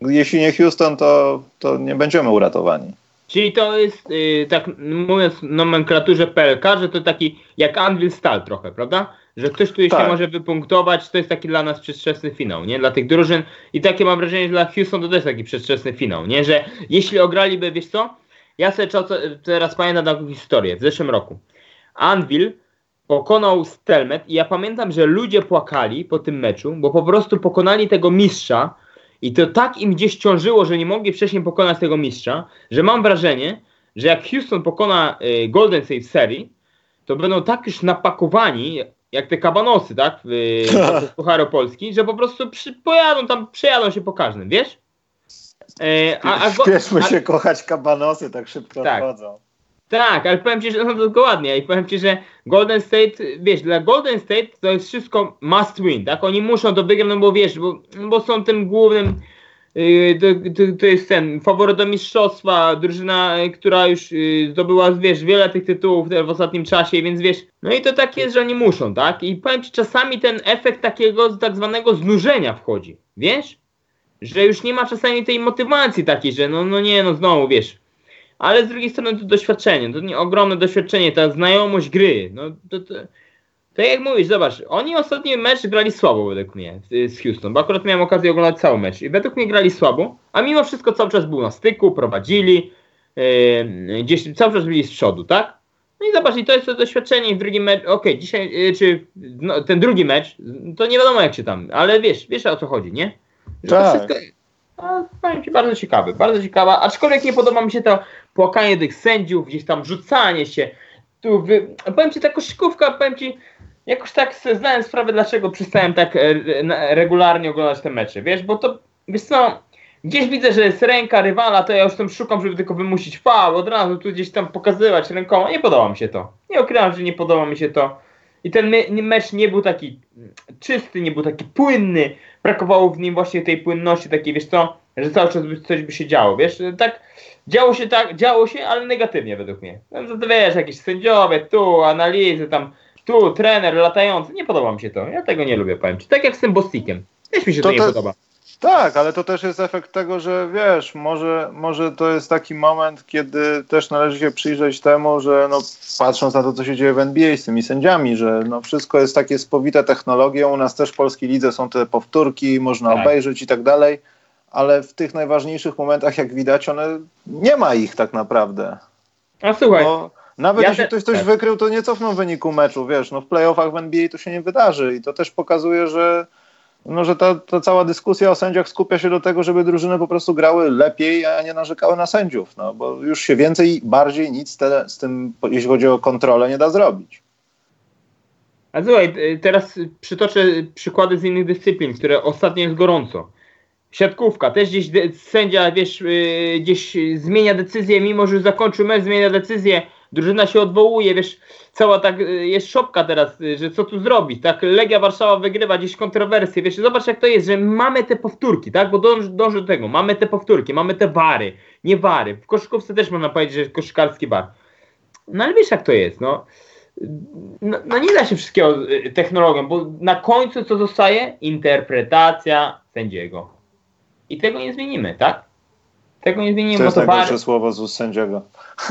jeśli nie Houston, to, to nie będziemy uratowani. Czyli to jest, yy, tak mówiąc w nomenklaturze PLK, że to taki jak Anvil Stal trochę, prawda? Że ktoś tu tak. się może wypunktować, to jest taki dla nas przedwczesny finał, nie? Dla tych drużyn. I takie mam wrażenie, że dla Houston to też taki przedwczesny finał, nie? Że jeśli ograliby, wiesz co? Ja sobie teraz pamiętam taką historię w zeszłym roku. Anvil pokonał Stelmet i ja pamiętam, że ludzie płakali po tym meczu, bo po prostu pokonali tego mistrza, i to tak im gdzieś ciążyło, że nie mogli wcześniej pokonać tego mistrza, że mam wrażenie, że jak Houston pokona y, Golden State w serii, to będą tak już napakowani, jak te kabanosy, tak, w, w Pucharu Polski, że po prostu przy, pojadą tam, przejadą się po każdym, wiesz? E, a, a, Śpieszmy a, się kochać kabanosy, tak szybko tak. odchodzą. Tak, ale powiem Ci, że no dokładnie i powiem Ci, że Golden State, wiesz, dla Golden State to jest wszystko must win, tak? Oni muszą to wygrać, no bo wiesz, bo, bo są tym głównym, yy, to, to, to, jest ten faworyt do mistrzostwa, drużyna, która już yy, zdobyła, wiesz, wiele tych tytułów w ostatnim czasie, więc wiesz, no i to tak jest, że oni muszą, tak? I powiem Ci, czasami ten efekt takiego tak zwanego znużenia wchodzi, wiesz? Że już nie ma czasami tej motywacji takiej, że no, no nie, no znowu, wiesz, ale z drugiej strony to doświadczenie, to nie ogromne doświadczenie, ta znajomość gry. No, to, to, to jak mówisz, zobacz, oni ostatni mecz grali słabo według mnie z Houston, bo akurat miałem okazję oglądać cały mecz i według mnie grali słabo, a mimo wszystko cały czas był na styku, prowadzili, yy, gdzieś cały czas byli z przodu, tak? No i zobacz, i to jest to doświadczenie w drugim meczu, okej, okay, dzisiaj, yy, czy no, ten drugi mecz, to nie wiadomo jak się tam, ale wiesz, wiesz o co chodzi, nie? Że tak. to wszystko, no, powiem Ci, bardzo ciekawy, bardzo ciekawa, aczkolwiek nie podoba mi się to płakanie tych sędziów, gdzieś tam rzucanie się. Tu wy... Powiem Ci, ta koszykówka, powiem Ci, jakoś tak zdałem sprawę, dlaczego przestałem tak e, regularnie oglądać te mecze, wiesz, bo to, wiesz co, gdzieś widzę, że jest ręka rywala, to ja już tam szukam, żeby tylko wymusić fał, od razu tu gdzieś tam pokazywać rękoma, nie podoba mi się to. Nie ukrywam, że nie podoba mi się to. i ten me- mecz nie był taki czysty, nie był taki płynny, brakowało w nim właśnie tej płynności takiej, wiesz co, że cały czas coś by się działo, wiesz, tak działo się tak, działo się, ale negatywnie według mnie. No, to, wiesz, jakieś sędziowie, tu analizy, tam, tu trener latający, nie podoba mi się to, ja tego nie lubię, powiem ci, tak jak z tym Bostikiem, też mi się to, To nie te- podoba. Tak, ale to też jest efekt tego, że wiesz, może, może to jest taki moment, kiedy też należy się przyjrzeć temu, że no, patrząc na to, co się dzieje w NBA z tymi sędziami, że no, wszystko jest takie spowite technologią, u nas też w polskiej lidze są te powtórki, można Tak. obejrzeć i tak dalej, ale w tych najważniejszych momentach, jak widać, one nie ma ich tak naprawdę. A słuchaj, No, nawet Ja jeśli te- ktoś coś tak. wykrył, to nie cofną wyniku meczu, wiesz, no w playoffach w NBA to się nie wydarzy i to też pokazuje, że no, że ta, ta cała dyskusja o sędziach skupia się do tego, żeby drużyny po prostu grały lepiej, a nie narzekały na sędziów, no bo już się więcej, bardziej nic te, z tym, jeśli chodzi o kontrolę, nie da zrobić. A słuchaj, teraz przytoczę przykłady z innych dyscyplin, które ostatnio jest gorąco. Siatkówka, też gdzieś sędzia, wiesz, yy, gdzieś zmienia decyzję, mimo że zakończył mecz, zmienia decyzję, drużyna się odwołuje, wiesz, cała tak, y, jest szopka teraz, y, że co tu zrobić, tak, Legia Warszawa wygrywa, gdzieś kontrowersje, wiesz, zobacz jak to jest, że mamy te powtórki, tak, bo dążę, dążę do tego, mamy te powtórki, mamy te wary, nie wary, w koszykówce też można powiedzieć, że koszykarski bar. No ale wiesz jak to jest, no, no, no nie da się wszystkiego y, technologią, bo na końcu co zostaje? Interpretacja sędziego. I tego nie zmienimy, tak? Tego nie zmienimy, To bo jest to bar... najgorsze słowo z ust sędziego.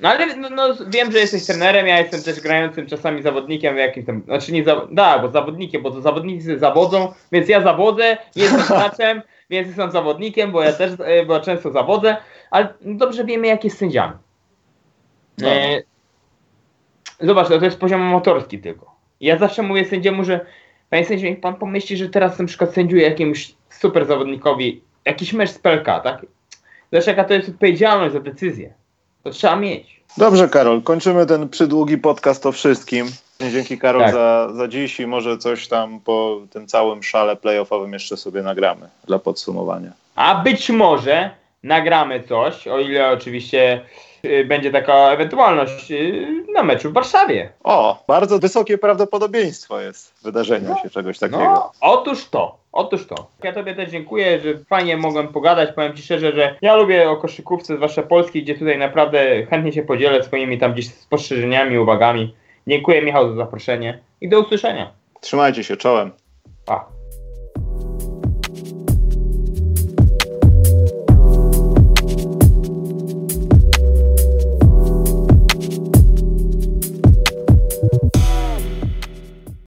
No ale no, no, wiem, że jesteś trenerem, ja jestem też grającym czasami zawodnikiem jakimś tam, znaczy nie za, da, bo zawodnikiem, bo to zawodnicy zawodzą, więc ja zawodzę, jestem graczem, więc jestem zawodnikiem, bo ja też, e, bo ja często zawodzę, ale dobrze wiemy jak jest sędziami. No. E, zobacz, to jest poziom amatorski tylko. Ja zawsze mówię sędziemu, że panie sędzio, niech pan pomyśli, że teraz na przykład sędziuje jakiemuś super zawodnikowi jakiś mecz z PLK, tak? Zobacz jaka to jest odpowiedzialność za decyzję. To trzeba mieć. Dobrze, Karol, kończymy ten przydługi podcast o wszystkim. Dzięki, Karol, Tak. za, za dziś i może coś tam po tym całym szale playoffowym jeszcze sobie nagramy dla podsumowania. A być może nagramy coś, o ile oczywiście będzie taka ewentualność y, na meczu w Warszawie. O, bardzo wysokie prawdopodobieństwo jest wydarzenia No, się czegoś takiego. No, otóż to, otóż to. Ja tobie też dziękuję, że fajnie mogłem pogadać. Powiem ci szczerze, że ja lubię o koszykówce, zwłaszcza polskiej, gdzie tutaj naprawdę chętnie się podzielę swoimi tam gdzieś spostrzeżeniami, uwagami. Dziękuję Michał za zaproszenie i do usłyszenia. Trzymajcie się czołem. Pa.